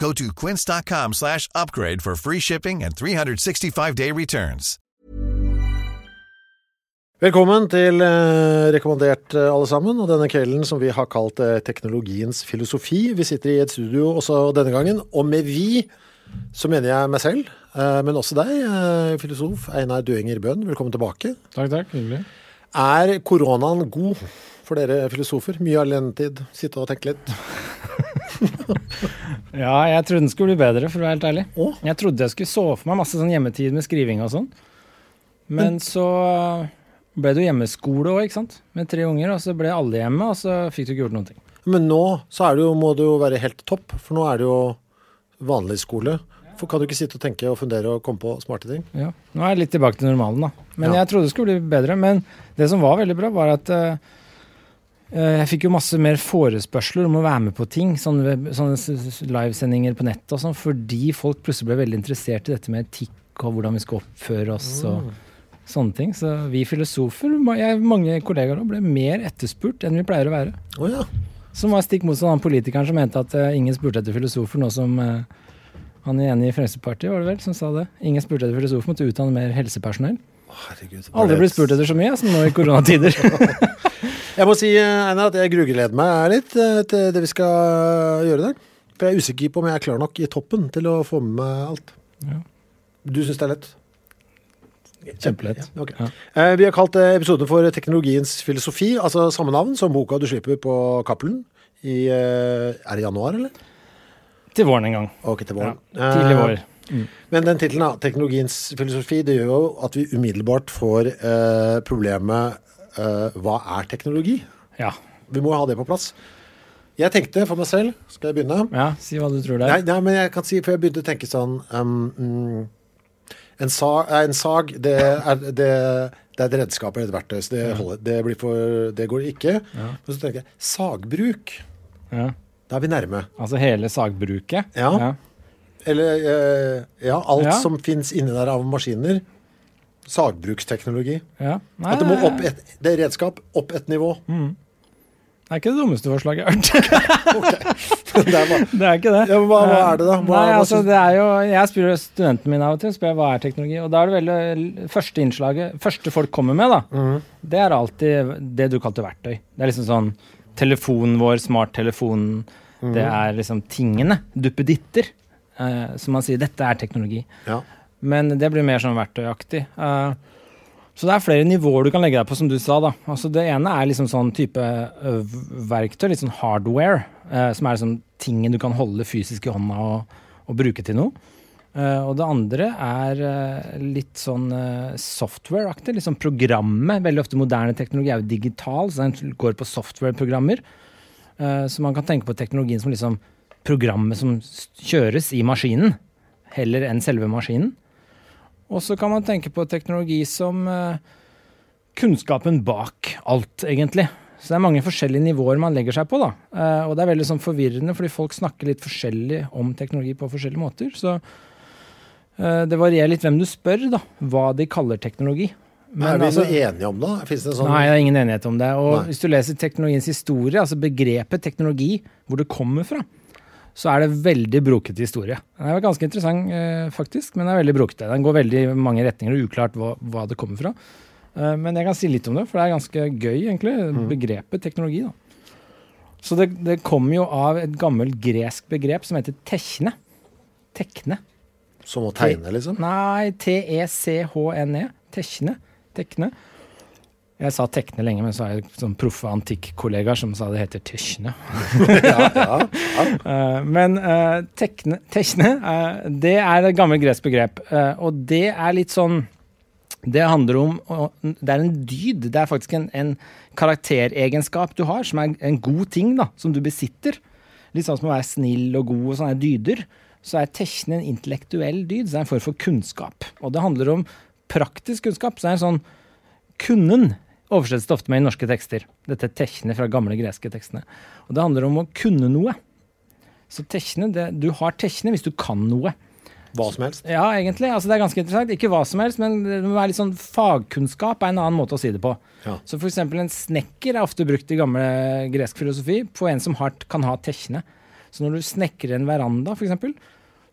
Go to quince.com slash upgrade for free shipping and 365-day returns. Velkommen til eh, Rekommandert, eh, alle sammen. Og denne kvelden som vi har kalt eh, Teknologiens filosofi. Vi sitter i et studio også denne gangen. Og med vi så mener jeg meg selv, eh, men også deg, eh, filosof Einar Døinger Bøhn. Velkommen tilbake. Takk, takk. Hyggelig. Er koronaen god for dere filosofer? Mye alenetid, sitte og tenke litt. Ja, jeg trodde den skulle bli bedre, for å være helt ærlig. Åh? Jeg trodde jeg skulle så for meg masse sånn hjemmetid med skriving og sånn. Men så ble det jo hjemmeskole òg, ikke sant. Med tre unger, og så ble alle hjemme, og så fikk du ikke gjort noen ting. Men nå så det jo, må det jo være helt topp, for nå er det jo vanlig skole. For kan du ikke sitte og tenke og fundere og komme på smarte ting? Ja. Nå er jeg litt tilbake til normalen, da. Men Ja. jeg trodde det skulle bli bedre. Men det som var veldig bra, var at eh, eh, jeg fikk jo masse mer forespørsler om å være med på ting. Sånne, sånne livesendinger på nettet og sånn, fordi folk plutselig ble veldig interessert i dette med etikk og hvordan vi skal oppføre oss og sånne ting. Så vi filosofer, jeg, mange kollegaer nå, ble mer etterspurt enn vi pleier å være. Oh, ja. Som var stikk motsatt av han politikeren som mente at eh, ingen spurte etter filosofer, nå som eh, han er enig i Fremskrittspartiet, var det vel, som sa det. Ingen spurte etter filosofer, måtte utdanne mer helsepersonell. Herregud. Alle Aldri spurt etter så mye som nå i koronatider. Jeg må si, eh, Einar, at jeg grugleder meg litt eh, til det vi skal gjøre i dag. For jeg er usikker på om jeg er klar nok i toppen til å få med meg alt. Ja. Du syns det er lett? Kjempelett. Ja, okay. Ja. Eh, Vi har kalt eh, episoden for Teknologiens filosofi, altså samme navn som boka du slipper på Cappelen i eh, Er det januar, eller? Til våren en gang. Ok, til Ja, våren. tidlig vår. vår. Men den tittelen, Teknologiens filosofi, det gjør jo at vi umiddelbart får eh, problemet eh, Hva er teknologi? Ja. Vi må ha det på plass. Jeg tenkte for meg selv Skal jeg begynne? ja, si hva du tror det Nei, er. nei, men jeg kan si, for jeg begynte å tenke sånn um, mm, en, sag, en sag, det er, det, det er et redskap eller et verktøy, så det, holder, det, blir for, det går ikke. Men så tenker jeg sagbruk. Ja. Da er vi nærme. Altså hele sagbruket. Ja. Eller eh, ja, alt Ja. som fins inni der av maskiner. Sagbruksteknologi. ja. Nei, At det må opp et, det er redskap opp et nivå. det er ikke det dummeste forslaget jeg har hørt. det er bare, det er ikke det. Ja, hva- hva er det da? Hva- Nei, altså det er jo, Jeg spør studentene mine av og til spør jeg, hva er teknologi. Og da er det veldig Første innslaget, første folk kommer med, da, mm. det er alltid det du kalte verktøy. Det er liksom sånn Telefonen vår, smarttelefonen, mm. det er liksom tingene. Duppeditter. Eh, som man sier, dette er teknologi. ja. Men det blir mer sånn verktøyaktig. Eh, så det er flere nivåer du kan legge deg på, som du sa. da. Altså Det ene er liksom sånn type ø, verktøy, litt sånn hardware, eh, som er liksom tingen du kan holde fysisk i hånda og, og bruke til noe. Eh, og det andre er eh, litt sånn software-aktig, litt sånn programmet. Veldig ofte moderne teknologi er jo digital, så den går på software-programmer. Eh, så man kan tenke på teknologien som liksom programmet som kjøres i maskinen, heller enn selve maskinen. Og så kan man tenke på teknologi som eh, kunnskapen bak alt, egentlig. Så det er mange forskjellige nivåer man legger seg på. da. Eh, og det er veldig sånn forvirrende, fordi folk snakker litt forskjellig om teknologi på forskjellige måter. Så eh, det varierer litt hvem du spør, da, hva de kaller teknologi. er vi altså- så enige om det? Finnes det sånn Nei, det er ingen enighet om det. Og Nei. hvis du leser teknologiens historie, altså begrepet teknologi, hvor det kommer fra, så er det veldig brokete historie. Den er ganske interessant, eh, faktisk, men den er veldig brokete. Den går veldig i mange retninger, og uklart hva, hva det kommer fra. Eh, men jeg kan si litt om det, for det er ganske gøy, egentlig, begrepet teknologi. da. Så det, det kommer jo av et gammelt gresk begrep som heter tekne. Tekne. Som å tegne, liksom? Nei, T-E-C-H-N-E. Tekne. Tekne. Jeg sa tekne lenge, men så har jeg sånn proffe antikkollegaer som sa det heter tekne. ja. men uh, tekne, tekne uh, det er et gammelt gresk begrep. Uh, og det er litt sånn Det handler om Det er en dyd. Det er faktisk en, en, karakteregenskap du har, som er en god ting, da, som du besitter. Litt sånn som å være snill og god og sånne dyder. Så er tekne en intellektuell dyd. Så det er en form for kunnskap. Og det handler om praktisk kunnskap. Så det er en sånn Kunnen oversettes det ofte med i norske tekster. Dette er tekne fra gamle greske tekstene. Og det handler om å kunne noe. Så tekne, det, du har tekne hvis du kan noe. Hva som helst? Ja, egentlig. Altså, det er ganske interessant. Ikke hva som helst, men det må være litt sånn fagkunnskap er en annen måte å si det på. Ja. Så eksempel en snekker er ofte brukt i gamle gresk filosofi på en som har, kan ha tekne. Så når du snekrer en veranda, eksempel,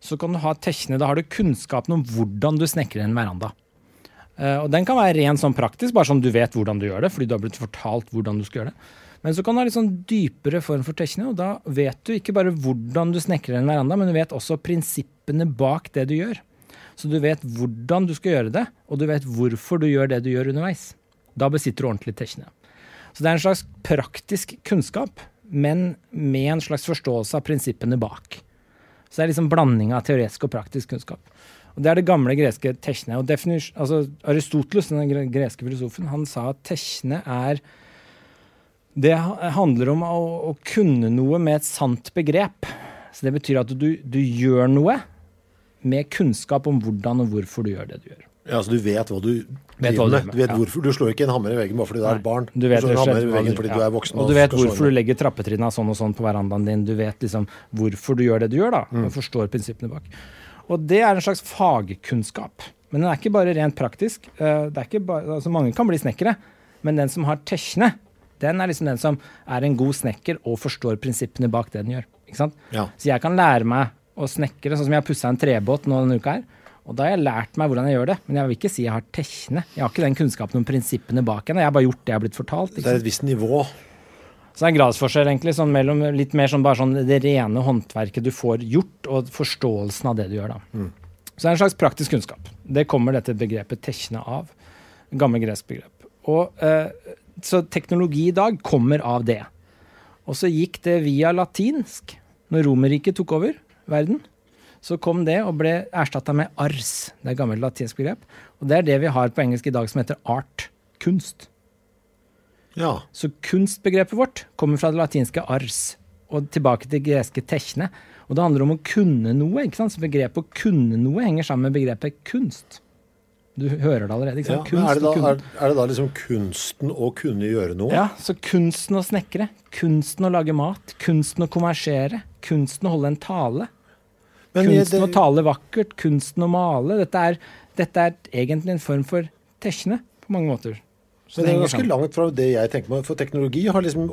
så kan du ha tekne. Da har du kunnskapen om hvordan du snekrer en veranda. Uh, og den kan være ren sånn praktisk, bare sånn du vet hvordan du gjør det, fordi du har blitt fortalt hvordan du skal gjøre det. Men så kan du ha litt sånn dypere form for tekne, og da vet du ikke bare hvordan du snekrer en veranda, men du vet også prinsippene bak det du gjør. Så du vet hvordan du skal gjøre det, og du vet hvorfor du gjør det du gjør underveis. Da besitter du ordentlig tekne. Så det er en slags praktisk kunnskap, men med en slags forståelse av prinsippene bak. Så det er liksom blanding av teoretisk og praktisk kunnskap. Og Det er det gamle greske tekne. Og altså Aristoteles, den greske filosofen, han sa at tekne er Det handler om å, å, kunne noe med et sant begrep. Så det betyr at du, du gjør noe med kunnskap om hvordan og hvorfor du gjør det du gjør. Ja, Så du vet hva du vet driver med. Du vet hvorfor. Du slår ikke en hammer i veggen bare fordi du er et barn. Du, vet slår en hammer i veggen fordi ja. du er voksen. Og du vet hvorfor du legger trappetrinna sånn og sånn på verandaen din. Du vet liksom hvorfor du gjør det du gjør, da. Mm. Forstår prinsippene bak. Og det er en slags fagkunnskap. Men den er ikke bare rent praktisk. Eh, Det er ikke bare, altså mange kan bli snekkere, men den som har tekne, den er liksom den som er en god snekker og forstår prinsippene bak det den gjør. Ikke sant? Ja. Så jeg kan lære meg å snekre, sånn som jeg har pussa en trebåt nå denne uka her. Og da har jeg lært meg hvordan jeg gjør det, men jeg vil ikke si jeg har tekne. Jeg har ikke den kunnskapen om prinsippene bak henne. Jeg har bare gjort det jeg har blitt fortalt. Det er et visst nivå. Så det er en gradsforskjell egentlig, sånn mellom litt mer sånn sånn det rene håndverket du får gjort, og forståelsen av det du gjør, da. Så det er en slags praktisk kunnskap. Det kommer dette begrepet tekne av. Gammel gresk begrep. Og, eh, så teknologi i dag kommer av det. Og så gikk det via latinsk. Når Romerriket tok over verden, så kom det og ble erstatta med ars. Det er et gammelt latinsk begrep. Og det er det vi har på engelsk i dag som heter art. Kunst. Ja. Så kunstbegrepet vårt kommer fra det latinske ars og tilbake til greske tekne. Og det handler om å kunne noe. ikke sant? Så begrepet å kunne noe henger sammen med begrepet kunst. Du hører det allerede. ikke ja. sant? Men er, det da, er, er det da liksom kunsten å kunne gjøre noe? Ja, så kunsten å snekre, kunsten å lage mat, kunsten å konversere, kunsten å holde en tale, Men kunsten kunsten å tale vakkert, kunsten å male. Dette er, dette er egentlig en form for tekne på mange måter. Så Men det er ganske sammen. langt fra det jeg tenker meg. For teknologi har liksom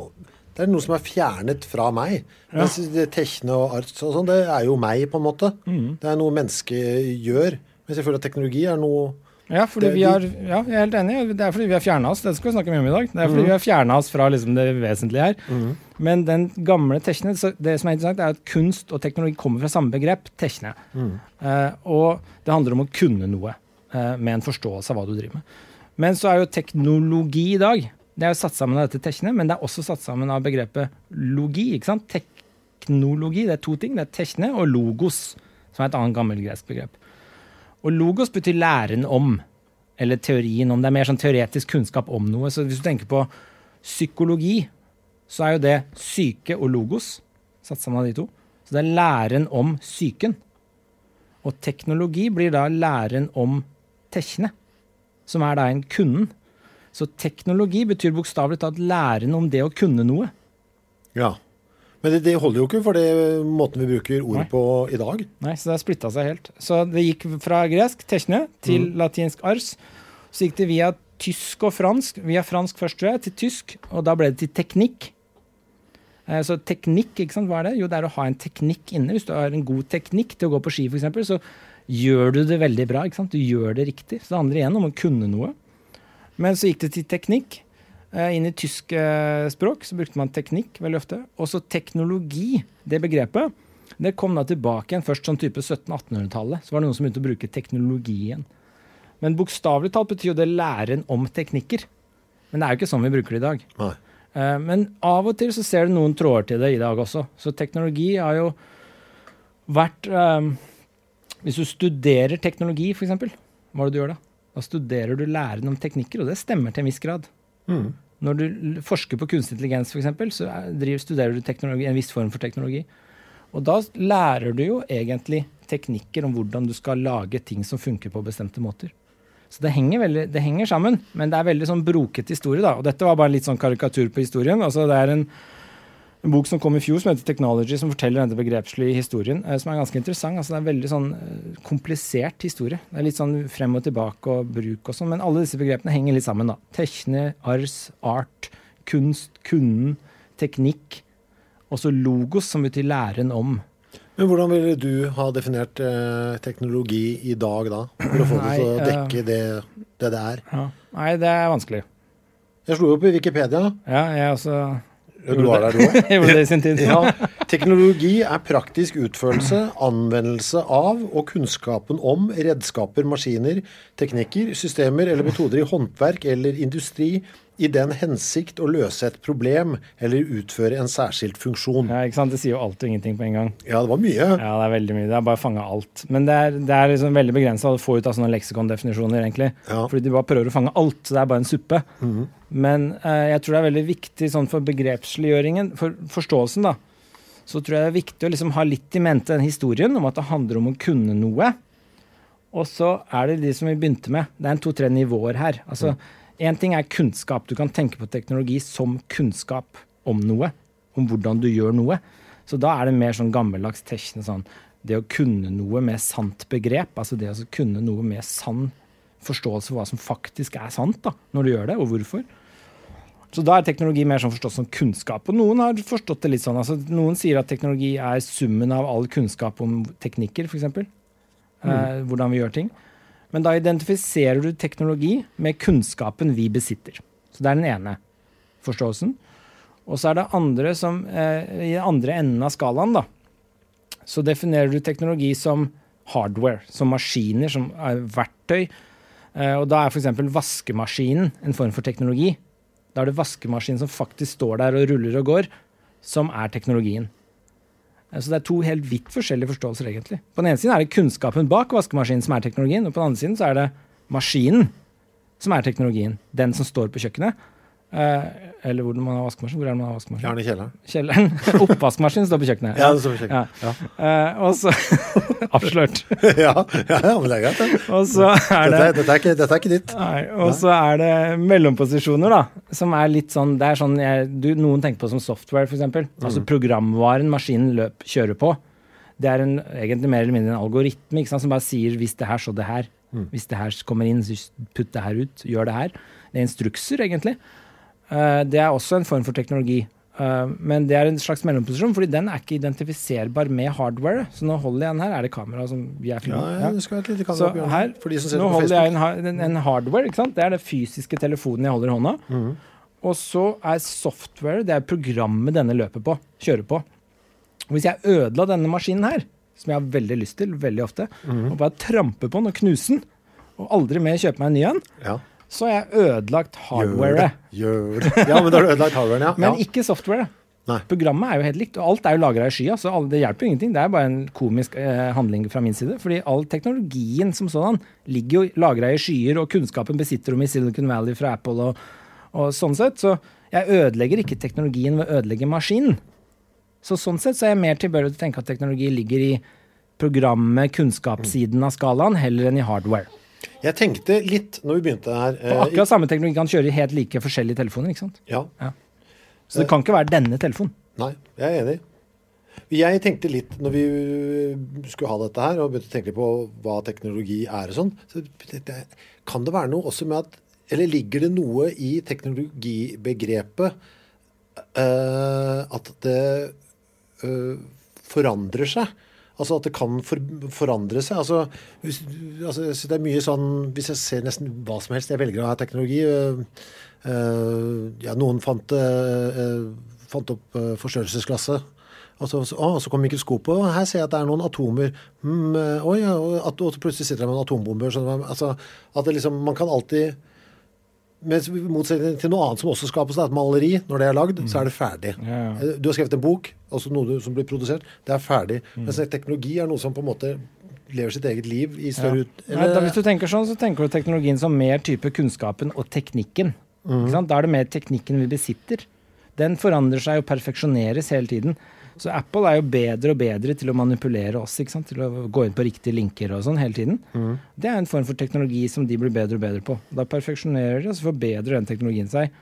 Det er noe som er fjernet fra meg. Mens tekne og arts og sånn, det er jo meg, på en måte. Mm. Det er noe mennesket gjør. Mens jeg føler at teknologi er noe Ja, fordi vi har, ja, jeg er helt enig. Det er fordi vi har fjerna oss. Det skal vi snakke mye om i dag. Det er fordi vi har fjerna oss fra liksom det vesentlige her. Men den gamle tekne, det som er interessant, er at kunst og teknologi kommer fra samme begrep, tekne. Eh, og det handler om å kunne noe eh, med en forståelse av hva du driver med. Men så er jo teknologi i dag Det er jo satt sammen av dette tekne, men det er også satt sammen av begrepet logi. ikke sant? Teknologi, det er to ting. Det er tekne og logos, som er et annet gammelt gresk begrep. Og logos betyr læren om, eller teorien om. Det er mer sånn teoretisk kunnskap om noe. Så hvis du tenker på psykologi, så er jo det syke og logos satt sammen av de to. Så det er læren om psyken. Og teknologi blir da læren om tekne, som er da en kunden. Så teknologi betyr bokstavelig talt læren om det å kunne noe. Ja. Men det, det holder jo ikke for det måten vi bruker ordet på i dag. Nei, så det har splitta seg helt. Så det gikk fra gresk, tekne, til latinsk ars. Så gikk det via tysk og fransk. Via fransk først, tror jeg, til tysk. Og da ble det til teknikk. Eh, Så teknikk, ikke sant, hva er det? Jo, det er å ha en teknikk inne. Hvis du har en god teknikk til å gå på ski, f.eks., så gjør du det veldig bra. ikke sant? Du gjør det riktig. Så det handler igjen om å kunne noe. Men så gikk det til teknikk. Eh, Inn i tysk eh, språk så brukte man teknikk veldig ofte. Og så teknologi, det begrepet, Det kom da tilbake igjen først sånn type 1700-1800-tallet. Så var det noen som begynte å bruke teknologi igjen. Men bokstavelig talt betyr jo det læren om teknikker. Men det er jo ikke sånn vi bruker det i dag. Nei. Eh, Men av og til så ser du noen tråder til det i dag også. Så teknologi har jo vært Hvis du studerer teknologi, f.eks., hva er det du gjør da? Da studerer du læren om teknikker, og det stemmer til en viss grad. Når du forsker på kunstig intelligens, f.eks., så er- driver, studerer du teknologi, en viss form for teknologi. Og da lærer du jo egentlig teknikker om hvordan du skal lage ting som funker på bestemte måter. Så det henger, veldig, det henger sammen, men det er veldig sånn broket historie. da. Og dette var bare en litt sånn karikatur på historien. Altså Det er en, en bok som kom i fjor som heter 'Technology', som forteller denne begrepslige historien, eh, som er ganske interessant. Altså Det er en veldig sånn eh, komplisert historie. Det er litt sånn frem og tilbake og bruk og sånn, men alle disse begrepene henger litt sammen. da. Techne, ars, art, kunst, kunden, teknikk. Også logos, som betyr læren om. Men hvordan ville du ha definert eh, teknologi i dag, da? For å få det til å eh, dekke det det, det er. Nei, det er vanskelig. Jeg slo opp i Wikipedia. Ja, jeg også Du var der, du òg? gjorde det i sin tid. Ja, teknologi er praktisk utførelse, anvendelse av og kunnskapen om redskaper, maskiner, teknikker, systemer eller metoder i håndverk eller industri i den hensikt å løse et problem eller utføre en særskilt funksjon. Ja, ikke sant? Det sier jo alt og ingenting på en gang. Ja, det var mye. Ja, det er veldig mye. Det er bare fanga alt. Men det er, det er liksom veldig begrensa å få ut av sånne leksikondefinisjoner, egentlig. Ja. Fordi de bare prøver å fange alt, så det er bare en suppe. Men eh, jeg tror det er veldig viktig sånn for begrepsliggjøringen, for forståelsen, da. Så tror jeg det er viktig å liksom ha litt i mente den historien om at det handler om å kunne noe. Og så er det de som vi begynte med. Det er en to-tre nivåer her. Altså, Én ting er kunnskap. Du kan tenke på teknologi som kunnskap om noe. Om hvordan du gjør noe. Så da er det mer sånn gammeldags tekne sånn Det å kunne noe med sant begrep, altså det å kunne noe med sann forståelse for hva som faktisk er sant, da, når du gjør det, og hvorfor. Så da er teknologi mer sånn forstått som kunnskap. Og noen har forstått det litt sånn. altså Noen sier at teknologi er summen av all kunnskap om teknikker, f.eks. Eh, hvordan vi gjør ting. Men da identifiserer du teknologi med kunnskapen vi besitter. Så det er den ene forståelsen. Og så er det andre som eh, I andre enden av skalaen, da, så definerer du teknologi som hardware, som maskiner, som er verktøy. Eh, og da er f.eks. vaskemaskinen en form for teknologi. Da er det vaskemaskinen som faktisk står der og ruller og går, som er teknologien. Eh, Så det er to helt vidt forskjellige forståelser, egentlig. På den ene siden er det kunnskapen bak vaskemaskinen som er teknologien, og på den andre siden så er det maskinen som er teknologien. Den som står på kjøkkenet. Eh, eller hvor man har vaskemaskin. Hvor er det man har vaskemaskin? Gjerne i kjelleren. Kjelleren. Oppvaskmaskinen står på kjøkkenet. Ja, det står på kjøkkenet. Ja. Eh, og så Avslørt. ja, ja, ja, men det er greit, det. Og så er det dette, dette, er ikke, dette er ikke ditt. Nei, og så er det mellomposisjoner, da. Som er litt sånn Det er sånn jeg, du, noen tenker på som software, f.eks. Altså programvaren maskinen løp, kjører på. Det er en, egentlig mer eller mindre en algoritme som bare sier 'hvis det her, så det her'. Hvis det her kommer inn, så putt det her ut. Gjør det her. Det er instrukser, egentlig. Eh, det er også en form for teknologi. Eh, men det er en slags mellomposisjon, fordi den er ikke identifiserbar med hardware. Så nå holder jeg den her. Er det kamera som vi er Ja, ja, det skal være et lite Så kamera så her, for de som ser nå på holder jeg en, en, en hardware, ikke sant? Det er den fysiske telefonen jeg holder i hånda. Mm. Og så er software, det er programmet denne løper på, kjører på. Hvis jeg ødela denne maskinen her, som jeg har veldig lyst til, veldig ofte, mm. og bare trampe på den og knuse den, og aldri mer kjøpe meg en ny en, Ja. Så har jeg ødelagt Gjør det. Gjør det. Ja, men da har du ødelagt hardwaren, ja. Men ikke software. Nei. Programmet er jo helt likt, og alt er jo lagra i skya, så det hjelper jo ingenting. Det er bare en komisk eh, handling fra min side. Fordi all teknologien som sådan ligger jo lagra i skyer, og kunnskapen besitter de i Silicon Valley fra Apple og, og sånn sett. Så jeg ødelegger ikke teknologien ved å ødelegge maskinen. Så sånn sett så er jeg mer tilbøyelig til å tenke at teknologi ligger i programmet, kunnskapssiden av skalaen, heller enn i hardware. Jeg tenkte litt når vi begynte her Og eh, akkurat samme teknologi kan kjøre helt like forskjellige telefoner, ikke sant. Ja. Så det kan ikke være denne telefonen. Nei, jeg er enig. Jeg tenkte litt når vi skulle ha dette her, og begynte å tenke på hva teknologi er og sånn, så kan det være noe også med at Eller ligger det noe i teknologibegrepet uh, at det uh, forandrer seg? Altså at det kan for, forandre seg. Altså, hvis, altså, så det er mye sånn Hvis jeg ser nesten hva som helst jeg velger å ha teknologi øh, øh, ja, Noen fant, øh, øh, fant opp øh, forstørrelsesglasset. Og så, å, så kom mikroskopet, og her ser jeg at det er noen atomer. Mm, eh, oi, ja, og, at, og så plutselig sitter jeg med en atombombe. Sånn, altså, at liksom, man kan alltid mens i motsetning til noe annet som også skapes, et maleri, når det er lagd, så er det ferdig. Ja, ja. Eh, Du har skrevet en bok, altså noe som blir produsert, det er ferdig. Mens teknologi er noe som på en måte lever sitt eget liv i større ut... Nei, da, hvis du tenker sånn, så tenker du teknologien som mer type kunnskapen og teknikken. Ikke sant? Da er det mer teknikken vi besitter. Den forandrer seg og perfeksjoneres hele tiden. Så Apple er jo bedre og bedre til å manipulere oss, ikke sant? til å gå inn på riktige linker og sånn hele tiden. Det er en form for teknologi som de blir bedre og bedre på. Da perfeksjonerer de, og så forbedrer den teknologien seg.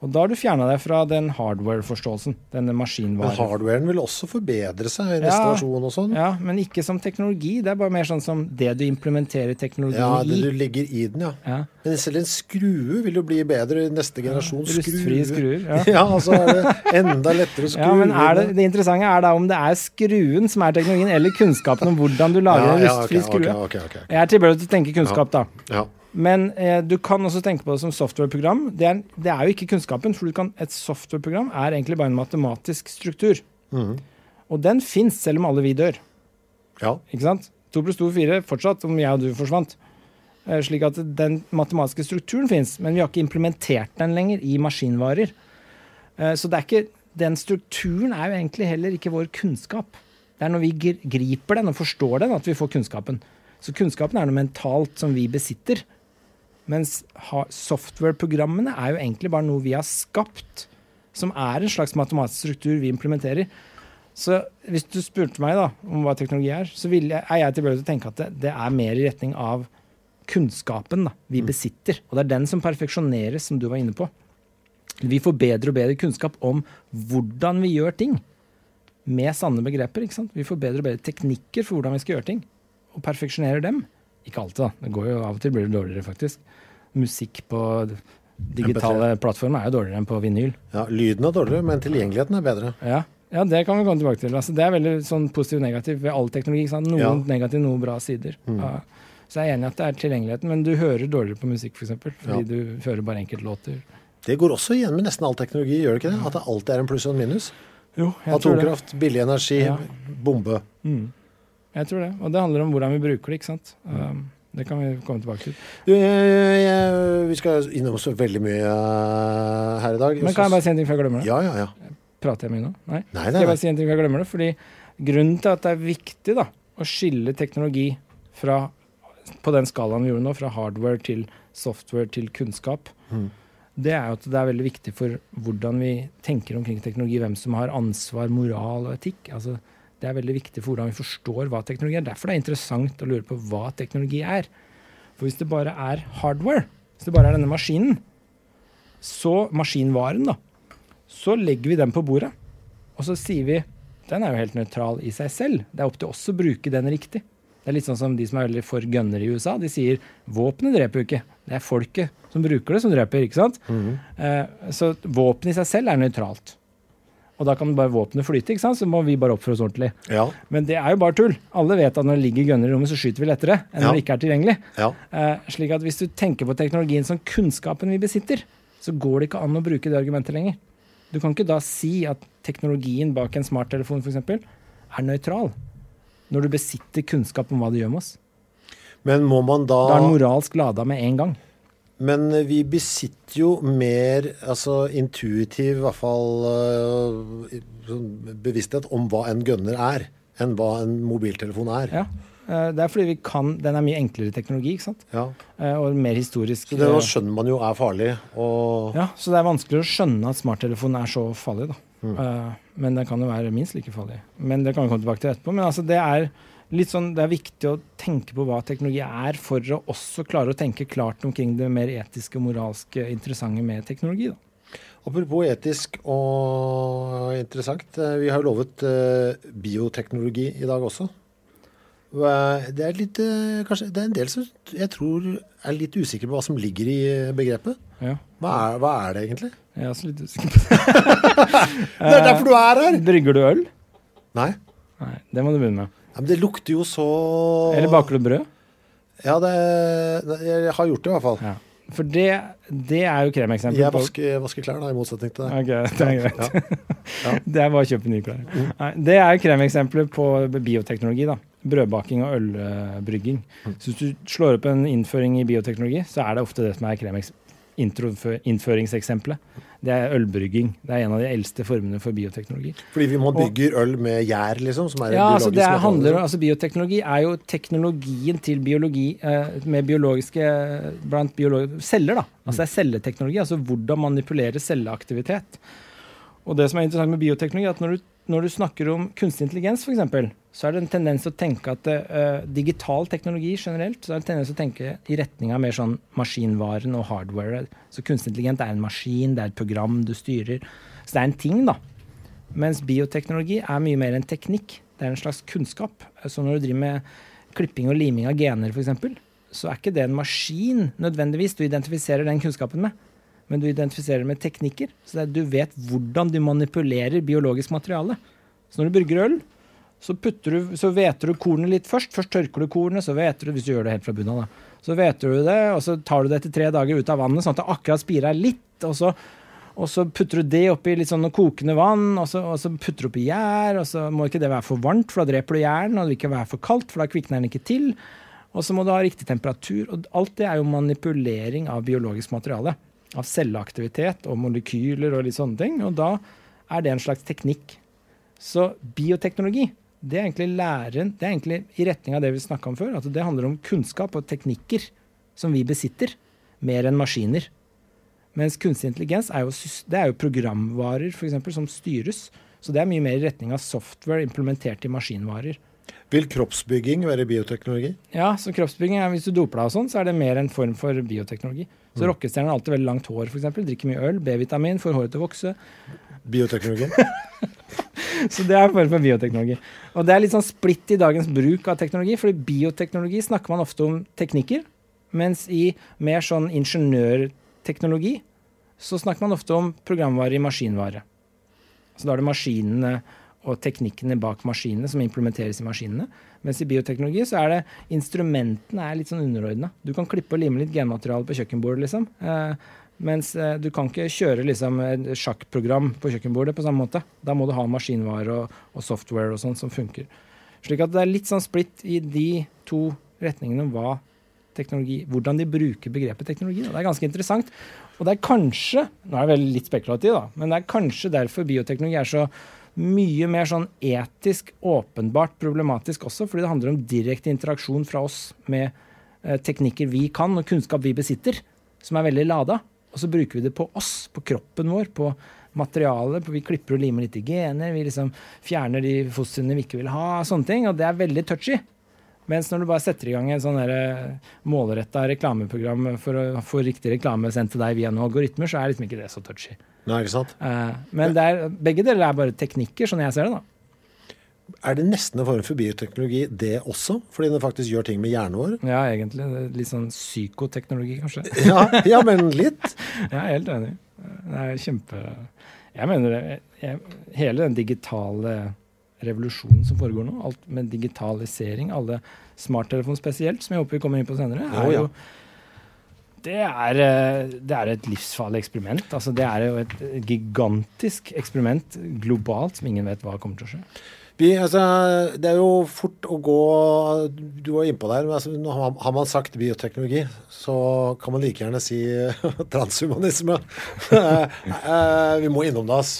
Og da har du fjerna deg fra den hardware-forståelsen. Denne maskinvaren. Men hardwaren vil også forbedre seg i neste Ja. og sånn. Ja, men ikke som teknologi. Det er bare mer sånn som det du implementerer teknologien Ja, det du legger i den, ja. Ja. Men selv en skrue vil jo bli bedre i neste generasjon. rustfrie skruer, ja. ja. altså er det enda lettere å skru. Ja, men det, det interessante er da om det er skruen som er teknologien, eller kunnskapen om hvordan du lager en Ja, ja, rustfri ok, skrue. ok, ok, okay, Jeg er tilbøyelig til å tenke kunnskap, da. Ja. Men eh, du kan også tenke på det som softwareprogram. Det er, det er jo ikke kunnskapen, for kan, et softwareprogram er egentlig bare en matematisk struktur. Mm. Og den fins selv om alle vi dør. ja. Ikke sant? To pluss to, fire fortsatt, om jeg og du forsvant. Eh, Slik at den matematiske strukturen fins, men vi har ikke implementert den lenger i maskinvarer. Eh, Så det er ikke, den strukturen er jo egentlig heller ikke vår kunnskap. Det er når vi griper den og forstår den, at vi får kunnskapen. Så kunnskapen er noe mentalt som vi besitter. Mens softwareprogrammene er jo egentlig bare noe vi har skapt, som er en slags matematisk struktur vi implementerer. Så hvis du spurte meg da om hva teknologi er, så jeg, er jeg tilbøyelig til å tenke at det, det er mer i retning av kunnskapen da, vi besitter. Og det er den som perfeksjoneres, som du var inne på. Vi får bedre og bedre kunnskap om hvordan vi gjør ting. Med sanne begreper. ikke sant? Vi får bedre og bedre teknikker for hvordan vi skal gjøre ting. Og perfeksjonerer dem. Ikke alltid, da. Det går jo Av og til blir det dårligere, faktisk. Musikk på digitale plattformer er jo dårligere enn på vinyl. ja. Lyden er dårligere, men tilgjengeligheten er bedre. Ja, ja det kan vi komme tilbake til. Altså, det er veldig sånn positiv og negativ ved all teknologi. Noen Ja. negativ, noen bra sider. Ja. Så jeg er enig i at det er tilgjengeligheten, men du hører dårligere på musikk, f.eks. For fordi Ja. du hører bare enkeltlåter. Det går også igjen med nesten all teknologi, gjør det ikke det? At det alltid er en pluss og en minus. Jo, jeg tror det. Atomkraft, billig energi, bombe. Jeg tror det. Og det handler om hvordan vi bruker det, ikke sant. Um, det kan vi komme tilbake til. Du, jeg, jeg, vi skal innom så veldig mye eh, her i dag. Men kan jeg bare si en ting før jeg glemmer det? Ja, ja, ja. Prater jeg mye nå? Nei? Nei, Skal nei, jeg bare si en ting før jeg glemmer det? Fordi grunnen til at det er viktig da, å skille teknologi fra, på den skalaen vi gjorde nå, fra hardware til software til kunnskap, Mm. det er jo at det er veldig viktig for hvordan vi tenker omkring teknologi, hvem som har ansvar, moral og etikk. Altså, det er veldig viktig for hvordan vi forstår hva teknologi er. Derfor det er interessant å lure på hva teknologi er. For hvis det bare er hardware, hvis det bare er denne maskinen, så maskinvaren, da, så legger vi den på bordet. Og så sier vi den er jo helt nøytral i seg selv. Det er opp til oss å bruke den riktig. Det er litt sånn som de som er veldig for gønnere i USA. De sier våpenet dreper jo ikke, det er folket som bruker det, som dreper. ikke sant? eh, så våpenet i seg selv er nøytralt. Og da kan bare våpenet flyte, ikke sant? så må vi bare oppføre oss ordentlig. Ja, Men det er jo bare tull. Alle vet at når det ligger gønner i rommet, så skyter vi lettere enn Ja. når det ikke er tilgjengelig. ja. Eh, slik at hvis du tenker på teknologien som kunnskapen vi besitter, så går det ikke an å bruke det argumentet lenger. Du kan ikke da si at teknologien bak en smarttelefon f.eks. er nøytral. Når du besitter kunnskap om hva det gjør med oss. Men må man da Da er den moralsk lada med en gang. Men vi besitter jo mer altså intuitiv, i hvert fall øh, sånn bevissthet om hva en gunner er, enn hva en mobiltelefon er. Ja. Eh, det er fordi vi kan Den er mye enklere teknologi, ikke sant? Ja. Eh, og mer historisk. Så det eh, skjønner man jo er farlig. Og Ja, så det er vanskelig å skjønne at smarttelefonen er så farlig, da. Mm. men den kan jo være minst like farlig. Men det kan vi komme tilbake til etterpå. Men altså, det er litt sånn, det er viktig å tenke på hva teknologi er, for å også klare å tenke klart omkring det mer etiske og moralske interessante med teknologi. da. apropos etisk og interessant, eh, vi har jo lovet eh, bioteknologi i dag også. Det er, litt, eh, kanskje, det er en del som jeg tror er litt usikre på hva som ligger i begrepet. Ja. Hva er, hva er det egentlig? Jeg er også litt usikker på det. Det er derfor du er her! Brygger du øl? Nei. Nei, det må du begynne med. Ja, men det lukter jo så Eller baker du brød? Ja, det, det, jeg har gjort det i hvert fall. Ja. For det, det er jo kremeksempel. Jeg på- vasker, jeg vasker klær, da, i motsetning til deg. Ok, det er greit. Ja. Det er bare å kjøpe nye klær. Mm. Det er jo kremeksempler på bioteknologi. da. Brødbaking og ølbrygging. Så hvis du slår opp en innføring i bioteknologi, så er det ofte det som er kremeks innføringseksempelet. Det er ølbrygging. Det er en av de eldste formene for bioteknologi. Fordi vi må bygge øl med gjær, liksom, som er Ja, altså det er, handler, liksom. altså Bioteknologi er jo teknologien til biologi eh, med biologiske blant biologi, celler. da. Altså Det er celleteknologi, altså hvordan manipulere celleaktivitet. Og det som er interessant med bioteknologi, er at når du, når du snakker om kunstig intelligens f.eks., så er det en tendens til å tenke at uh, digital teknologi generelt, så er det en tendens til å tenke i retning av mer sånn maskinvaren og hardware. Så kunstig intelligent er en maskin, det er et program du styrer. Så det er en ting, da. Mens bioteknologi er mye mer en teknikk. Det er en slags kunnskap. Så når du driver med klipping og liming av gener f.eks., så er ikke det en maskin nødvendigvis du identifiserer den kunnskapen med. Men du identifiserer med teknikker. Så du vet hvordan du manipulerer biologisk materiale. Så når du brygger øl, så, du, så veter du kornet litt først. Først tørker du kornet, så veter du hvis du gjør det helt fra bunnen av. Så veter du det, og så tar du det etter tre dager ut av vannet, sånn at det akkurat spirer litt. og så og så putter du det oppi litt sånn kokende vann, og så, og så putter du oppi gjær. Og så må ikke det være for varmt, for da dreper du gjæren. Og det vil ikke være for kaldt, for da kvikner den ikke til. Og så må du ha riktig temperatur. Og alt det er jo manipulering av biologisk materiale. Av celleaktivitet og molekyler og litt sånne ting. Og da er det en slags teknikk. Så bioteknologi, det er egentlig læren Det er egentlig i retning av det vi snakka om før. At det handler om kunnskap og teknikker som vi besitter, mer enn maskiner. Mens kunstig intelligens er jo, det er jo programvarer for eksempel, som styres. Så det er mye mer i retning av software implementert i maskinvarer. Vil kroppsbygging være bioteknologi? Ja, så kroppsbygging er, Hvis du doper deg, og sånn, så er det mer en form for bioteknologi. Så Rockestjerner har alltid veldig langt hår, f.eks. Drikker mye øl, B-vitamin, får håret til å vokse. Bioteknologi? Så det er en form for bioteknologi. Og det er litt sånn splitt i dagens bruk av teknologi, fordi bioteknologi snakker man ofte om teknikker, mens i mer sånn ingeniørteknologi så snakker man ofte om programvare i maskinvare. Så da er det maskinene og teknikkene bak maskinene som implementeres i maskinene. Mens i bioteknologi så er det instrumentene er litt sånn underordna. Du kan klippe og lime litt genmateriale på kjøkkenbordet, liksom. Eh, mens eh, du kan ikke kjøre liksom et sjakkprogram på kjøkkenbordet på samme måte. Da må du ha maskinvare og, og software og sånn som funker. Slik at det er litt sånn splitt i de to retningene om hva teknologi, hvordan de bruker begrepet teknologi. Da. Det er ganske interessant. Og det er kanskje nå er jeg vel litt spekulativ da, men det er kanskje derfor bioteknologi er så mye mer sånn etisk åpenbart problematisk også, fordi det handler om direkte interaksjon fra oss med eh, teknikker vi kan, og kunnskap vi besitter, som er veldig lada. Og så bruker vi det på oss, på kroppen vår, på materialet. På vi klipper og limer litt i gener, vi liksom fjerner de fostrene vi ikke vil ha, sånne ting. Og det er veldig touchy. Mens når du bare setter i gang en sånn målretta reklameprogram for å få riktig reklame sendt til deg via noen algoritmer, så er liksom ikke det så touchy. Nei, ikke sant? Eh, men er, begge deler er bare teknikker, sånn jeg ser det. da. Er det nesten en form for bioteknologi det også? Fordi den faktisk gjør ting med hjernen vår? Ja, egentlig. Litt sånn psykoteknologi, kanskje. Ja, ja men litt. Jeg er helt enig. Det er kjempe Jeg mener det. Jeg, hele den digitale revolusjonen som foregår nå, alt med digitalisering, alle smarttelefoner spesielt, som jeg håper vi kommer inn på senere, er jo det er, eh, det er et livsfarlig eksperiment. Altså, det er jo et gigantisk eksperiment globalt som ingen vet hva kommer til å skje. Vi, altså, det er jo fort å gå Du var innpå der. Men altså, har man sagt bioteknologi, så kan man like gjerne si transhumanisme. Eh, vi må innom det, ass.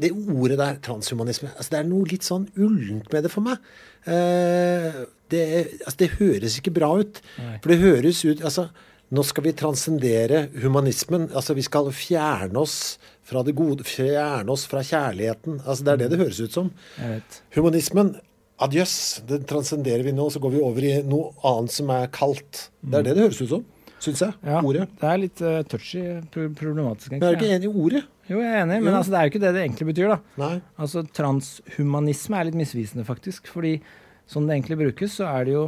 Det ordet der, transhumanisme, altså, det er noe litt sånn ullent med det for meg. Eh, det, altså, det høres ikke bra ut. For det høres ut altså, Nå skal vi transcendere humanismen. Altså, vi skal fjerne oss fra det gode, fjerne oss fra kjærligheten. Altså, det er det det høres ut som. Humanismen, adjøs, den transcenderer vi nå, så går vi over i noe annet som er kaldt. Det er det det høres ut som, syns jeg. Ja, Ordet. det er litt uh, touchy, pro problematisk. Men jeg er du ikke enig i ordet. Jo, jeg er enig, men altså, det er jo ikke det det egentlig betyr. da. Nei. Altså Transhumanisme er litt misvisende, faktisk. fordi sånn det egentlig brukes, så er det jo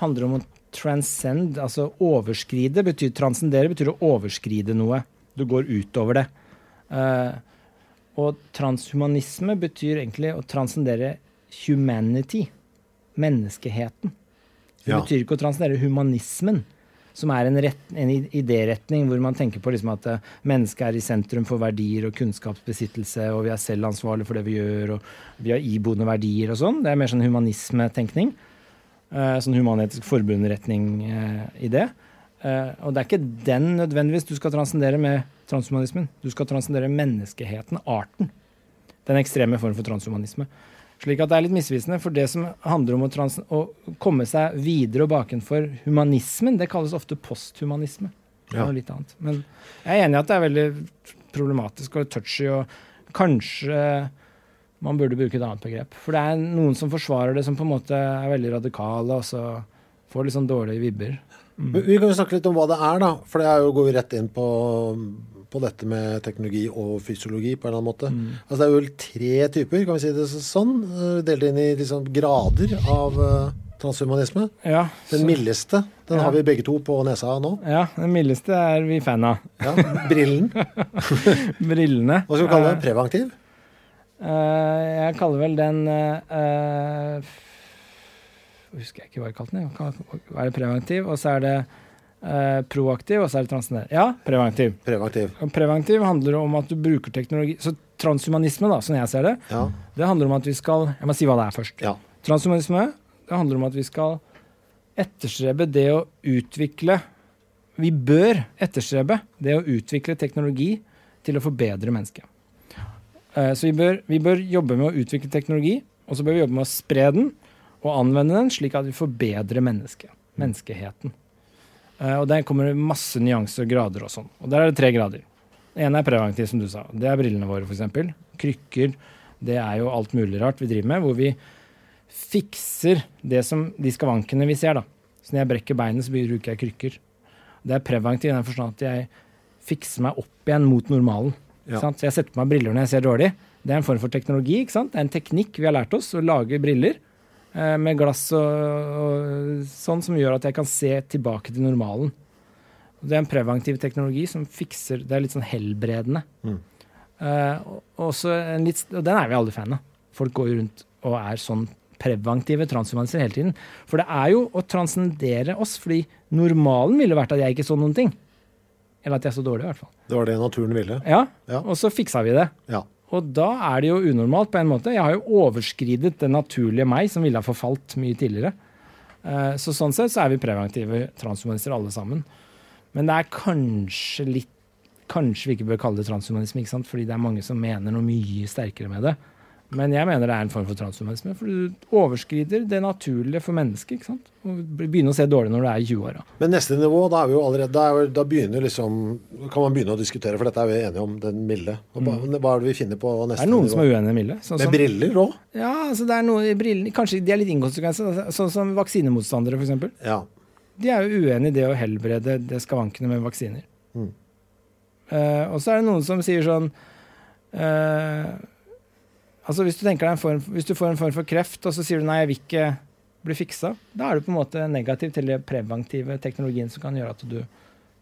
handler om å transcend, altså overskride. betyr Transcendere betyr å overskride noe. Du går utover det. Eh, og transhumanisme betyr egentlig å transcendere humanity. Menneskeheten. Det Ja. betyr ikke å transcendere humanismen. som er en, rett, en idéretning hvor man tenker på liksom at eh, mennesket er i sentrum for verdier og kunnskapsbesittelse, og vi er selv ansvarlige for det vi gjør, og vi har iboende verdier og sånn. Det er mer sånn humanismetenkning. Eh, sånn human-etisk forbundretning i det. Og det er ikke den nødvendigvis du skal transcendere med transhumanismen. Du skal transcendere menneskeheten, arten. Den ekstreme form for transhumanisme. Slik at det er litt misvisende, for det som handler om å, trans å komme seg videre og bakenfor humanismen, det kalles ofte posthumanisme. Ja. noe litt annet. Men jeg er enig i at det er veldig problematisk og touchy, og kanskje man burde bruke et annet begrep. For det er noen som forsvarer det som på en måte er veldig radikale, og så får litt sånn dårlige vibber. Mm. Vi kan jo snakke litt om hva det er, da. For det er jo, går rett inn på, på dette med teknologi og fysiologi på en eller annen måte. Altså Det er vel tre typer, kan vi si det sånn? eh, Delt inn i liksom grader av eh, transhumanisme. Ja, Den mildeste, den Ja. har vi begge to på nesa nå. ja, den mildeste er vi fan av. Ja, Brillen. Brillene. Hva skal vi kalle den? det? Preventiv? Uh, jeg kaller vel den uh, Husker jeg ikke hva jeg kalte den. Hva er det preventiv? Og så er det eh, proaktiv, og så er det transcendent. Ja, preventiv. Preventiv. Preventiv handler om at du bruker teknologi Så transhumanisme, da, som jeg ser det, Ja. det handler om at vi skal Jeg må si hva det er først. ja. Transhumanisme det handler om at vi skal etterstrebe det å utvikle Vi bør etterstrebe det å utvikle teknologi til å forbedre mennesket. Eh, Så vi bør, vi bør jobbe med å utvikle teknologi, og så bør vi jobbe med å spre den og anvende den slik at vi forbedrer mennesket. Menneskeheten. Eh, Og der kommer det masse nyanser og grader og sånn. Og der er det tre grader. Den ene er preventiv, som du sa. Det er brillene våre, f.eks. Krykker. Det er jo alt mulig rart vi driver med, hvor vi fikser det som de skavankene vi ser. da. Så når jeg brekker beinet, så bruker jeg krykker. Det er preventiv i den forstand at jeg fikser meg opp igjen mot normalen. Ja. Så jeg setter på meg briller når jeg ser dårlig. Det er en form for teknologi. ikke sant? Det er en teknikk vi har lært oss, å lage briller med glass og, og sånn, som gjør at jeg kan se tilbake til normalen. Det er en preventiv teknologi som fikser Det er litt sånn helbredende. Eh, og, en litt, og den er vi alle fan av. Folk går rundt og er sånn preventive transhumanister hele tiden. For det er jo å transcendere oss, fordi normalen ville vært at jeg ikke så noen ting. Eller at jeg så dårlig, i hvert fall. Det var det naturen ville. Ja, Ja. Og så fiksa vi det. Ja. Og da er det jo unormalt på en måte. Jeg har jo overskridet det naturlige meg, som ville ha forfalt mye tidligere. Eh, Så sånn sett så er vi preventive transhumanister alle sammen. Men det er kanskje litt Kanskje vi ikke bør kalle det transhumanisme, ikke sant? fordi det er mange som mener noe mye sterkere med det. Men jeg mener det er en form for transhumanisme, for du overskrider det naturlige for mennesket. ikke sant? Og begynner å se dårlig når du er i 20-åra. Men neste nivå, da er vi jo allerede Da, jo, da liksom kan man begynne å diskutere, for dette er vi enige om, den milde. Og Hva, hva er det vi finner på Det er noen nivå? som er uenige i milde. Sånn Med briller òg? Ja, altså det er noe i brillene Kanskje de er litt inkonsekvenser, sånn som vaksinemotstandere, f.eks. Ja. De er jo uenig i det å helbrede det skavankene med vaksiner. Mm. Uh, og så er det noen som sier sånn eh, Altså hvis du form, hvis du får en form for kreft, og så sier du nei, jeg vil ikke bli fiksa, da er du på en måte negativ til den preventive teknologien som kan gjøre at du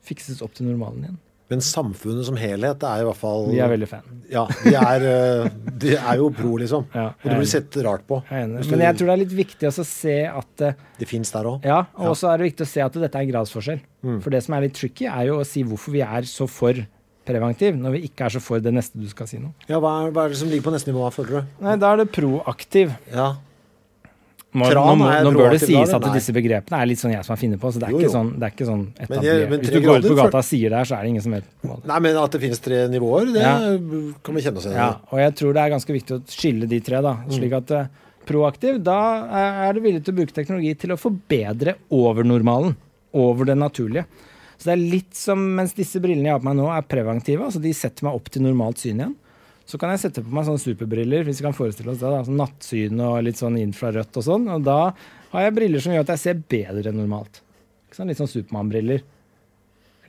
fikses opp til normalen igjen. Men samfunnet som helhet er i hvert fall De er veldig fan. Ja, de er, eh, de er jo pro, liksom. Ja, og det blir sett rart på. Jeg du- Men jeg tror det er litt viktig å se at eh, Det fins der òg. Ja, og så er det viktig å se at dette er en gradsforskjell. Mm. For det som er litt tricky, er jo å si hvorfor vi er så for preventiv, når vi ikke er så for det neste du skal si noe. Ja, hva er, hva er det som ligger på neste nivå, føler du? Nei, da er det proaktiv. Ja. Nå, nå, nå, nå bør det sies at disse begrepene er litt sånn jeg som har funnet på, så det er Jo, ikke sånn, det er ikke sånn Men jeg- etablert. men Hvis du går ut på gata og sier det her, så er det ingen som vet. Nei, men at det finnes tre nivåer, det Ja. kan vi kjenne oss igjen i. Ja, og jeg tror det er ganske viktig å skille de tre, da. Slik at uh, proaktiv, da er er du villig til å bruke teknologi til å forbedre over normalen. Over det naturlige. Så det er litt som mens disse brillene jeg har på meg nå, er preventive, altså de setter meg opp til normalt syn igjen. Så kan jeg sette på meg sånne superbriller, hvis vi kan forestille oss det, da, sånn nattsyn og litt sånn infrarødt og sånn, og da har jeg briller som gjør at jeg ser bedre enn normalt. Ikke sant? Litt sånn Supermann-briller.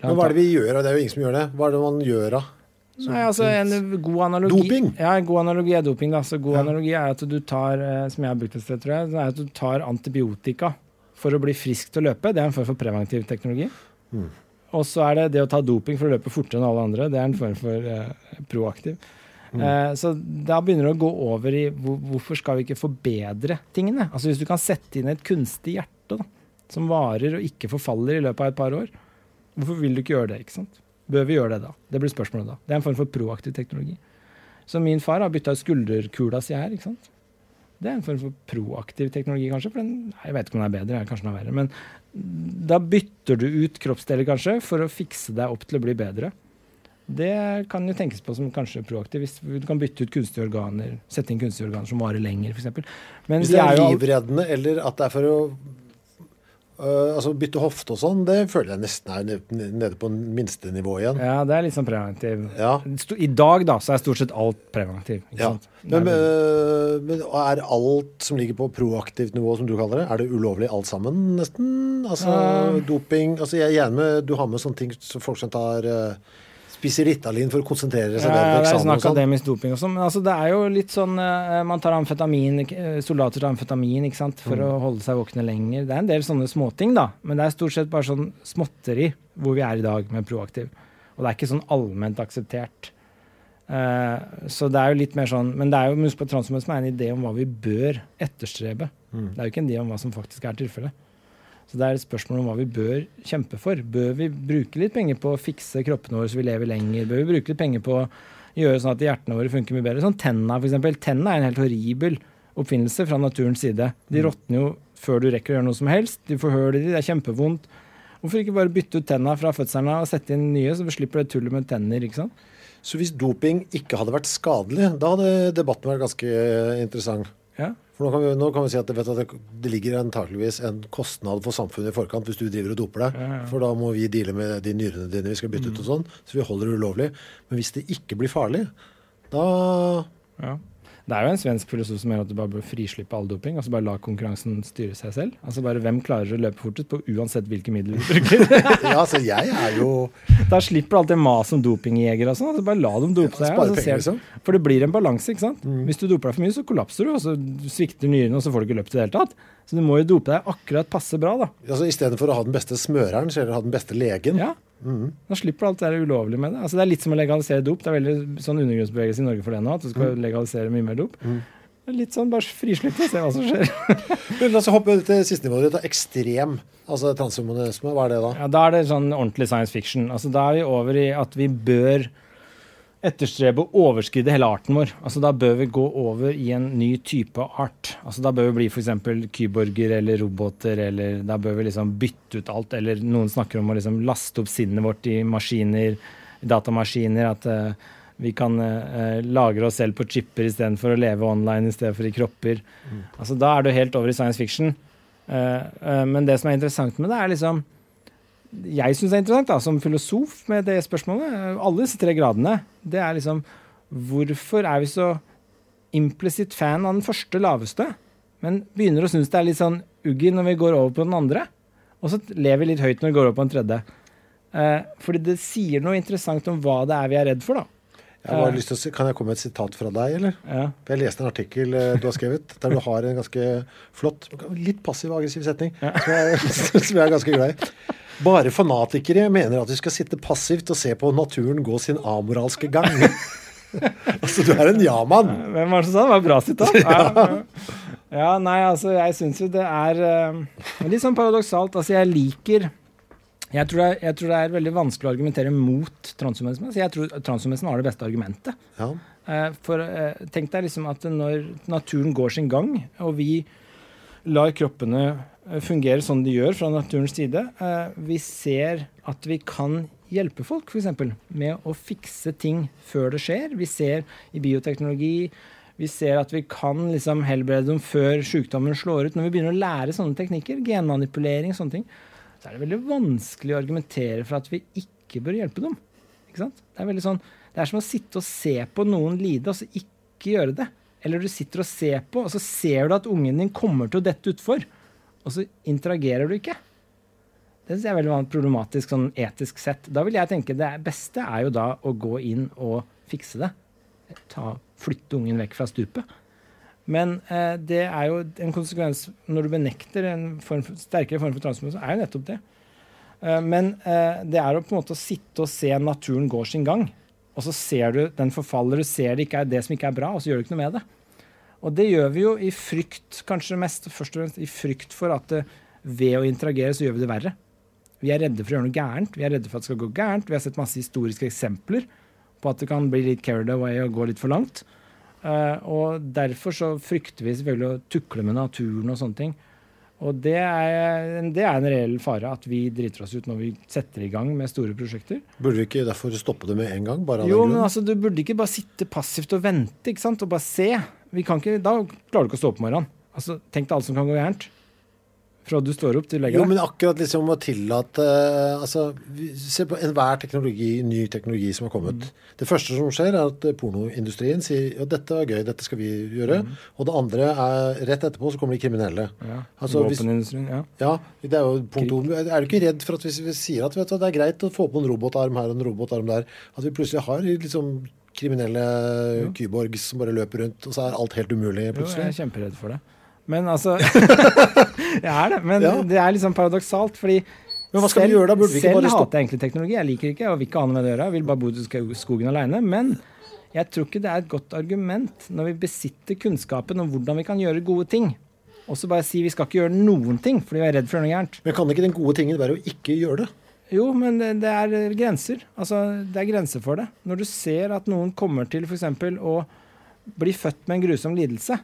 Men hva er det vi gjør, og det er jo ingen som gjør det. Hva er det man gjør av? Nei, altså En god analogi Doping? Ja, en god analogi er doping. da. Så god Ja. analogi er at du tar eh, som jeg har brukt et sted, tror jeg, er at du tar antibiotika for å bli frisk til å løpe. Det er en form for preventiv teknologi. Mm. Og så er det det å ta doping for å løpe fortere enn alle andre. Det er en form for eh, proaktiv. Mm. Eh, så da begynner det å gå over i hvor, hvorfor skal vi ikke forbedre tingene? Altså Hvis du kan sette inn et kunstig hjerte da, som varer og ikke forfaller i løpet av et par år. Hvorfor vil du ikke gjøre det? ikke sant? Bør vi gjøre det da? Det blir spørsmålet da. Det er en form for proaktiv teknologi. Så min far har bytta ut skulderkula si her. ikke sant? Det er en form for proaktiv teknologi, kanskje. for den, Jeg vet ikke om den er bedre, kanskje den er verre. Men da bytter du ut kroppsdeler, kanskje, for å fikse deg opp til å bli bedre. Det kan jo tenkes på som kanskje proaktiv, hvis du kan bytte ut kunstige organer, sette inn kunstige organer som varer lenger, f.eks. Hvis det er, er livreddende, eller at det er for å Uh, altså Bytte hofte og sånn, det føler jeg nesten er nede på minstenivå igjen. Ja, det er litt sånn preventiv. Ja. I dag da, så er stort sett alt preventiv. Ja. Men, uh, men, er alt som ligger på proaktivt nivå, som du kaller det, er det ulovlig alt sammen, nesten? Altså uh. doping altså Jeg er gjerne med Du har med sånne ting som folk som tar uh, spiser Ritalin for å konsentrere seg ja, bedre på eksamen. Det er sånn akademisk doping og sånn. Men altså, det er jo litt sånn uh, Man tar amfetamin, eh, soldater tar amfetamin ikke sant, for mm. å holde seg våkne lenger. Det er en del sånne småting, da. Men det er stort sett bare sånn småtteri hvor vi er i dag med proaktiv. Og det er ikke sånn allment akseptert. Uh, så det er jo litt mer sånn Men det er jo husk på transhumanisme er en idé om hva vi bør etterstrebe. Mm. Det er jo ikke en idé om hva som faktisk er tilfellet. Så det er et spørsmål om hva vi bør kjempe for. Bør vi bruke litt penger på å fikse kroppene våre så vi lever lenger? Bør vi bruke litt penger på å gjøre sånn at hjertene våre funker mye bedre? Sånn tenna, f.eks. Tenna er en helt horribel oppfinnelse fra naturens side. De mm. råtner jo før du rekker å gjøre noe som helst. Du i de, det er kjempevondt. Hvorfor ikke bare bytte ut tenna fra fødselen av og sette inn nye, så vi slipper det tullet med tenner? ikke sant? Så hvis doping ikke hadde vært skadelig, da hadde debatten vært ganske interessant? Ja. For nå kan, vi, nå kan vi si at, det, at det, ligger antakeligvis en kostnad for samfunnet i forkant hvis du driver og doper deg. Ja, ja. For da må vi deale med de nyrene dine vi skal bytte ut og sånn. Så vi holder det ulovlig. Men hvis det ikke blir farlig, da ja. Det er jo en svensk filosof som mener at du bare bør frislippe all doping. altså Bare la konkurransen styre seg selv. Altså bare Hvem klarer å løpe fortest på uansett hvilke midler du bruker? ja, altså jeg er jo Da slipper du alt det maset om dopingjegere og sånn. Altså bare la dem dope seg. Ja, penger, liksom. For det blir en balanse, ikke sant. Mm. Hvis du doper deg for mye, så kollapser du, og så svikter nyrene, og så får du ikke løpt i det hele tatt. Så du må jo dope deg akkurat passe bra, da. Altså Istedenfor å ha den beste smøreren, så heller ha den beste legen. Ja. Mm. Da slipper du alt det ulovlige med det. Altså Det er litt som å legalisere dop. Det er veldig sånn undergrunnsbevegelse i Norge for det nå, at du skal mm. legalisere mye mer dop. Mm. Litt sånn bare frislipp og se hva som skjer. La oss hoppe til siste nivået ditt. Ekstrem altså transhumanisme. Hva er det da? Ja, Da er det sånn ordentlig science fiction. Altså Da er vi over i at vi bør etterstrebe å overskride hele arten vår. Altså Da bør vi gå over i en ny type art. Altså Da bør vi bli f.eks. kyborger eller roboter, eller da bør vi liksom bytte ut alt. Eller noen snakker om å liksom laste opp sinnet vårt i maskiner, datamaskiner. At uh, vi kan uh, lagre oss selv på chipper istedenfor å leve online i stedet for i kropper. Mm. Altså Da er du helt over i science fiction. Uh, men det som er interessant med det, er liksom jeg syns er interessant, da, som filosof med det spørsmålet, alle disse tre gradene, det er liksom Hvorfor er vi så implisitt fan av den første laveste, men begynner å synes det er litt sånn uggy når vi går over på den andre? Og så lever vi litt høyt når vi går over på den tredje. Eh, fordi det sier noe interessant om hva det er vi er redd for, da. Jeg har lyst til å si, Kan jeg komme med et sitat fra deg, eller? Ja. Jeg leste en artikkel eh, du har skrevet, der du har en ganske flott, litt passiv-aggressiv setning, ja. som, jeg, som jeg er ganske glad i. Bare fanatikere mener at vi skal sitte passivt og se på naturen gå sin amoralske gang. altså, du er en ja-mann. Hvem var det som sa det? Det var bra sitat. Ja. ja, nei, altså, jeg syns jo det er uh, litt sånn paradoksalt. Altså, jeg liker jeg tror, er, jeg tror, det er veldig vanskelig å argumentere mot transhumanismen. Så jeg tror transhumanismen har det beste argumentet. Ja. Uh, for uh, tenk deg liksom at når naturen går sin gang, og vi lar kroppene fungerer sånn de gjør fra naturens side. Eh, vi ser at vi kan hjelpe folk, f.eks. med å fikse ting før det skjer. Vi ser i bioteknologi vi ser at vi kan liksom helbrede dem før sykdommen slår ut. Når vi begynner å lære sånne teknikker, genmanipulering, og sånne ting, så er det veldig vanskelig å argumentere for at vi ikke bør hjelpe dem. Det er, sånn, det er som å sitte og se på noen lide, og så ikke gjøre det. Eller du sitter og ser på, og så ser du at ungen din kommer til å dette utfor og så interagerer du ikke. Det synes jeg er veldig problematisk sånn etisk sett. Da vil jeg tenke det beste er jo da å gå inn og fikse det. Ta, flytte ungen vekk fra stupet. Men eh, det er jo en konsekvens når du benekter en form, sterkere form for transformasjon, er jo nettopp det. Eh, men eh, det er jo på en måte å sitte og se naturen går sin gang. Og så ser du den forfaller, du ser det ikke er det som ikke er bra, og så gjør du ikke noe med det. Og det gjør vi jo i frykt, kanskje mest først og fremst i frykt for at det, ved å interagere så gjør vi det verre. Vi er redde for å gjøre noe gærent. Vi er redde for at det skal gå gærent. Vi har sett masse historiske eksempler på at det kan bli litt carried away og gå litt for langt. Uh, og derfor så frykter vi selvfølgelig å tukle med naturen og sånne ting. Og det er, det er, en reell fare at vi driter oss ut når vi setter i gang med store prosjekter. Burde vi ikke derfor stoppe det med en gang? jo, men altså, Du burde ikke bare sitte passivt og vente ikke sant? og bare se. Ikke, da klarer du ikke å stå opp om morgenen. Altså, tenk deg alt som kan gå gærent fra du står opp til legger deg? Jo, men akkurat liksom å tillate uh, altså, Se på enhver teknologi, ny teknologi som har kommet. Mm. Det første som skjer, er at pornoindustrien sier at dette er gøy, dette skal vi gjøre. Mm. Og det andre er rett etterpå så kommer de kriminelle. Ja, altså, Våpenindustrien, ja. ja. Det er jo punkt to. Er du ikke redd for at hvis vi sier at du, det er greit å få på en robotarm her og en robotarm der, at vi plutselig har liksom kriminelle jo. kyborgs som bare løper rundt, og så er alt helt umulig plutselig? Jo, jeg er kjemperedd for det. Men altså Jeg er det. Men ja. det er liksom paradoksalt, fordi men hva skal selv, vi gjøre da? Burde vi ikke bare hater jeg egentlig teknologi. Jeg liker ikke og vil ikke ha noe med det å gjøre. Jeg vil bare bo i skogen aleine. Men jeg tror ikke det er et godt argument når vi besitter kunnskapen om hvordan vi kan gjøre gode ting. Og så bare si vi skal ikke gjøre noen ting fordi vi er redd for noe gærent. Men kan ikke den gode tingen være å ikke gjøre det? Jo, men det, det er grenser. Altså, det er grenser for det. Når du ser at noen kommer til f.eks. å bli født med en grusom lidelse,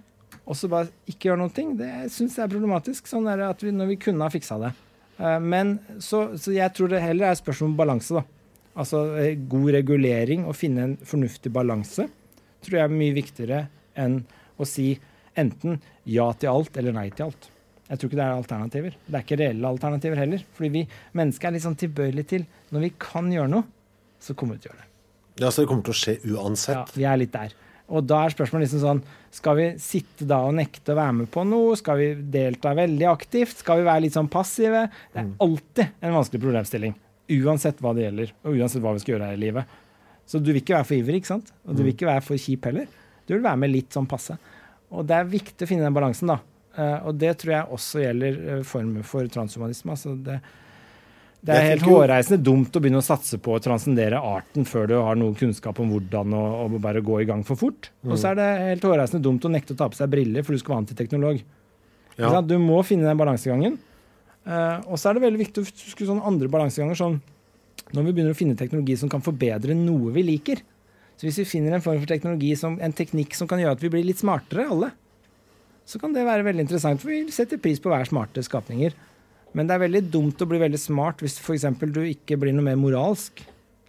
og så bare ikke gjøre noen ting, det syns jeg er problematisk. Sånn er det at vi, når vi kunne ha fiksa det. Uh, men så, så, jeg tror det heller er et spørsmål om balanse, da. Altså eh, god regulering, og finne en fornuftig balanse, tror jeg er mye viktigere enn å si enten ja til alt eller nei til alt. Jeg tror ikke det er alternativer. Det er ikke reelle alternativer heller. Fordi vi mennesker er litt sånn tilbøyelige til Når vi kan gjøre noe, så kommer vi til å gjøre det. Ja, Så det kommer til å skje uansett? Ja, vi er litt der. Og da er spørsmålet liksom sånn Skal vi sitte da og nekte å være med på noe? Skal vi delta veldig aktivt? Skal vi være litt sånn passive? Det er mm. alltid en vanskelig problemstilling. Uansett hva det gjelder, og uansett hva vi skal gjøre her i livet. Så du vil ikke være for ivrig, ikke sant? Og du vil mm. ikke være for kjip heller. Du vil være med litt sånn passe. Og det er viktig å finne den balansen, da. Uh, og det tror jeg også gjelder formen former for transhumanisme. Altså det, det er helt hårreisende dumt å begynne å satse på å transcendere arten før du har noen kunnskap om hvordan å, bare gå i gang for fort. Mm. Og så er det helt hårreisende dumt å nekte å ta på seg briller for du skal være antiteknolog. Ja. Du må finne den balansegangen. Uh, og så er det veldig viktig å huske sånne andre balanseganger. sånn Når vi begynner å finne teknologi som kan forbedre noe vi liker. Så hvis vi finner en form for teknologi som, en teknikk som kan gjøre at vi blir litt smartere, alle, så kan det være veldig interessant. For vi setter pris på å være smarte skapninger. Men det er veldig dumt å bli veldig smart hvis f.eks. du ikke blir noe mer moralsk.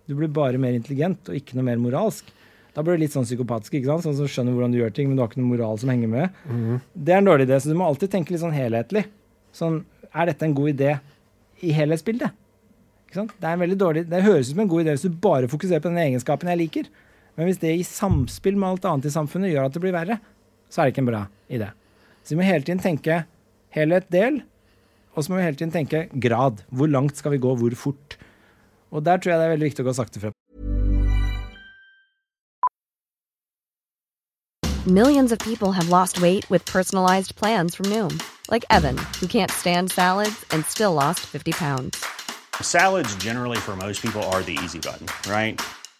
Du blir bare mer intelligent og ikke noe mer moralsk. Da blir du litt sånn psykopatisk, ikke sant? sånn som skjønner hvordan du gjør ting, men du har ikke noe moral som henger med. Mm. Det er en dårlig idé, så du må alltid tenke litt sånn helhetlig. Sånn, er dette en god idé i helhetsbildet? Ikke sant? Det, er en veldig dårlig, det høres ut som en god idé hvis du bare fokuserer på den egenskapen jeg liker. Men hvis det i samspill med alt annet i samfunnet gjør at det blir verre, så er det ikke en bra idé. Så vi må hele tiden tenke helhet, del, og så må vi hele tiden tenke grad. Hvor langt skal vi gå? Hvor fort? Og der tror jeg det er veldig viktig å gå sakte frem. Millions of people have lost weight with personalized plans from Noom. Like Evan, who can't stand salads and still lost 50 pounds. Salads generally for most people are the easy button, right?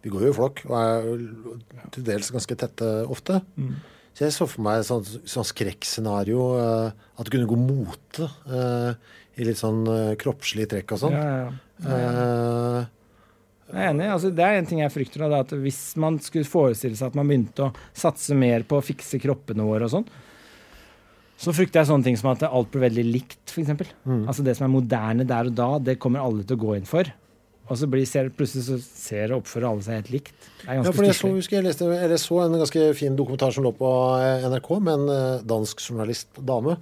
Vi går jo i flokk og er til dels ganske tette ofte. Så jeg så for meg et sånt, sånn skrekkscenario. eh, at det kunne gå mote eh, i litt sånn uh, kroppslig trekk og sånn. Ja, ja, ja. Eh, Jeg er enig. Altså, det er en ting jeg frykter. Da, at Hvis man skulle forestille seg at man begynte å satse mer på å fikse kroppene våre og sånn, så frykter jeg sånne ting som at alt blir veldig likt, f.eks. Mm. Altså det som er moderne der og da, det kommer alle til å gå inn for. Og så blir, ser, plutselig så ser og oppfører alle seg helt likt. Det er Ja, ganske for jeg så, jeg, leste, eller jeg så en ganske fin dokumentar som lå på eh, NRK med en eh, dansk journalist dame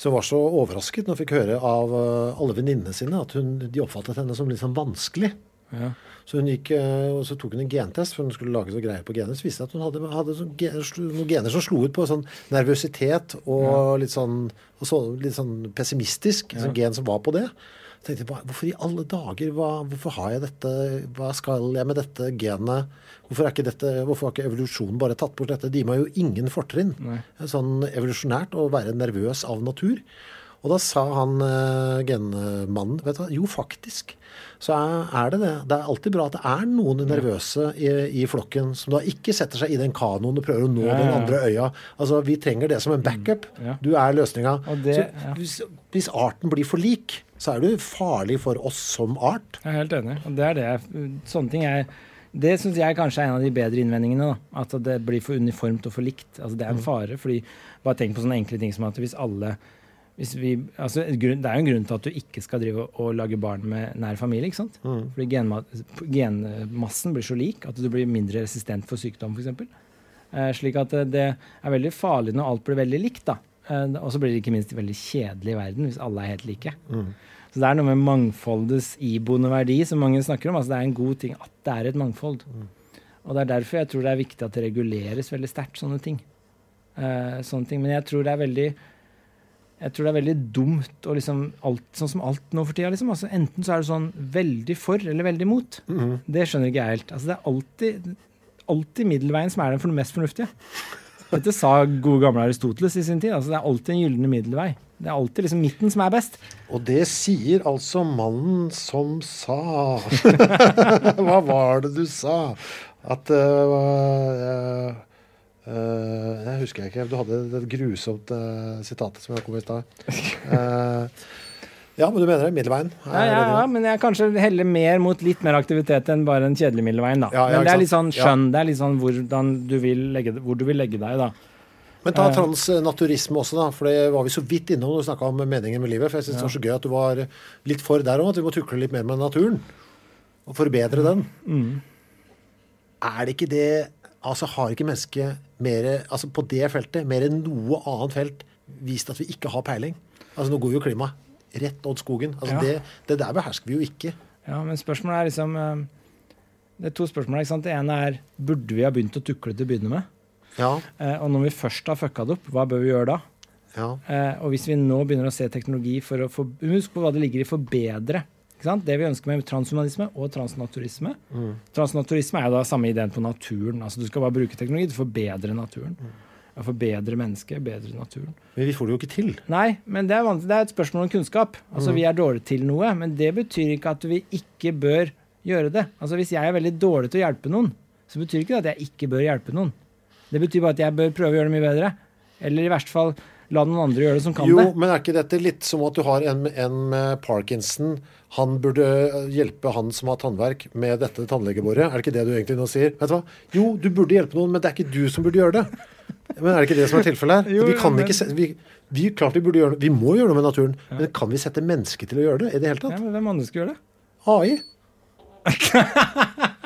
som var så overrasket når hun fikk høre av eh, alle venninnene sine at hun, de oppfattet henne som litt sånn vanskelig. Ja. Så hun gikk, og så tok hun en gentest, for hun skulle lage noe greier på gener. Så viste det at hun hadde, hadde sånn noen gener som slo ut på sånn nervøsitet og litt sånn, og så, litt sånn pessimistisk. Sånn gen som var på det. Tenkte jeg Hvorfor i alle dager? Hva, hvorfor har jeg dette? Hva skal jeg med dette genet? Hvorfor, er ikke dette, hvorfor har ikke evolusjonen bare tatt bort dette? Det gir meg jo ingen fortrinn. Sånn evolusjonært å være nervøs av natur. Og da sa han uh, genmannen vet du jo faktisk så er, det det. Det er alltid bra at det er noen nervøse i, i flokken som da ikke setter seg i den kanoen og prøver å nå Ja, ja, den andre øya. Altså, Vi trenger det som en backup. Ja. Du er løsninga. Ja. hvis, hvis arten blir for lik, så er du farlig for oss som art. Jeg er helt enig. Og det er det sånne ting er Det syns jeg kanskje er en av de bedre innvendingene. da, At det blir for uniformt og for likt. Altså Det er en fare. fordi Bare tenk på sånne enkle ting som at hvis alle hvis vi, altså, grunn- Det er jo en grunn til at du ikke skal drive og, og lage barn med nær familie. ikke sant? Fordi genma, genmassen blir så lik at du blir mindre resistent for sykdom, f.eks. Eh, slik at det, det er veldig farlig når alt blir veldig likt. da. Eh, og så blir det ikke minst veldig kjedelig i verden hvis alle er helt like. Så det er noe med mangfoldets iboende verdi som mange snakker om. Altså det er en god ting at det er et mangfold. Og det er derfor jeg tror det er viktig at det reguleres veldig sterkt, sånne ting. Uh, sånne ting. Men jeg tror det er veldig jeg tror det er veldig dumt og liksom alt, sånn som alt nå for tida. Liksom. Altså, enten så er du sånn veldig for eller veldig mot. Det skjønner ikke jeg helt. Altså, det er alltid, alltid middelveien som er den for mest fornuftige. Dette sa gode gamle Aristoteles i sin tid. Altså, det er alltid en gylne middelvei. Det er alltid liksom midten som er best. Og det sier altså mannen som sa Hva var det du sa? At uh, uh, Jeg husker ikke. Du hadde det grusomt uh, sitatet som kom i stad. Uh, ja, men du mener det? Middelveien? Ja, ja, ja, men jeg kanskje heller mer mot litt mer aktivitet enn bare den kjedelige middelveien. da. Ja, ja, men det er litt sånn skjønn. Det er litt sånn hvordan du vil legge, hvor du vil legge deg, da. Men ta Eh. transnaturisme også, da. For det var vi så vidt innom når du snakka om meningen med livet. For jeg syns det var så gøy at du var litt for der òg. At vi må tukle litt mer med naturen. Og forbedre den. Mm. Er det ikke det Altså har ikke mennesket mer Altså på det feltet, mer enn noe annet felt, vist at vi ikke har peiling? Altså nå går jo klimaet rett åt skogen. Altså Ja. det, det der behersker vi jo ikke. Ja, men spørsmålet er liksom eh, Det er to spørsmål. ikke sant? Det ene er burde vi ha begynt å tukle til å begynne med? Ja. Eh, og når vi først har fucka det opp, hva bør vi gjøre da? ja. Eh, og hvis vi nå begynner å se teknologi for å få Husk på hva det ligger i forbedre. Ikke sant? Det vi ønsker med transhumanisme og transnaturisme. Transnaturisme er jo da samme ideen på naturen. Altså Du skal bare bruke teknologi til å forbedre naturen. Ja, Forbedre mennesket, bedre naturen. Men vi får det jo ikke til. Nei, men det er, det er et spørsmål om kunnskap. Altså Vi er dårlige til noe, men det betyr ikke at vi ikke bør gjøre det. Altså Hvis jeg er veldig dårlig til å hjelpe noen, så betyr ikke det at jeg ikke bør hjelpe noen. Det betyr bare at jeg bør prøve å gjøre det mye bedre. Eller i verste fall la noen andre gjøre det som kan Jo, det. men er ikke dette litt som at du har en, en med parkinson? Han burde hjelpe han som har tannverk med dette tannlegeboret. Er det ikke det du egentlig nå sier? Vet du hva? Jo, du burde hjelpe noen, men det er ikke du som burde gjøre det. Men er det ikke det som er tilfellet her? Jo, vi kan men- ikke vi, vi, klart vi, burde gjøre noe. vi må gjøre noe med naturen, men kan vi sette mennesket til å gjøre det i det hele Ja, men Hvem andre skal gjøre det? AI?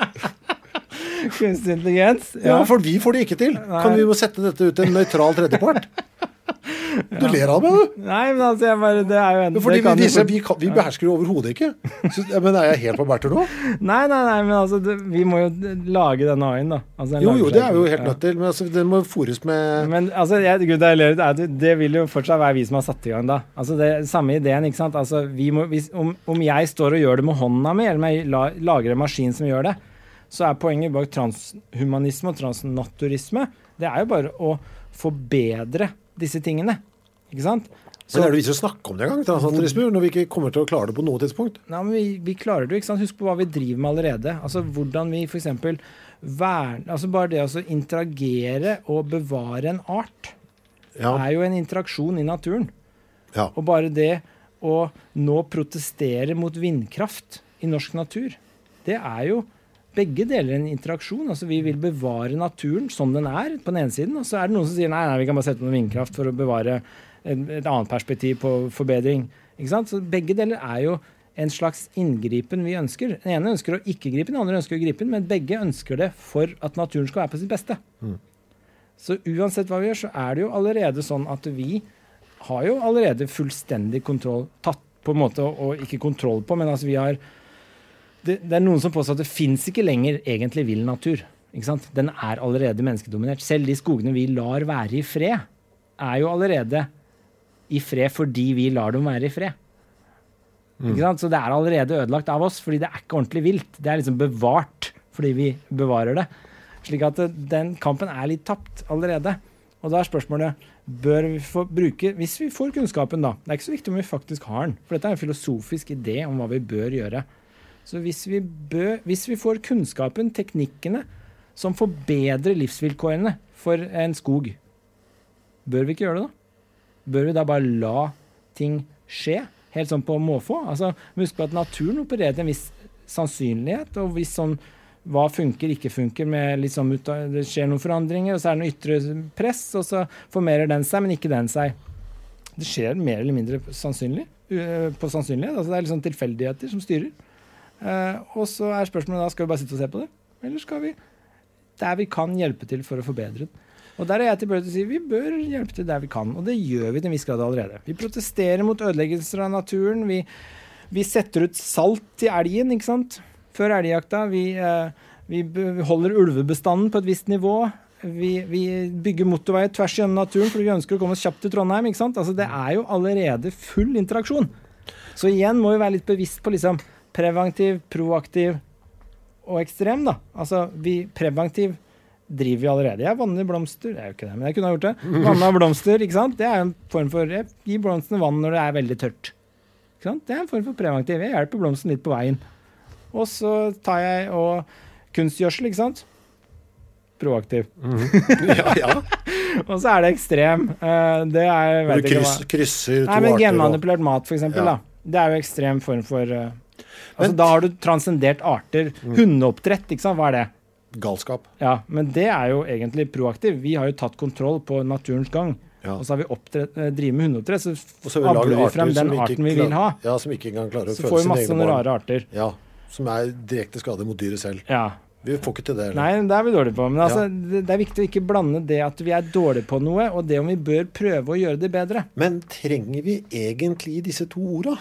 Kunstig intelligens? Ja, for vi får det ikke til. Kan vi jo sette dette ut til en nøytral tredjepart? Du ler av meg, du. Nei, men altså, jeg bare, det er jo en Fordi det vi, viser, vi, kan, vi behersker jo overhodet ikke. Så, men er jeg helt på bærtur nå? Nei, nei, nei, men altså, det, vi må jo lage denne AI-en, da. Altså, den Jo, jo, det er vi jo helt nødt til. Men altså, den må fôres med Men altså, jeg, Gud, jeg ler, det, det vil jo fortsatt være vi som har satt i gang da. Altså, det Samme ideen, ikke sant. Altså, vi må, hvis, om, om jeg står og gjør det med hånda mi, eller om jeg la, lager en maskin som gjør det, så er poenget bak transhumanisme og transnaturisme det er jo bare å forbedre disse tingene. Ikke sant? Men er det vits i å snakke om det engang, transnaturisme, når vi ikke kommer til å klare det på noe tidspunkt? Nei, men vi, vi klarer det jo, ikke sant? Husk på hva vi driver med allerede. Altså hvordan vi f.eks. verner Altså bare det å altså, interagere og bevare en art Ja. er jo en interaksjon i naturen. Ja. Og bare det å nå protestere mot vindkraft i norsk natur, det er jo begge deler en interaksjon. Altså Vi vil bevare naturen som den er, på den ene siden. Og så er det noen som sier nei, nei, vi kan bare sette på noe vindkraft for å bevare et, et annet perspektiv på forbedring. Ikke sant? Så begge deler er jo en slags inngripen vi ønsker. Den ene ønsker å ikke gripe den andre ønsker å gripe den, men begge ønsker det for at naturen skal være på sitt beste. Så uansett hva vi gjør, så er det jo allerede sånn at vi har jo allerede fullstendig kontroll, tatt på en måte, og ikke kontroll på, men altså vi har det, det er noen som påstår at det fins ikke lenger egentlig vill natur. Den er allerede menneskedominert. Selv de skogene vi lar være i fred, er jo allerede i fred fordi vi lar dem være i fred. Ikke sant? Så det er allerede ødelagt av oss, fordi det er ikke ordentlig vilt. Det er liksom bevart fordi vi bevarer det. Slik at den kampen er litt tapt allerede. Og da er spørsmålet bør vi få bruke Hvis vi får kunnskapen, da. Det er ikke så viktig om vi faktisk har den. For dette er en filosofisk idé om hva vi bør gjøre. Så hvis vi, bø, hvis vi får kunnskapen, teknikkene, som forbedrer livsvilkårene for en skog, bør vi ikke gjøre det da? Bør vi da bare la ting skje, helt sånn på måfå? Altså, Husk på at naturen opererer til en viss sannsynlighet, og hvis sånn hva funker, ikke funker, med ut det skjer noen forandringer, og så er det noe ytre press, og så formerer den seg, men ikke den seg. Det skjer mer eller mindre sannsynlig, på sannsynlighet. Altså det er sånn tilfeldigheter som styrer. Eh, og så er spørsmålet da, skal vi bare sitte og se på det? Eller skal vi der vi kan hjelpe til for å forbedre den? Og der er jeg tilbøyelig til å si vi bør hjelpe til der vi kan, og det gjør vi til en viss grad allerede. Vi protesterer mot ødeleggelser av naturen. Vi, vi setter ut salt til elgen, ikke sant? Før elgjakta. Vi, eh, vi holder ulvebestanden på et visst nivå. Vi, vi bygger motorveier tvers gjennom naturen fordi vi ønsker å komme oss kjapt til Trondheim. ikke sant? Altså Det er jo allerede full interaksjon. Så igjen må vi være litt bevisst på liksom preventiv, proaktiv og ekstrem. da. Altså vi preventiv driver vi allerede. Jeg vanner blomster. Det er jo ikke det, men jeg kunne ha gjort det. Vanna blomster, ikke sant. Det er en form for Jeg gir blomstene vann når det er veldig tørt. Ikke sant? Det er en form for preventiv. Jeg hjelper blomsten litt på veien. Og så tar jeg og kunstgjødsel, ikke sant. Proaktiv. Ja, ja. Og så er det ekstrem. Eh, det er Hvor vet du ikke kryss, hva. krysser to Nei, men arter. Genmanipulert mat, for eksempel. Ja. Da. Det er jo ekstrem form for eh, Altså, Men- Da har du transcendert arter. Hundeoppdrett, ikke sant. Hva er det? Galskap. Ja, men det er jo egentlig proaktiv. Vi har jo tatt kontroll på naturens gang. Ja. Og så har vi oppdrett, eh, driver med hundeoppdrett, så Og så vi avler vi frem den arten vi vil ha. Ja, som ikke engang klarer å Så føde får vi sine masse egne sånne barn. rare arter. Ja, som er direkte skade mot dyret selv. Ja. Vi får ikke til det. eller? Nei, det er vi dårlige på. Men altså, Ja. det, er viktig å ikke blande det at vi er dårlige på noe, og det om vi bør prøve å gjøre det bedre. Men trenger vi egentlig disse to orda?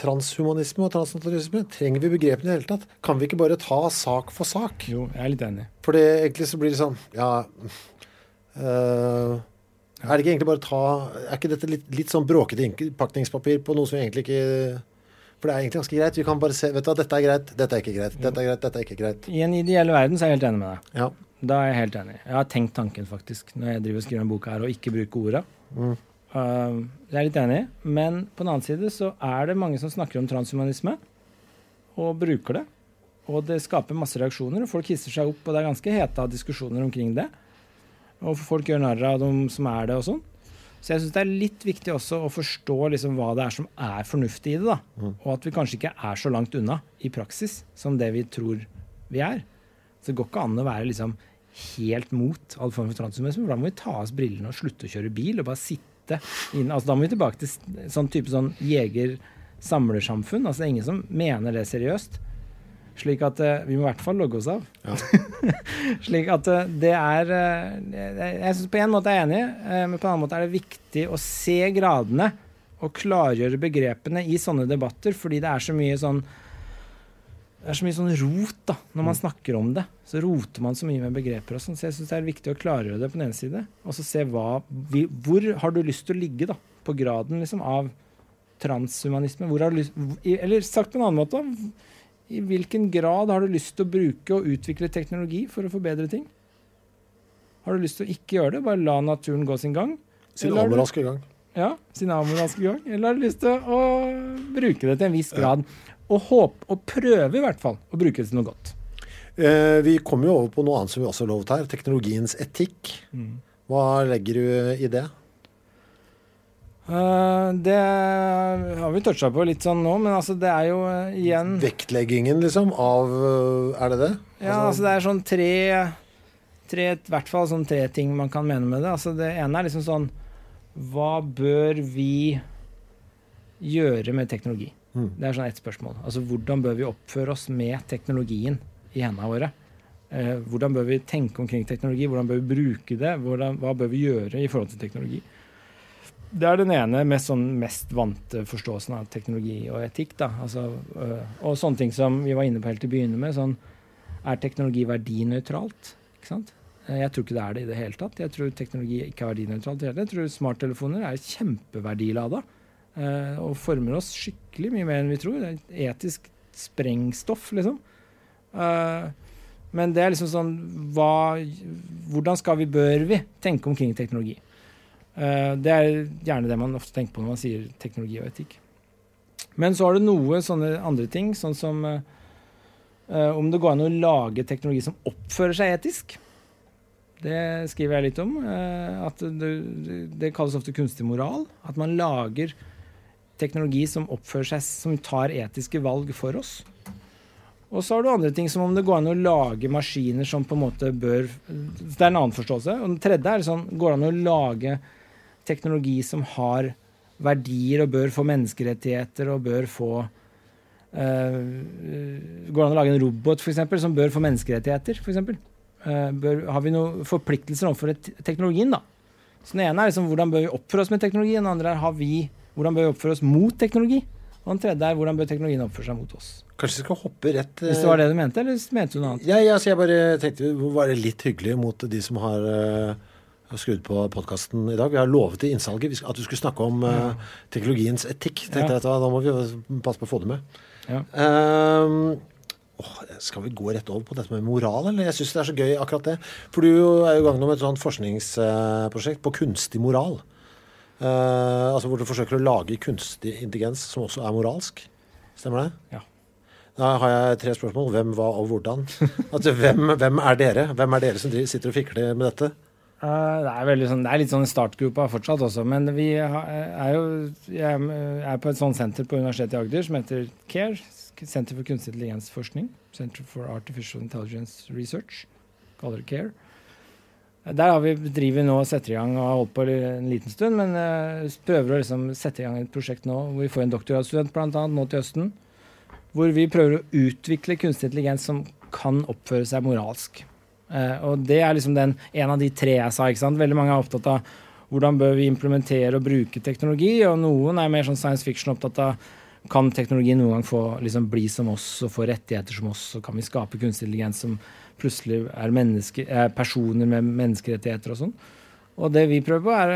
Transhumanisme og transnaturalisme? Trenger vi begrepene i det hele tatt? Kan vi ikke bare ta sak for sak? Jo, jeg er litt enig. For det, egentlig så blir det sånn Ja øh, Er det ikke egentlig bare ta Er ikke dette litt, litt sånn bråkete innpakningspapir på noe som egentlig ikke For det er egentlig ganske greit. Vi kan bare se Vet du dette er greit, dette er ikke greit. Dette er greit, dette er ikke greit. I en ideell verden så er jeg helt enig med deg. Ja. Da er jeg helt enig. Jeg har tenkt tanken, faktisk, når jeg driver og skriver en bok her, og ikke bruker orda. Mm. Uh, jeg er litt enig, men på den annen side så er det mange som snakker om transhumanisme, og bruker det. og det skaper masse reaksjoner, og folk hisser seg opp, og det er ganske heta diskusjoner omkring det. Og folk gjør narr av dem som er det, og sånn. Så jeg syns det er litt viktig også å forstå liksom hva det er som er fornuftig i det. da. Mm. Og at vi kanskje ikke er så langt unna i praksis som det vi tror vi er. Så det går ikke an å være liksom helt mot all form for transhumanisme. for Da må vi ta av oss brillene og slutte å kjøre bil og bare sitte inne. Altså, da må vi tilbake til sånn type sånn jeger-samlersamfunn. Altså, det er ingen som mener det seriøst. Slik at eh, vi må i hvert fall logge oss av. Slik at eh, det er eh, Jeg, synes på en måte er jeg enig, men på en annen måte er det viktig å se gradene og klargjøre begrepene i sånne debatter, fordi det er så mye sånn det er så mye sånn rot da, når man snakker om det. Så roter man så mye med begreper. og sånn, Så jeg syns det er viktig å klargjøre det på den ene side. Og så se hva, vi, hvor har du lyst til å ligge da, på graden liksom, av transhumanisme. Hvor har du lyst, eller sagt på en annen måte, i hvilken grad har du lyst til å bruke og utvikle teknologi for å forbedre ting? Har du lyst til å ikke gjøre det? Bare la naturen gå sin gang? Sin amoralske gang. Ja, sin amoralske gang. Eller har du lyst til å bruke det til en viss grad? Og håpe, og prøve i hvert fall, å bruke det til noe godt. Eh, vi kommer jo over på noe annet som vi også har lovet her. Teknologiens etikk. Mm. Hva legger du i det? Eh, det har vi toucha på litt sånn nå, men altså det er jo uh, igjen Vektleggingen, liksom, av uh, Er det det? Ja, altså det er sånn tre, tre I hvert fall sånn tre ting man kan mene med det. Altså det ene er liksom sånn Hva bør vi gjøre med teknologi? Mm. Det er sånn ett spørsmål. Altså hvordan bør vi oppføre oss med teknologien i hendene våre? Hvordan bør vi tenke omkring teknologi? Hvordan bør vi bruke det? Hvordan, hva bør vi gjøre i forhold til teknologi? Det er den ene mest, sånn, mest vante forståelsen av teknologi og etikk. Altså, øh, og sånne ting som vi var inne på helt til å begynne med. Sånn, er teknologi verdinøytralt? Eh, Jeg tror ikke det er det i det hele tatt. Jeg tror teknologi ikke er verdinøytralt. Jeg tror smarttelefoner er kjempeverdilada eh, og former oss skikkelig mye mer enn vi tror. Det er etisk sprengstoff, liksom. Uh, men det er liksom sånn hva, Hvordan skal vi, bør vi, tenke omkring teknologi? Eh, det er gjerne det man ofte tenker på når man sier teknologi og etikk. Men så har du noe sånne andre ting, sånn som eh, om det går an å lage teknologi som oppfører seg etisk. Det skriver jeg litt om. eh, at det, det kalles ofte kunstig moral. At man lager teknologi som oppfører seg, som tar etiske valg for oss. Og så har du andre ting som om det går an å lage maskiner som på en måte bør Det er en annen forståelse. Og den tredje er sånn Går det an å lage teknologi som har verdier og bør få menneskerettigheter og bør få uh, Går det an å lage en robot for eksempel, som bør få menneskerettigheter? For eksempel? Bør, har vi noen forpliktelser overfor teknologien? da? Så Den ene er liksom hvordan bør vi oppføre oss med teknologi, den andre er har vi, hvordan bør vi oppføre oss mot teknologi? Og den tredje er hvordan bør teknologien oppføre seg mot oss? Kanskje vi skal hoppe rett Hvis det var det du mente, eller mente du noe annet? Ja, ja, jeg bare tenkte må være litt hyggelige mot de som har uh, skrudd på podkasten i dag. Vi har lovet i innsalget at du skulle snakke om uh, teknologiens etikk. Tenkte Ja. jeg, Da må vi passe på å få det med. Ja. Uh, skal vi gå rett over på dette med moral, eller? Jeg syns det er så gøy, akkurat det. For du er jo i gang med et sånt forskningsprosjekt på kunstig moral. Uh, altså hvor du forsøker å lage kunstig intelligens som også er moralsk. Stemmer det? Ja. Da har jeg tre spørsmål. Hvem, hva og hvordan. Altså, hvem, hvem er dere? Hvem er dere som sitter og fikler med dette? Eh, det, er sånn, det er litt sånn i startgropa fortsatt også, men vi har, er jo Jeg er på et sånt senter på Universitetet i Agder som heter CARE, Senter for kunstig intelligensforskning. Center for Artificial Intelligence Research. Kaller det CARE. Der har vi driver nå og setter i gang og har holdt på en liten stund, men eh, prøver å liksom sette i gang et prosjekt nå hvor vi får en doktorgradsstudent annet nå til høsten. Hvor vi prøver å utvikle kunstig intelligens som kan oppføre seg moralsk. Eh, og det er liksom den, en av de tre jeg sa. ikke sant? Veldig mange er opptatt av hvordan bør vi implementere og bruke teknologi, og noen er mer sånn science fiction opptatt av kan teknologi noen gang få liksom, bli som oss og få rettigheter som oss, og kan vi skape kunstig intelligens som plutselig er, er personer med menneskerettigheter og sånn. Og det vi prøver på, er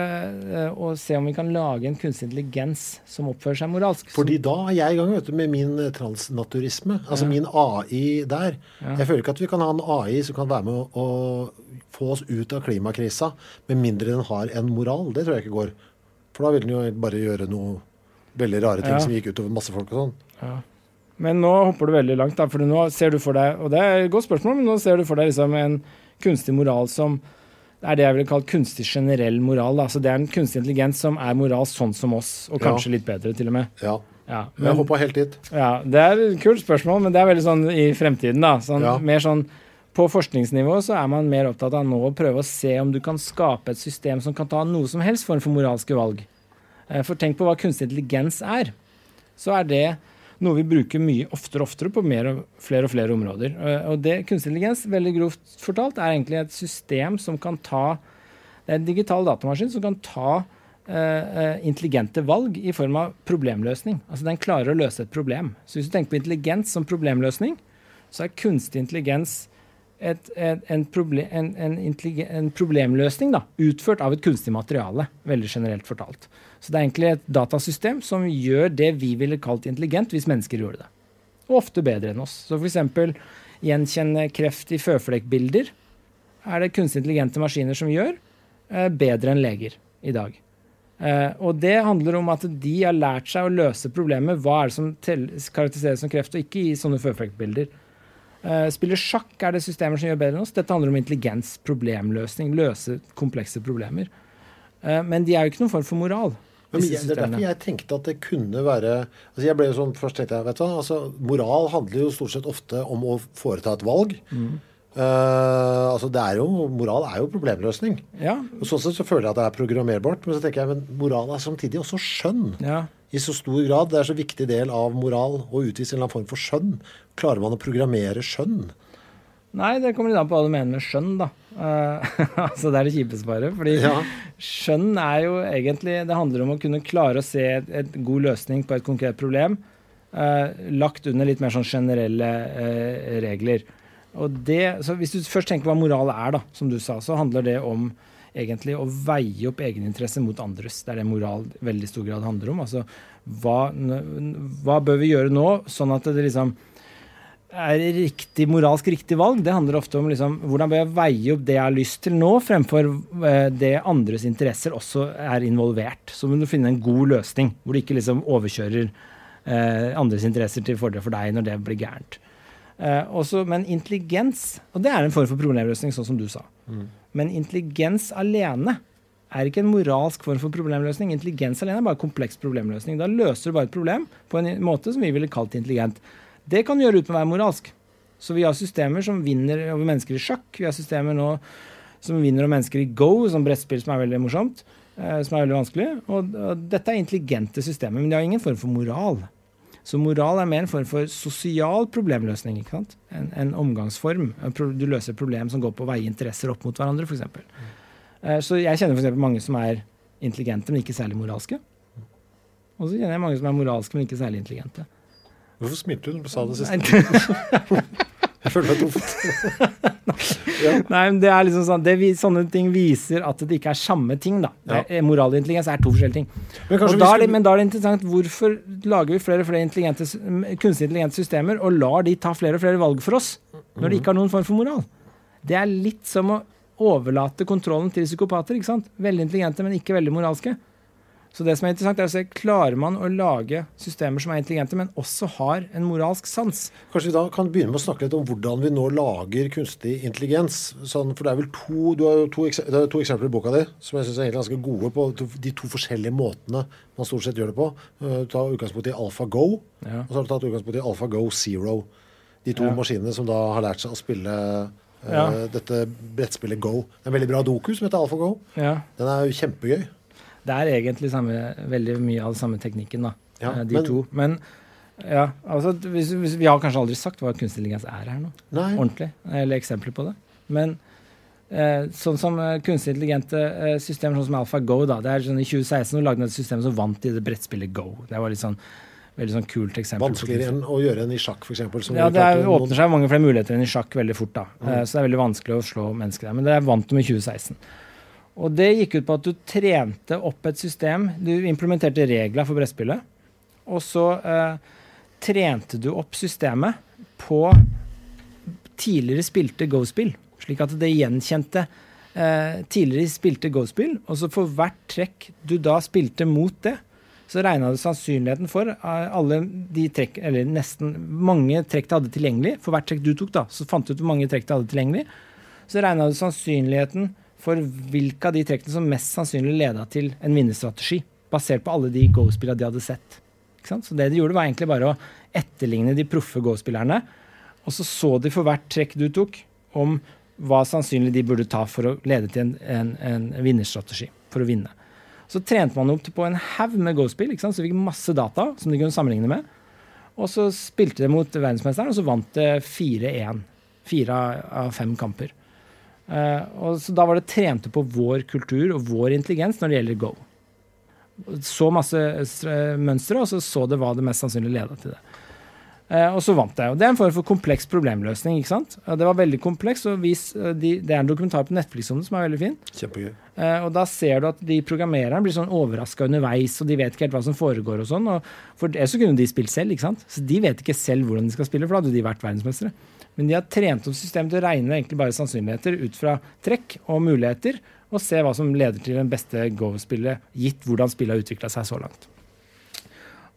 eh, å se om vi kan lage en kunstig intelligens som oppfører seg moralsk. Fordi da er jeg i gang vet du, med min eh, transnaturisme. Altså Ja. min AI der. Ja. Jeg føler ikke at vi kan ha en AI som kan være med å, å få oss ut av klimakrisa, med mindre den har en moral. Det tror jeg ikke går. For da vil den jo bare gjøre noe veldig rare ting Ja. som gikk utover masse folk og sånn. Ja. Men nå hopper du veldig langt, da, for nå ser du for deg Og det er et godt spørsmål, men nå ser du for deg liksom en kunstig moral som det er det jeg ville kalt kunstig generell moral. Da. Så det er en kunstig intelligens som er moral sånn som oss, og kanskje Ja. litt bedre, til og med. Ja. Ja, Jeg hoppa helt dit. ja, Det er et kult spørsmål, men det er veldig sånn i fremtiden. da. Sånn, Ja. Mer sånn På forskningsnivå så er man mer opptatt av nå å prøve å se om du kan skape et system som kan ta noe som helst form for moralske valg. Eh, For tenk på hva kunstig intelligens er. Så er det noe vi bruker mye oftere og oftere på og flere og flere områder. Eh, Og det kunstig intelligens, veldig grovt fortalt, er egentlig et system som kan ta Det er en digital datamaskin som kan ta eh, intelligente valg i form av problemløsning. Altså den klarer å løse et problem. Så hvis du tenker på intelligens som problemløsning, så er kunstig intelligens et, et, en, proble en, en, en problemløsning da, utført av et kunstig materiale, veldig generelt fortalt. Så det er egentlig et datasystem som gjør det vi ville kalt intelligent hvis mennesker gjorde det. Og ofte bedre enn oss. Så f.eks. gjenkjenne kreft i føflekkbilder er det kunstig intelligente maskiner som gjør, eh, bedre enn leger i dag. Eh, og det handler om at de har lært seg å løse problemet. Hva er det som karakteriseres som kreft, og ikke i sånne føflekkbilder. Uh, spille sjakk er det systemer som gjør bedre enn oss. Dette handler om intelligens, problemløsning, løse komplekse problemer. Eh, men de er jo ikke noen form for moral. Men disse jeg, det er derfor jeg tenkte at det kunne være altså jeg ble jo sånn, Først tenkte jeg vet du, hva, altså Moral handler jo stort sett ofte om å foreta et valg. Mm. Uh, altså det er jo, Moral er jo problemløsning. Ja, Og Sånn sett så føler jeg at det er programmerbart. Men så tenker jeg, men moral er samtidig også skjønn. ja. I så stor grad. Det er så viktig del av moral å utvise en eller annen form for skjønn. Klarer man å programmere skjønn? Nei, det kommer litt an på hva du mener med skjønn, da. Uh, altså det er det kjipe svaret. Fordi Ja. skjønn er jo egentlig Det handler om å kunne klare å se et, et god løsning på et konkret problem. uh, lagt under litt mer sånn generelle uh, regler. Og det, så Hvis du først tenker hva moral er, da, som du sa, så handler det om egentlig å veie opp egeninteresse mot andres. Det er det moral veldig stor grad handler om. Altså, hva, hva bør vi gjøre nå, sånn at det liksom er riktig, moralsk riktig valg. Det handler ofte om liksom, hvordan bør jeg veie opp det jeg har lyst til nå, fremfor eh, det andres interesser også er involvert. Så må du finne en god løsning, hvor du ikke liksom overkjører eh, andres interesser til fordel for deg når det blir gærent. Eh, også, men intelligens, og det er en form for problemløsning, sånn som du sa. Men intelligens alene er ikke en moralsk form for problemløsning. Intelligens alene er bare kompleks problemløsning. Da løser du bare et problem på en måte som vi ville kalt intelligent. Det kan gjøre uten å være moralsk. Så vi har systemer som vinner over mennesker i sjakk. Vi har systemer nå som vinner over mennesker i go, som brettspill som er veldig morsomt. Eh, som er veldig vanskelig. Og dette er intelligente systemer, men de har ingen form for moral. Så moral er mer en form for sosial problemløsning. ikke sant? En, en omgangsform. Du løser et problem som går på å veie interesser opp mot hverandre, f.eks. Eh, Så jeg kjenner f.eks. mange som er intelligente, men ikke særlig moralske. Og så kjenner jeg mange som er moralske, men ikke særlig intelligente. Hvorfor smilte du når du sa det siste? Jeg føler meg truffet. Nei, men det er liksom sånn, det, Sånne ting viser at det ikke er samme ting. da. Ja. er, moral og intelligens er to forskjellige ting. Men Og da er det, men da er det interessant hvorfor lager vi flere og flere intelligente, kunstig intelligente systemer og lar de ta flere og flere valg for oss, når de ikke har noen form for moral? Det er litt som å overlate kontrollen til psykopater. ikke sant? Veldig intelligente, men ikke veldig moralske. Så det som er interessant er å se, Klarer man å lage systemer som er intelligente, men også har en moralsk sans? Kanskje vi da kan begynne med å snakke litt om hvordan vi nå lager kunstig intelligens. Sånn, for det er vel to, Du har jo to, det er to eksempler i boka di som jeg syns er egentlig ganske gode på de to forskjellige måtene man stort sett gjør det på. Eh, Du tar utgangspunkt i AlphaGo, Ja. og så har du tatt utgangspunkt i AlphaGo Zero. De to Ja. maskinene som da har lært seg å spille eh, Ja. dette brettspillet Go. Det er en veldig bra doku som heter AlphaGo. Ja. Den er jo kjempegøy. Det er egentlig samme, veldig mye av den samme teknikken, da. Ja, eh, de men- to. Men ja, altså, hvis, hvis, vi har kanskje aldri sagt hva kunstig intelligens er her nå. Nei. Ordentlig. Eller eksempler på det. Men eh, sånn som eh, kunstig intelligente eh, systemer sånn som AlphaGo, da. Det er sånn I 2016 så lagde de et system som vant i det brettspillet Go. Det var litt sånn veldig sånn kult eksempel. Vanskeligere enn å gjøre en i sjakk, f.eks. ja, det er, åpner seg mange flere muligheter enn i sjakk veldig fort. da. Eh, Så det er veldig vanskelig å slå mennesker der. Men det vant de i 2016. Og det gikk ut på at du trente opp et system. Du implementerte regler for brettspillet. Og så eh, trente du opp systemet på tidligere spilte Go-spill. Slik at det gjenkjente eh, tidligere spilte Go-spill. Og så for hvert trekk du da spilte mot det, så regna du sannsynligheten for eh, alle de trekk, eller nesten mange trekk du hadde tilgjengelig. For hvert trekk du tok, da, så fant du ut hvor mange trekk du hadde tilgjengelig. Så regna du sannsynligheten for hvilke av de trekkene som mest sannsynlig leda til en vinnerstrategi. Basert på alle de Go-spillene de hadde sett. Så det de gjorde, var egentlig bare å etterligne de proffe Go-spillerne. Og så så de for hvert trekk du tok, om hva sannsynlig de burde ta for å lede til en, en, en vinnerstrategi. For å vinne. Så trente man opp på en haug med Go-spill, så de fikk masse data som de kunne sammenligne med. Og så spilte de mot verdensmesteren, og så vant det 4-1. Fire av fem kamper. Uh, og så Da var det trente på vår kultur og vår intelligens når det gjelder Go. Så masse mønstre, og så så det hva det mest sannsynlig leda til det. Uh, og så vant jeg. Og Det er en form for kompleks problemløsning. ikke sant? Det var veldig kompleks, og vis, de, det er en dokumentar på Netflix om det som er veldig fin. Kjempegøy. og Da ser du at de programmererne blir sånn overraska underveis, og de vet ikke helt hva som foregår. og sånn, For det så kunne de spilt selv, ikke sant? så de vet ikke selv hvordan de skal spille, for da hadde de vært verdensmestere. Men de har trent opp systemet til å regne egentlig bare sannsynligheter ut fra trekk og muligheter, og se hva som leder til den beste Go-spillet, gitt hvordan spillet har utvikla seg så langt.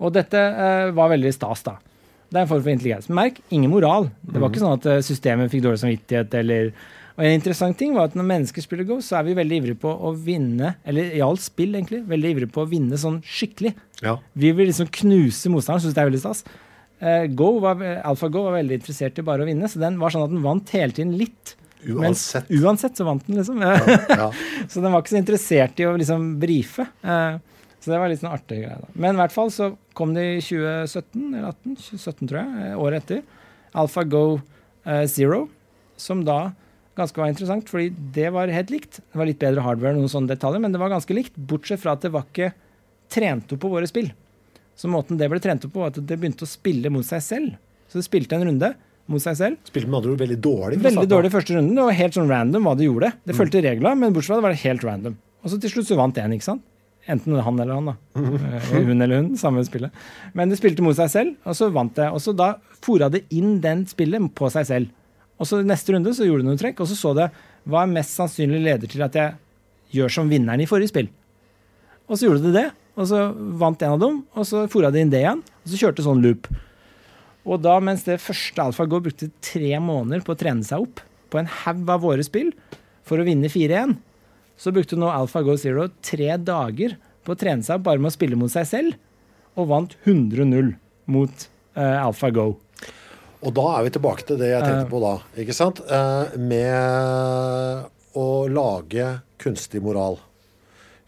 Og dette eh, var veldig stas, da. Det er en form for intelligens. Men merk, ingen moral. Det var ikke sånn at eh, systemet fikk dårlig samvittighet eller og En interessant ting var at når mennesker spiller Go, så er vi veldig ivrige på å vinne, eller i alt spill, egentlig, veldig ivrige på å vinne sånn skikkelig. Ja. Vi vil liksom knuse motstanderen, syns det er veldig stas. Uh, Go var, AlphaGo var veldig interessert i bare å vinne, så den var sånn at den vant hele tiden litt. Uansett. Men, uansett så vant den, liksom. Ja, ja. så den var ikke så interessert i å liksom brife. Uh, så det var litt sånn artig greie. da. Men i hvert fall så kom det i 2017, eller 18, 2017 tror jeg, eh, året etter, AlphaGo uh, Zero, som da ganske var interessant, fordi det var helt likt. Det var litt bedre hardware, noen sånne detaljer, men det var ganske likt, bortsett fra at det var ikke trent opp på våre spill. Så måten det ble trent opp på, var at det begynte å spille mot seg selv. Så det spilte en runde mot seg selv. Spilte med andre ord veldig dårlig? Veldig dårlig første runden. Det var helt sånn random hva det gjorde. Det fulgte mm. reglene, men bortsett fra det var det helt random. Og så til slutt så vant én, ikke sant. Enten han eller han, da. Mm. Hun eller hun, samme spillet. Men det spilte mot seg selv, og så vant det. Og så da fora det inn den spillet på seg selv. Og så neste runde så gjorde det noen trekk, og så så det hva er mest sannsynlig leder til at jeg gjør som vinneren i forrige spill. Og så gjorde det det, og så vant en av dem, og så fora de inn det igjen. Og så kjørte sånn loop. Og da, mens det første AlfaGo brukte tre måneder på å trene seg opp på en haug av våre spill for å vinne 4-1, så brukte nå AlfaGo Zero tre dager på å trene seg opp bare med å spille mot seg selv, og vant 100-0 mot uh, AlfaGo. Og da er vi tilbake til det jeg tenkte på da, ikke sant? Uh, med å lage kunstig moral.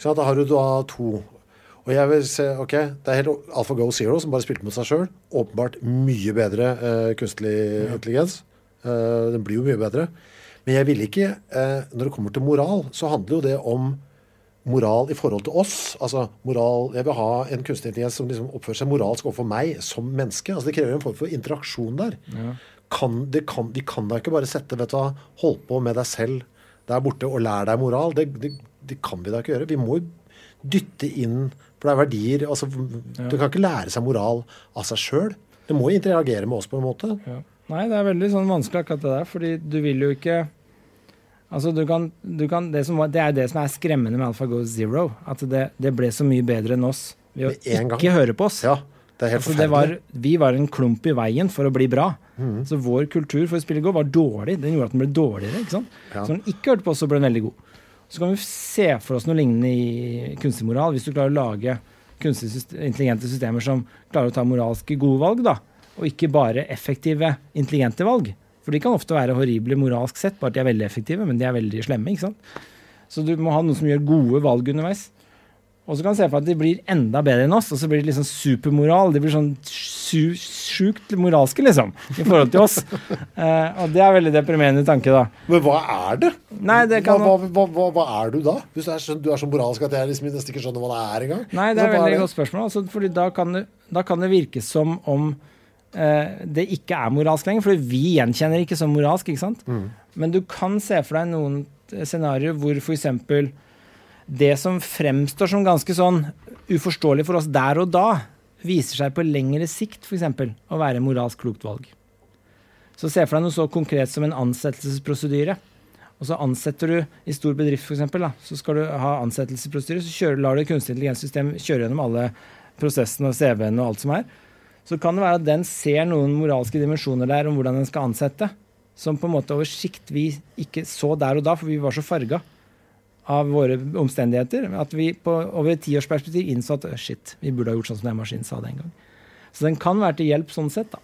Da har du da to og jeg vil se, ok, Det er helt AlphaGo Zero som bare spilte mot seg sjøl. Åpenbart mye bedre uh, kunstig ja. intelligens. Uh, den blir jo mye bedre. Men jeg vil ikke uh, Når det kommer til moral, så handler jo det om moral i forhold til oss. Altså moral Jeg vil ha en kunstig intelligens som liksom oppfører seg moralsk overfor meg som menneske. Altså Det krever en form for interaksjon der. Ja. Kan, kan, de kan da ikke bare sette vet du hva, Hold på med deg selv der borte og lær deg moral. Det, det, det kan vi da ikke gjøre. Vi må dytte inn For det er verdier. Altså, ja. Du kan ikke lære seg moral av seg sjøl. Det må interagere med oss på en måte. Ja. Nei, det er veldig sånn vanskelig akkurat det der, fordi du vil jo ikke Altså, du kan, du kan, det, som, det, er det som er skremmende med AlphaGo Zero. At det, det, ble så mye bedre enn oss ved å ikke gang. høre på oss. Ja, det er helt altså, var, vi var en klump i veien for å bli bra. Mm. Så vår kultur for å spille Go var dårlig. Den gjorde at den ble dårligere. ikke sant? Ja. Så når den ikke hørte på oss, så ble den veldig god. Så kan vi se for oss noe lignende i kunstig moral. Hvis du klarer å lage kunstig intelligente systemer som klarer å ta moralske gode valg, da, og ikke bare effektive, intelligente valg. For de kan ofte være horrible moralsk sett, bare at de er veldig effektive, men de er veldig slemme. ikke sant? Så du må ha noen som gjør gode valg underveis. Og så kan du se for deg at de blir enda bedre enn oss, og så blir det liksom supermoral. De blir sånn sjukt moralske, liksom, i forhold til oss. uh, og det er veldig deprimerende tanke, da. Men hva er det? Nei, det kan... hva, hva, hva, hva, er du da? Hvis du er, så, du er så moralsk at jeg liksom nesten ikke skjønner hva det er engang? Nei, det er et veldig godt spørsmål. Altså, fordi da kan, det, da kan, det, virke som om uh, det ikke er moralsk lenger. For vi gjenkjenner ikke som moralsk, ikke sant? Mm. Men du kan se for deg noen scenarioer hvor f.eks det som fremstår som ganske sånn uforståelig for oss der og da, viser seg på lengre sikt f.eks. å være moralsk klokt valg. Så se for deg noe så konkret som en ansettelsesprosedyre. Og så ansetter du i stor bedrift, f.eks., så skal du ha ansettelsesprosedyre, så kjører, lar du kunstig intelligenssystem kjøre gjennom alle prosessene og CV-ene og alt som er, så kan det være at den ser noen moralske dimensjoner der om hvordan den skal ansette, som på en måte over sikt vi ikke så der og da, for vi var så farga av våre omstendigheter, at vi på over et tiårsperspektiv innså at shit, vi burde ha gjort sånn som den maskinen sa den gang. Så den kan være til hjelp sånn sett, da.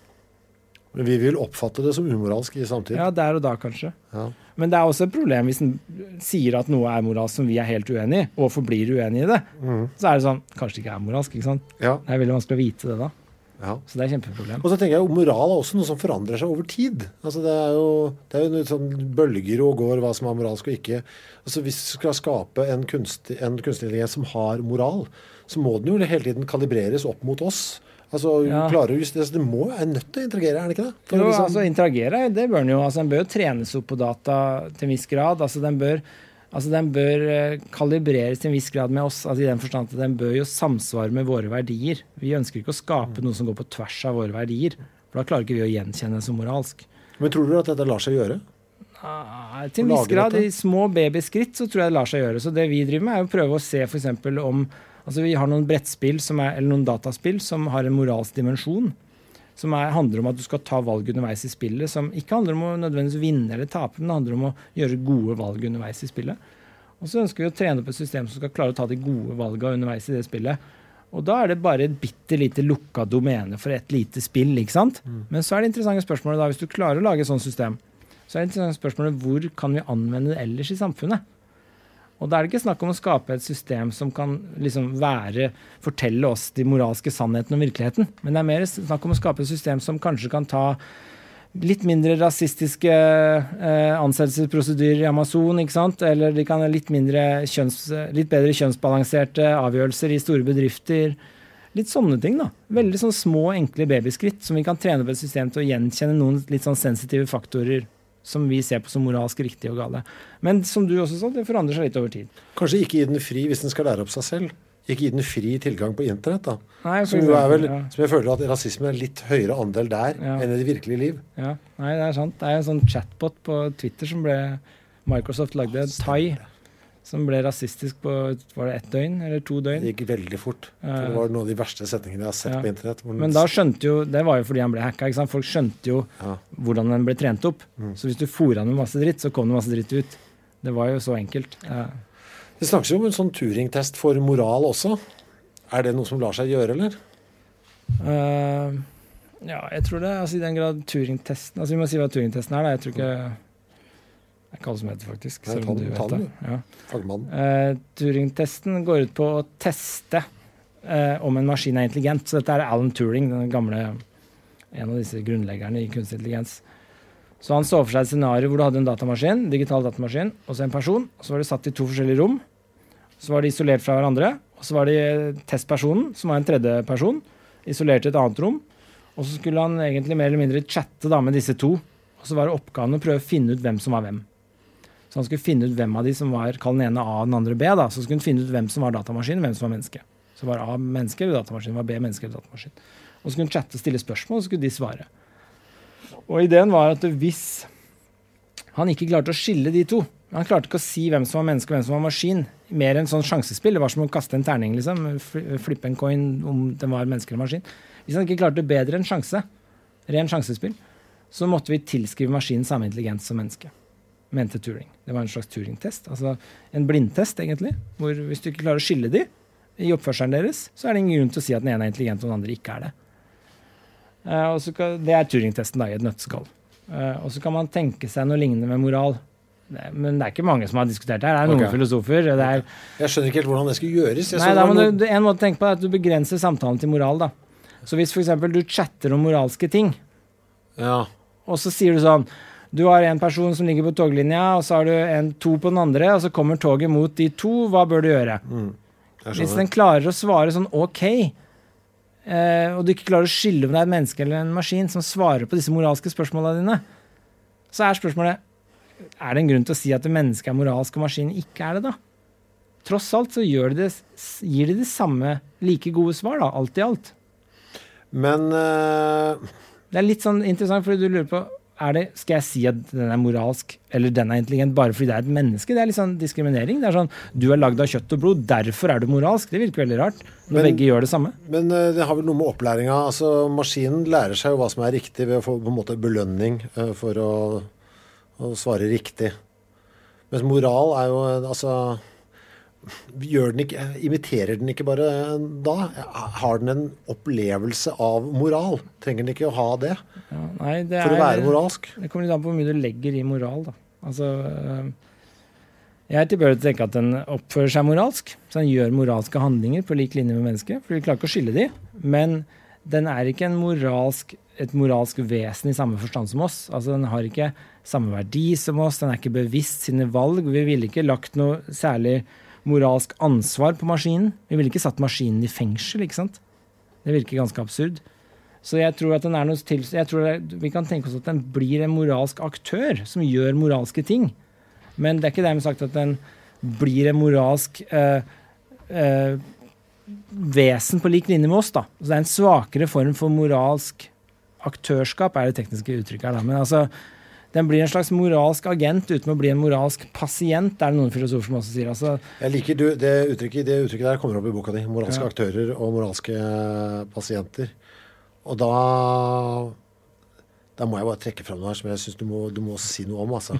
Men vi vil oppfatte det som umoralsk i samtiden. Ja, der og da, kanskje. Ja. Men det er også et problem hvis en sier at noe er moralsk som vi er helt uenig i, og forblir uenig i det. Så er det sånn Kanskje det ikke er moralsk, ikke sant? Ja. Det er veldig vanskelig å vite det da. Ja. Så det er et kjempeproblem. Og så tenker jeg Moral er også noe som forandrer seg over tid. Altså Det er jo, det er jo noe sånn bølger og går hva som er moralsk og ikke. Altså Hvis du skal skape en kunstig, en kunstig som har moral, så må den jo hele tiden kalibreres opp mot oss. Altså Ja. klarer å justere, Det må, er nødt til å interagere, er det ikke det? For Jo, liksom- altså interagere, det bør den jo. Altså, den bør jo trenes opp på data til en viss grad. Altså, den bør, altså, den bør eh, kalibreres til en viss grad med oss, altså, i den forstand at den bør jo samsvare med våre verdier. Vi ønsker ikke å skape noe som går på tvers av våre verdier. For da klarer ikke vi å gjenkjenne det som moralsk. Men tror du at dette lar seg gjøre? Ah, til en viss grad, dette? i små babyskritt, så tror jeg det lar seg gjøre. Så det vi driver med, er å prøve å se f.eks. om Altså vi har noen brettspill som er, eller noen dataspill som har en moralsk dimensjon. Som er, handler om at du skal ta valg underveis i spillet. Som ikke handler om å nødvendigvis vinne eller tape, men det handler om å gjøre gode valg underveis i spillet. Og så ønsker vi å trene opp et system som skal klare å ta de gode valgene underveis i det spillet. Og da er det bare et bitte lite lukka domene for et lite spill, ikke sant? Men så er det interessante spørsmålet da, hvis du klarer å lage et sånt system, så er det interessante spørsmålet hvor kan vi anvende det ellers i samfunnet? Og da er det ikke snakk om å skape et system som kan liksom være, fortelle oss de moralske sannhetene om virkeligheten, men det er mer snakk om å skape et system som kanskje kan ta litt mindre rasistiske eh, ansettelsesprosedyrer i Amazon, ikke sant? Eller de kan ha litt, kjønns, litt bedre kjønnsbalanserte avgjørelser i store bedrifter. Litt sånne ting, da. Veldig sånn små, enkle babyskritt som vi kan trene opp et system til å gjenkjenne noen litt sånn sensitive faktorer som vi ser på som moralsk riktige og gale. Men som du også sa, det forandrer seg litt over tid. Kanskje ikke gi den fri hvis den skal lære opp seg selv. Ikke gi den fri tilgang på internett. da. Nei, Som, er vel, ja. som jeg føler at rasisme er litt høyere andel der Ja. enn i det virkelige liv. Ja, nei, det er sant. Det er en sånn chatbot på Twitter som ble Microsoft lagde, Tai, som ble rasistisk på var det ett døgn eller to døgn. Det gikk veldig fort. For det var noen av de verste setningene jeg har sett Ja. på internett. Men da skjønte jo Det var jo fordi han ble hacka. Ikke sant? Folk skjønte jo Ja. hvordan den ble trent opp. Så hvis du fôra den med masse dritt, så kom det masse dritt ut. Det var jo så enkelt. Ja. Det snakkes jo om en sånn Turing-test for moral også. Er det noe som lar seg gjøre, eller? Uh, ja, jeg tror det. Altså, I den grad Turing-testen Altså Vi må si hva Turing-testen er. Da. Jeg tror ikke Det er ikke alle som heter det, faktisk. Nei, selv om du vet det. Ja. Eh, Turing-testen går ut på å teste uh, om en maskin er intelligent. Så dette er Alan Turing, den gamle, en av disse grunnleggerne i kunstig intelligens. Så han så for seg et scenario hvor du hadde en datamaskin, digital datamaskin, og så en person. og Så var de satt i to forskjellige rom. Så var de isolert fra hverandre. Og så var de testpersonen, som var en tredje person, isolert i et annet rom. Og så skulle han egentlig mer eller mindre chatte da med disse to. Og så var det oppgaven å prøve å finne ut hvem som var hvem. Så han skulle finne ut hvem av de som var kall den ene A og den andre B. da, Så skulle han finne ut hvem som var datamaskin, hvem som var menneske. Så var A menneske eller datamaskin, var B menneske eller datamaskin. Og så skulle han chatte og stille spørsmål, og så skulle de svare. Og ideen var at hvis han ikke klarte å skille de to Han klarte ikke å si hvem som var menneske og hvem som var maskin. Mer enn sånn sjansespill. Det var som å kaste en terning, liksom. Flippe en coin om den var menneske eller maskin. Hvis han ikke klarte bedre enn sjanse, ren sjansespill, så måtte vi tilskrive maskinen samme intelligens som menneske mente Turing. Det var en slags Turing-test. Altså en blindtest, egentlig. Hvor hvis du ikke klarer å skille de i oppførselen deres, så er det ingen grunn til å si at den ene er intelligent og den andre ikke er det. Eh, kan, det er Turing-testen da, i et nøtteskall. Eh, og så kan man tenke seg noe lignende med moral. Men det er ikke mange som har diskutert det her. Det er noen okay. filosofer. Det er, Jeg skjønner ikke helt hvordan det skal gjøres. Nei, da var du, en måte å tenke på er at du begrenser samtalen til moral. da. Så hvis f.eks. du chatter om moralske ting, ja. og så sier du sånn Du har en person som ligger på toglinja, og så har du en, to på den andre, og så kommer toget mot de to. Hva bør du gjøre? Mm. Hvis den klarer å svare sånn OK, eh, og du ikke klarer å skille om det er et menneske eller en maskin som svarer på disse moralske spørsmåla dine, så er spørsmålet er det en grunn til å si at mennesket er moralsk og maskinen ikke er det, da? Tross alt så de det, gir de det samme like gode svar, da, alt i alt. Men uh... Det er litt sånn interessant, fordi du lurer på det, skal jeg si at den er moralsk eller den er intelligent bare fordi det er et menneske? Det er litt sånn diskriminering. Det er sånn, Du er lagd av kjøtt og blod, derfor er du moralsk. Det virker veldig rart. Når Men- begge gjør det samme. Men eh, det har vel noe med opplæringa altså Maskinen lærer seg jo hva som er riktig ved å få på en måte belønning eh, for å, å svare riktig. Mens moral er jo eh, altså Gjør den ikke, imiterer den ikke bare da? Har den en opplevelse av moral? Trenger den ikke å ha det Ja, nei, det for å er- være moralsk? Det kommer litt an på hvor mye du legger i moral, da. Altså øh, Jeg er tilbøyelig til å tenke at den oppfører seg moralsk. Så den gjør moralske handlinger på lik linje med mennesket. For vi klarer ikke å skille de. Men den er ikke en moralsk, et moralsk vesen i samme forstand som oss. Altså Den har ikke samme verdi som oss, den er ikke bevisst sine valg. Vi ville ikke lagt noe særlig moralsk ansvar på maskinen. Vi ville ikke satt maskinen i fengsel, ikke sant. Det virker ganske absurd. Så jeg tror at den er noe til, jeg tror Vi kan tenke oss at den blir en moralsk aktør som gjør moralske ting. Men det er ikke dermed sagt at den blir en moralsk eh, eh, vesen på lik linje med oss. da. Så det er en svakere form for moralsk aktørskap, er det tekniske uttrykket her. da. Men altså, den blir en slags moralsk agent uten å bli en moralsk pasient, det er det noen filosofer som også sier. altså Jeg liker du, det uttrykket, det uttrykket der kommer opp i boka di. Moralske Ja. aktører og moralske eh, pasienter. Og da Da må jeg bare trekke fram noe her som jeg syns du, du må si noe om, altså.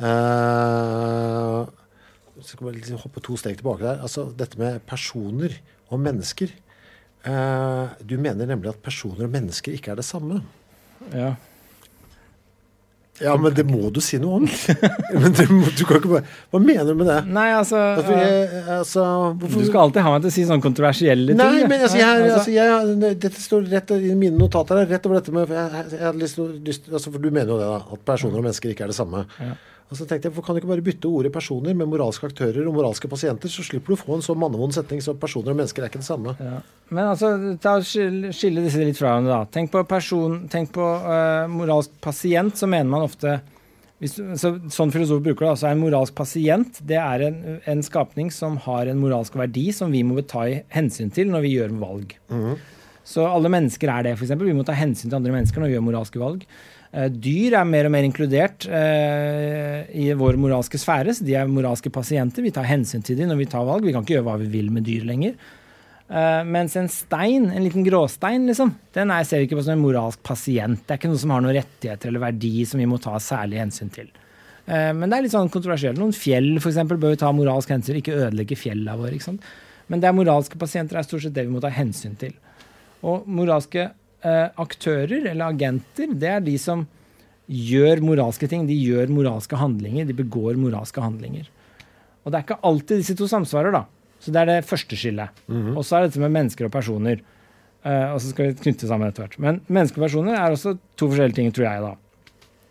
uh, så skal vi liksom hoppe to steg tilbake der. Altså, dette med personer og mennesker. Uh, du mener nemlig at personer og mennesker ikke er det samme. Ja. Ja, men det må du si noe om. men det må, du kan ikke bare Hva mener du med det? Nei, altså, Altså, eh, jeg, altså hvorfor, Du skal alltid ha meg til å si sånne kontroversielle ting. Nei, men altså, jeg, altså, jeg, dette står rett i mine notater her, rett over dette med jeg, jeg lyst, lyst, altså, For du mener jo det, da. At personer og mennesker ikke er det samme. Ja. Og så tenkte jeg, Hvorfor kan du ikke bare bytte ordet personer med moralske aktører og moralske pasienter? Så slipper du å få en så mannevond setning som personer og mennesker er ikke det samme. Ja. Men altså, ta og skille, disse litt fra hverandre, da. Tenk på, person, tenk på uh, moralsk pasient, så mener man ofte hvis, så, Sånn filosof bruker det. altså En moralsk pasient det er en, en skapning som har en moralsk verdi som vi må ta hensyn til når vi gjør valg. Så alle mennesker er det, f.eks. Vi må ta hensyn til andre mennesker når vi gjør moralske valg. Eh, Dyr er mer og mer inkludert eh, i vår moralske sfære. så De er moralske pasienter. Vi tar hensyn til dem når vi tar valg. Vi kan ikke gjøre hva vi vil med dyr lenger. Eh, mens en stein, en liten gråstein, liksom, den er, ser vi ikke på som en moralsk pasient. Det er ikke noe som har noen rettigheter eller verdi som vi må ta særlig hensyn til. Eh, men det er litt sånn kontroversielt. Noen fjell for eksempel, bør vi ta moralsk hensyn, ikke ødelegge fjellene våre. Men det er moralske pasienter er stort sett det vi må ta hensyn til. Og moralske aktører, eller agenter, det er de som gjør moralske ting. De gjør moralske handlinger. De begår moralske handlinger. Og det er ikke alltid disse to samsvarer, da. Så det er det første skillet. Og så er det dette med mennesker og personer. Eh, og så skal vi knytte sammen etter hvert. Men mennesker og personer er også to forskjellige ting, tror jeg, da.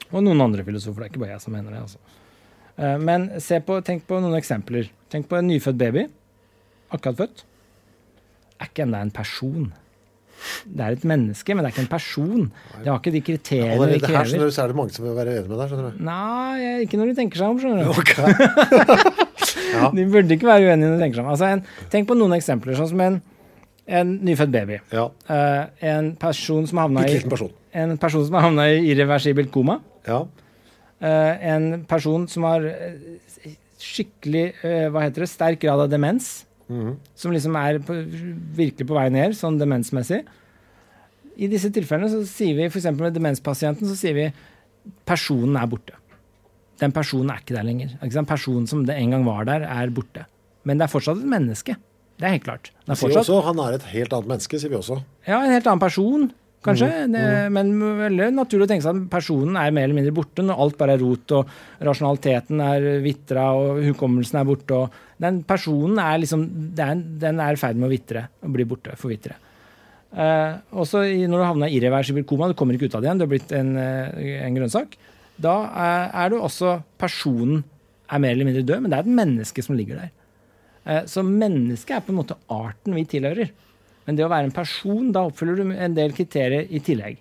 Og noen andre filosofer. Det er ikke bare jeg som mener det. altså. Eh, men se på, tenk på noen eksempler. Tenk på en nyfødt baby. Akkurat født. Er ikke ennå en person. Det er et menneske, men det er ikke en person. Det har ikke de kriteriene Allerede her krever. skjønner du, så er det mange som vil være enig med deg. skjønner du. Nei, ikke når de tenker seg om, skjønner du. Okay. Ja. De burde ikke være uenige når de tenker seg om. Altså, en, tenk på noen eksempler, sånn som en, en nyfødt baby. Ja. Uh, en person som havna i person. en person som havna i irreversibelt koma. Ja. Uh, en person som har eh, skikkelig uh, hva heter det, sterk grad av demens. Mhm. Som liksom er på, virkelig på vei ned, sånn demensmessig. I disse tilfellene så sier vi f.eks. med demenspasienten så sier vi personen er borte. Den personen er ikke der lenger. Ikke? Personen som det en gang var der, er borte. Men det er fortsatt et menneske. Det er helt klart. Det er fortsatt, også, han er et helt annet menneske, sier vi også. ja, en helt annen person, kanskje. Mm. Det, men veldig naturlig å tenke seg at personen er mer eller mindre borte når alt bare er rot, og rasjonaliteten er vitra, og hukommelsen er borte. og Den personen er liksom Den er i ferd med å vitre, og bli borte, forvitre. Uh, også i, når du havner i irreversibel koma, du kommer ikke ut av det igjen, du har blitt en, eh, en grønnsak, da er, er du også Personen er mer eller mindre død, men det er et menneske som ligger der. Uh, Så mennesket er på en måte arten vi tilhører. Men det å være en person, da oppfyller du en del kriterier i tillegg.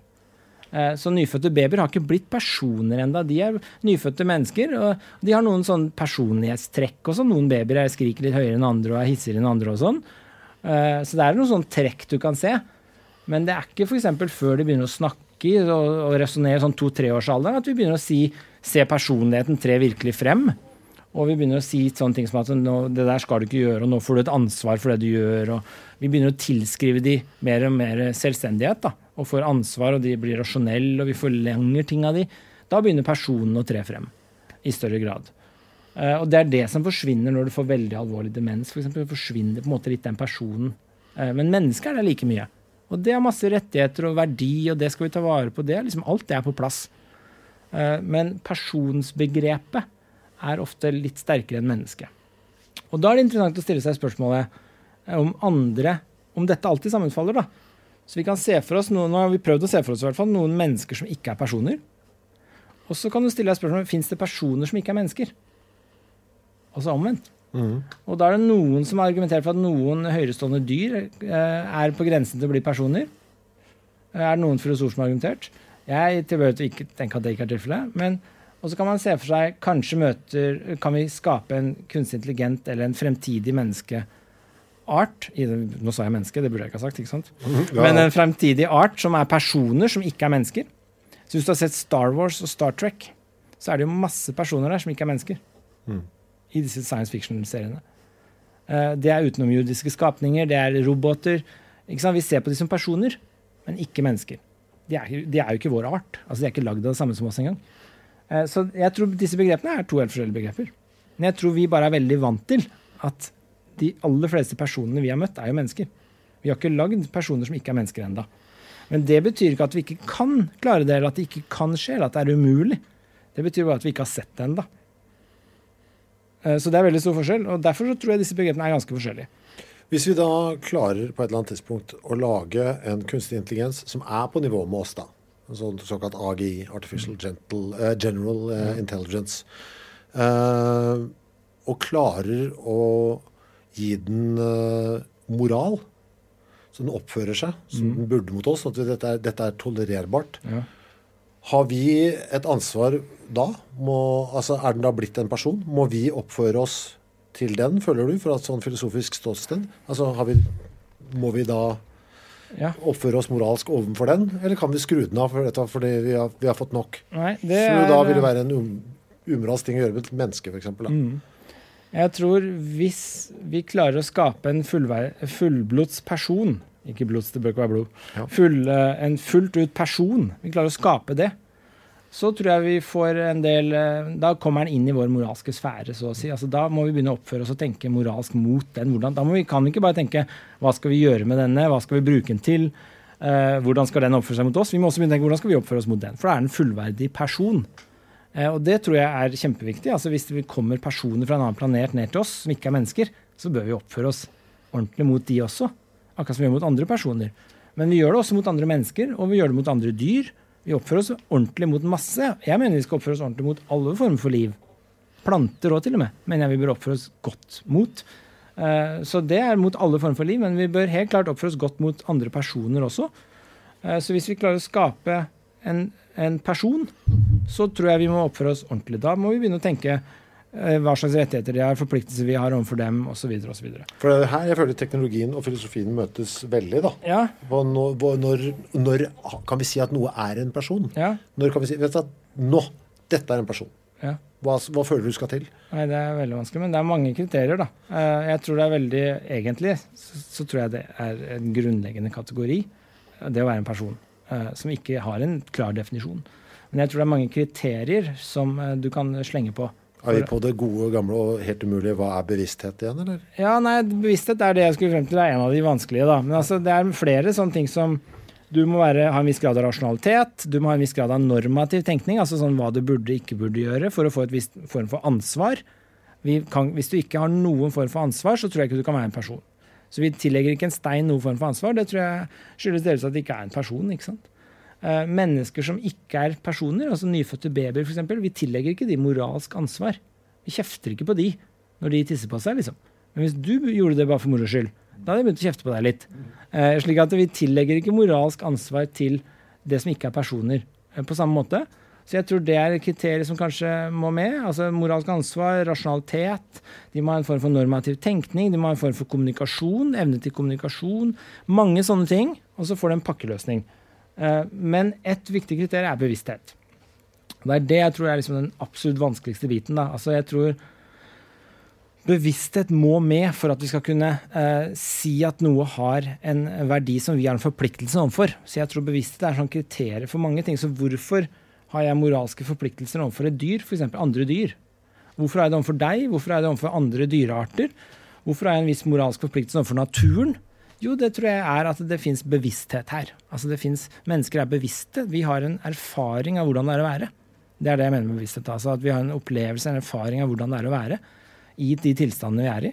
Eh, Så nyfødte babyer har ikke blitt personer enda. De er nyfødte mennesker, og de har noen sånn personlighetstrekk også. Noen babyer er- skriker litt høyere enn andre og er hissigere enn andre og sånn. Eh, Så det er noen sånn trekk du kan se. Men det er ikke f.eks. før de begynner å snakke og, og resonnere sånn to-treårsalderen, at vi begynner å si, se personligheten tre virkelig frem. Og vi begynner å si sånne ting som at nå, det der skal du ikke gjøre, og nå får du et ansvar for det du gjør. og Vi begynner å tilskrive de mer og mer selvstendighet, da, og får ansvar, og de blir rasjonelle, og vi forlenger ting av de. Da begynner personen å tre frem i større grad. Uh, og det er det som forsvinner når du får veldig alvorlig demens. For eksempel, forsvinner på en måte litt den personen. Uh, men mennesket er der like mye. Og det har masse rettigheter og verdi, og det skal vi ta vare på. det. Liksom, alt det er på plass. Uh, men personsbegrepet er ofte litt sterkere enn mennesket. Og da er det interessant å stille seg spørsmålet eh, om andre Om dette alltid sammenfaller, da. Så vi kan se for oss noen, Nå har vi prøvd å se for oss i hvert fall, noen mennesker som ikke er personer. Og så kan du stille deg spørsmålet fins det personer som ikke er mennesker. Altså omvendt. Mm. Og da er det noen som har argumentert for at noen høyerestående dyr eh, er på grensen til å bli personer. Er det noen filosofer som har argumentert? Jeg tilbød ikke tenke at det ikke er tilfellet. men og så kan man se for seg kanskje møter Kan vi skape en kunstig intelligent eller en fremtidig menneskeart i, Nå sa jeg menneske, det burde jeg ikke ha sagt. ikke sant? Mhm, ja. Men en fremtidig art som er personer som ikke er mennesker. Så hvis du har sett Star Wars og Star Trek, så er det jo masse personer der som ikke er mennesker. Mm. I disse science fiction-seriene. Eh, det er utenomjordiske skapninger, det er roboter. Ikke sant? Vi ser på de som personer, men ikke mennesker. De er, de er jo ikke vår art. Altså, De er ikke lagd av det samme som oss engang. Eh, Så jeg tror disse begrepene er to helt forskjellige begreper. Men jeg tror vi bare er veldig vant til at de aller fleste personene vi har møtt, er jo mennesker. Vi har ikke lagd personer som ikke er mennesker enda. Men det betyr ikke at vi ikke kan klare det, eller at det ikke kan skje, eller at det er umulig. Det betyr bare at vi ikke har sett det enda. Eh, Så det er veldig stor forskjell, og derfor så tror jeg disse begrepene er ganske forskjellige. Hvis vi da klarer på et eller annet tidspunkt å lage en kunstig intelligens som er på nivå med oss, da, sånn såkalt AGI, Artificial Gentle, uh, General uh, Intelligence, uh, og klarer å gi den eh, moral, så den oppfører seg som Mm. den burde mot oss, at dette, er, dette er tolererbart, Ja. har vi et ansvar da? Må, altså, er den da blitt en person? Må vi oppføre oss til den, føler du, fra et sånn filosofisk ståsted? Altså, har vi, må vi da Ja. oppføre oss moralsk overfor den, eller kan vi skru den av for dette, fordi vi har, vi har fått nok? Nei, det Så da er- vil det være en um, umoralsk ting å gjøre med et menneske, f.eks. Mm. Jeg tror hvis vi klarer å skape en fullvei- fullblods person Ikke blods, det bør ikke være blod. Ja. Full, en fullt ut person. Vi klarer å skape det. Så tror jeg vi får en del eh, Da kommer den inn i vår moralske sfære, så å si. Altså, da må vi begynne å oppføre oss og tenke moralsk mot den. Hvordan, da må vi, kan vi ikke bare tenke hva skal vi gjøre med denne, hva skal vi bruke den til, eh, hvordan skal den oppføre seg mot oss? Vi må også begynne å tenke hvordan skal vi oppføre oss mot den. For da er den en fullverdig person. Eh, og det tror jeg er kjempeviktig. Altså Hvis det kommer personer fra en annen planet ned til oss som ikke er mennesker, så bør vi oppføre oss ordentlig mot de også. Akkurat som vi gjør mot andre personer. Men vi gjør det også mot andre mennesker, og vi gjør det mot andre dyr. Vi oppfører oss ordentlig mot masse. Jeg mener vi skal oppføre oss ordentlig mot alle former for liv. Planter òg, til og med, mener jeg vi bør oppføre oss godt mot. Eh, Så det er mot alle former for liv, men vi bør helt klart oppføre oss godt mot andre personer også. Eh, Så hvis vi klarer å skape en, en person, så tror jeg vi må oppføre oss ordentlig. Da må vi begynne å tenke eh, hva slags rettigheter de har, forpliktelser vi har overfor dem, osv. For det er her jeg føler teknologien og filosofien møtes veldig, da. Ja, når, når, når kan vi si at noe er en person? ja, Når kan vi si vet du, at nå, dette er en person? ja. Hva, hva føler du skal til? Nei, det er veldig vanskelig, men det er mange kriterier, da. Eh, Jeg tror det er veldig Egentlig så, så tror jeg det er en grunnleggende kategori, det å være en person, som ikke har en klar definisjon. Men jeg tror det er mange kriterier som eh, du kan slenge på. Er vi på det gode, gamle og helt umulige hva er bevissthet igjen, eller? Ja, nei, bevissthet er det jeg skulle frem til, det er en av de vanskelige, da. Men altså, det er flere sånne ting som du må være, ha en viss grad av rasjonalitet, du må ha en viss grad av normativ tenkning, altså sånn hva du burde ikke burde gjøre for å få et visst form for ansvar. Vi kan, hvis du ikke har noen form for ansvar, så tror jeg ikke du kan være en person. Så vi tillegger ikke en stein noen form for ansvar. Det tror jeg skyldes delvis at det ikke er en person. ikke sant? Eh, mennesker som ikke er personer, altså nyfødte babyer f.eks., vi tillegger ikke de moralsk ansvar. Vi kjefter ikke på de når de tisser på seg, liksom. Men hvis du gjorde det bare for moro skyld, da hadde jeg begynt å kjefte på deg litt. Eh, slik at vi tillegger ikke moralsk ansvar til det som ikke er personer, eh, på samme måte. Så jeg tror det er kriterier som kanskje må med. altså Moralsk ansvar, rasjonalitet. De må ha en form for normativ tenkning, de må ha en form for kommunikasjon, evne til kommunikasjon. Mange sånne ting. Og så får du en pakkeløsning. Eh, men ett viktig kriterium er bevissthet. Det er det jeg tror er liksom den absolutt vanskeligste biten. Da. Altså jeg tror Bevissthet må med for at vi skal kunne eh, si at noe har en verdi som vi har en forpliktelse overfor. Så jeg tror bevissthet er sånn kriterier for mange ting. Så hvorfor har jeg moralske forpliktelser overfor et dyr, f.eks. andre dyr? Hvorfor er det overfor deg? Hvorfor er det overfor andre dyrearter? Hvorfor har jeg en viss moralsk forpliktelse overfor naturen? Jo, det tror jeg er at det fins bevissthet her. Altså det finnes, Mennesker er bevisste. Vi har en erfaring av hvordan det er å være. Det er det jeg mener med bevissthet. Altså at vi har en opplevelse, en erfaring av hvordan det er å være i de tilstandene vi er i.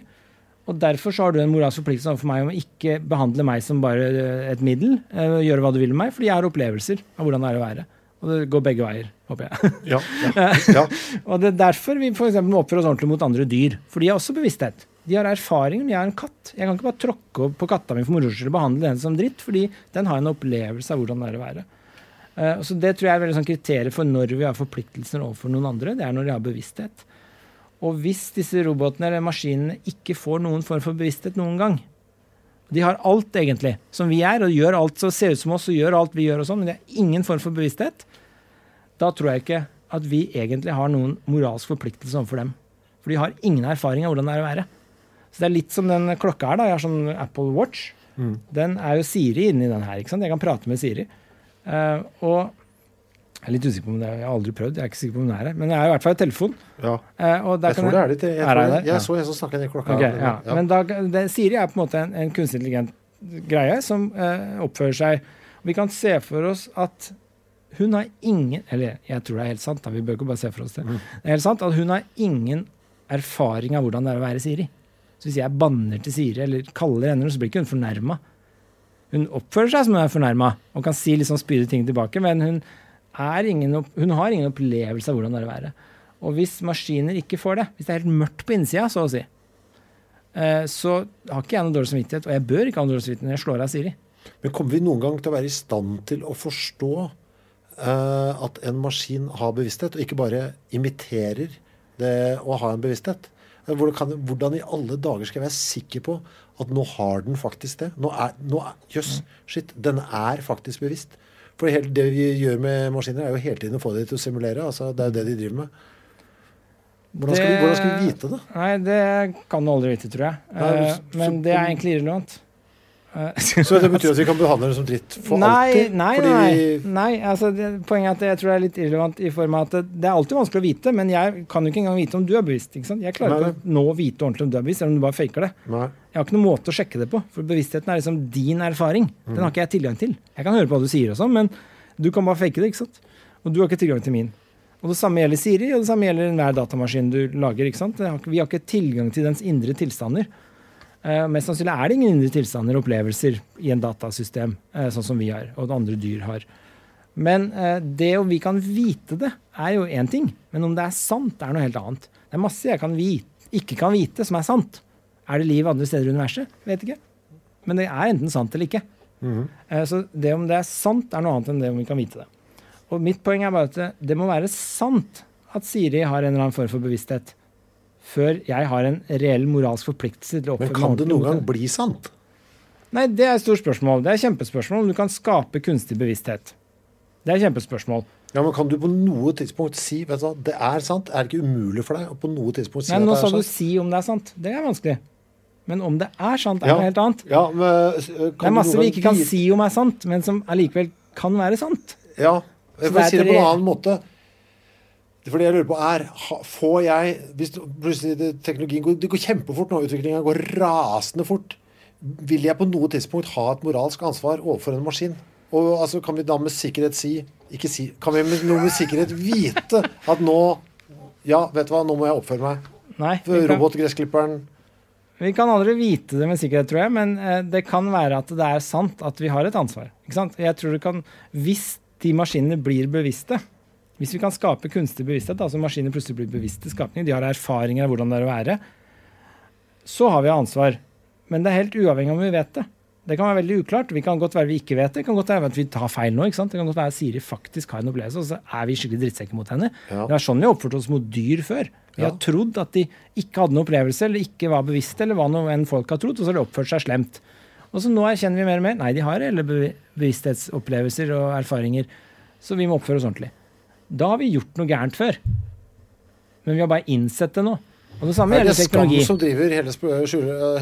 Og Derfor så har du en moralsk forpliktelse overfor meg om å ikke behandle meg som bare et middel. Eh, gjøre hva du vil med meg, fordi jeg har opplevelser av hvordan det er å være. Og det går begge veier, håper jeg. Ja, ja, ja. og det er derfor vi for må oppføre oss ordentlig mot andre dyr. For de har også bevissthet. De har erfaring. Jeg er en katt. Jeg kan ikke bare tråkke opp på katta mi for moro skyld og behandle den som dritt, fordi den har en opplevelse av hvordan det er å være. Uh, så Det tror jeg er veldig sånn kriteriet for når vi har forpliktelser overfor noen andre. Det er når de har bevissthet. Og hvis disse robotene eller maskinene ikke får noen form for bevissthet noen gang De har alt, egentlig, som vi er, og gjør alt som ser ut som oss, og gjør alt vi gjør, og sånn, men de har ingen form for bevissthet. Da tror jeg ikke at vi egentlig har noen moralsk forpliktelse overfor dem. For de har ingen erfaring av hvordan det er å være. Så det er litt som den klokka her. da, Jeg har sånn Apple Watch. Mm. Den er jo Siri inni den her. ikke sant? Jeg kan prate med Siri. Uh, og jeg er litt usikker på om det er, jeg har aldri prøvd, jeg er ikke sikker på om det er det. Men jeg er i hvert fall i telefon. Ja. Eh, jeg tror det er litt Jeg, jeg, jeg, jeg, ja. så en som snakket i klokka. Okay, ja. Ja. Men da, det, Siri er på en måte en, en kunstig intelligent greie som eh, oppfører seg Vi kan se for oss at hun har ingen Eller jeg tror det er helt sant, da, vi bør ikke bare se for oss det. Mm. Det er helt sant at hun har ingen erfaring av hvordan det er å være Siri. Så hvis jeg banner til Siri eller kaller henne, noe, så blir ikke hun fornærma. Hun oppfører seg som hun er fornærma og kan si liksom spydige ting tilbake, men hun ingen, hun har ingen opplevelse av hvordan det er å være. Og hvis maskiner ikke får det, hvis det er helt mørkt på innsida, så å si, eh, så har ikke jeg noe dårlig samvittighet, og jeg bør ikke ha noe dårlig samvittighet når jeg slår av Siri. Men kommer vi noen gang til å være i stand til å forstå at en maskin har bevissthet, og ikke bare imiterer det å ha en bevissthet? Eh, hvordan, i alle dager skal jeg være sikker på at nå har den faktisk det? Nå er, nå er, Jøss, shit, den er faktisk bevisst. For det vi gjør med maskiner, er jo hele tiden å få dem til å simulere. altså Det er jo det de driver med. Hvordan skal, det, vi, hvordan skal vi vite det? Nei, Det kan du aldri vite, tror jeg. Nei, uh, men det er egentlig irrelevant. Så det betyr at vi kan behandle det som dritt for nei, alltid? Nei, nei, nei altså det, poenget er at jeg tror det er litt irrelevant i form av at det, er alltid vanskelig å vite, men jeg kan jo ikke engang vite om du er bevisst. ikke sant? Jeg klarer nei, ikke å nå vite ordentlig om du er bevisst, eller om du bare faker det. Nei. Jeg har ikke noen måte å sjekke det på, for bevisstheten er liksom din erfaring. Den har ikke jeg tilgang til. Jeg kan høre på hva du sier og sånn, men du kan bare fake det, ikke sant. Og du har ikke tilgang til min. Og det samme gjelder Siri, og det samme gjelder enhver datamaskin du lager. ikke sant? Vi har ikke tilgang til dens indre tilstander. Uh, mest sannsynlig er det ingen indre tilstander og opplevelser i en datasystem, uh, sånn som vi har, og andre dyr har. Men uh, det om vi kan vite det, er jo én ting. Men om det er sant, er noe helt annet. Det er masse jeg kan vite, ikke kan vite, som er sant. Er det liv andre steder i universet? Vet ikke. Men det er enten sant eller ikke. Mm -hmm. Så det om det er sant, er noe annet enn det om vi kan vite det. Og mitt poeng er bare at det må være sant at Siri har en eller annen form for bevissthet. Før jeg har en reell moralsk forpliktelse til å oppføre meg Men kan det noen gang bli sant? Nei, det er et stort spørsmål. Det er et kjempespørsmål om du kan skape kunstig bevissthet. Det er et kjempespørsmål. Ja, men Kan du på noe tidspunkt si vet du, det er sant? Er det ikke umulig for deg å på noe tidspunkt si Nei, at det er sant? Nå sa du si om det er sant. Det er vanskelig. Men om det er sant, er ja. noe helt annet. Ja, men, det er masse vi ikke kan si om er sant, men som allikevel kan være sant. Ja, jeg får si det på en annen måte. For det jeg lurer på er Får jeg hvis plutselig teknologien går, Det går kjempefort nå. Utviklinga går rasende fort. Vil jeg på noe tidspunkt ha et moralsk ansvar overfor en maskin? Og altså, Kan vi da med sikkerhet si Ikke si Kan vi med med sikkerhet vite at nå Ja, vet du hva, nå må jeg oppføre meg. Nei, Robotgressklipperen vi kan aldri vite det med sikkerhet, tror jeg, men eh, det kan være at det er sant at vi har et ansvar. Ikke sant? Jeg tror du kan, Hvis de maskinene blir bevisste, hvis vi kan skape kunstig bevissthet, altså maskiner plutselig blir bevisste skapninger, de har erfaringer av hvordan det er å være, så har vi ansvar. Men det er helt uavhengig om vi vet det. Det kan være veldig uklart. Vi kan godt være vi ikke vet det. Det kan godt være at vi tar feil nå. ikke sant? Det kan godt være at Siri faktisk har en opplevelse, og så er vi skikkelig drittsekker mot henne. Ja. Det er sånn vi har oppført oss mot dyr før. Vi har trodd at de ikke hadde noen opplevelse eller ikke var bevisste, eller hva noe enn folk har trodd, og så har de oppført seg slemt. Og så nå erkjenner vi mer og mer nei, de har reelle bevissthetsopplevelser og erfaringer, så vi må oppføre oss ordentlig. Da har vi gjort noe gærent før. Men vi har bare innsett det nå. Og det samme Er det skam som driver hele,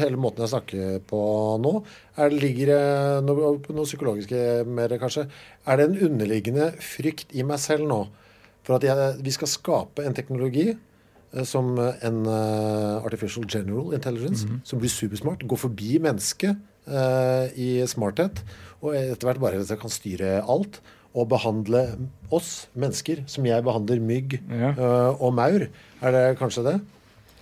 hele måten jeg snakker på nå? Er det, ligger det noe, noe psykologiske mer, kanskje? Er det en underliggende frykt i meg selv nå for at jeg, vi skal skape en teknologi eh, som en uh, artificial general intelligence, Mhm. som blir supersmart, går forbi mennesket uh, i smarthet, og etter hvert bare kan styre alt, og behandle oss mennesker som jeg behandler mygg Ja. eh, og maur? Er det kanskje det?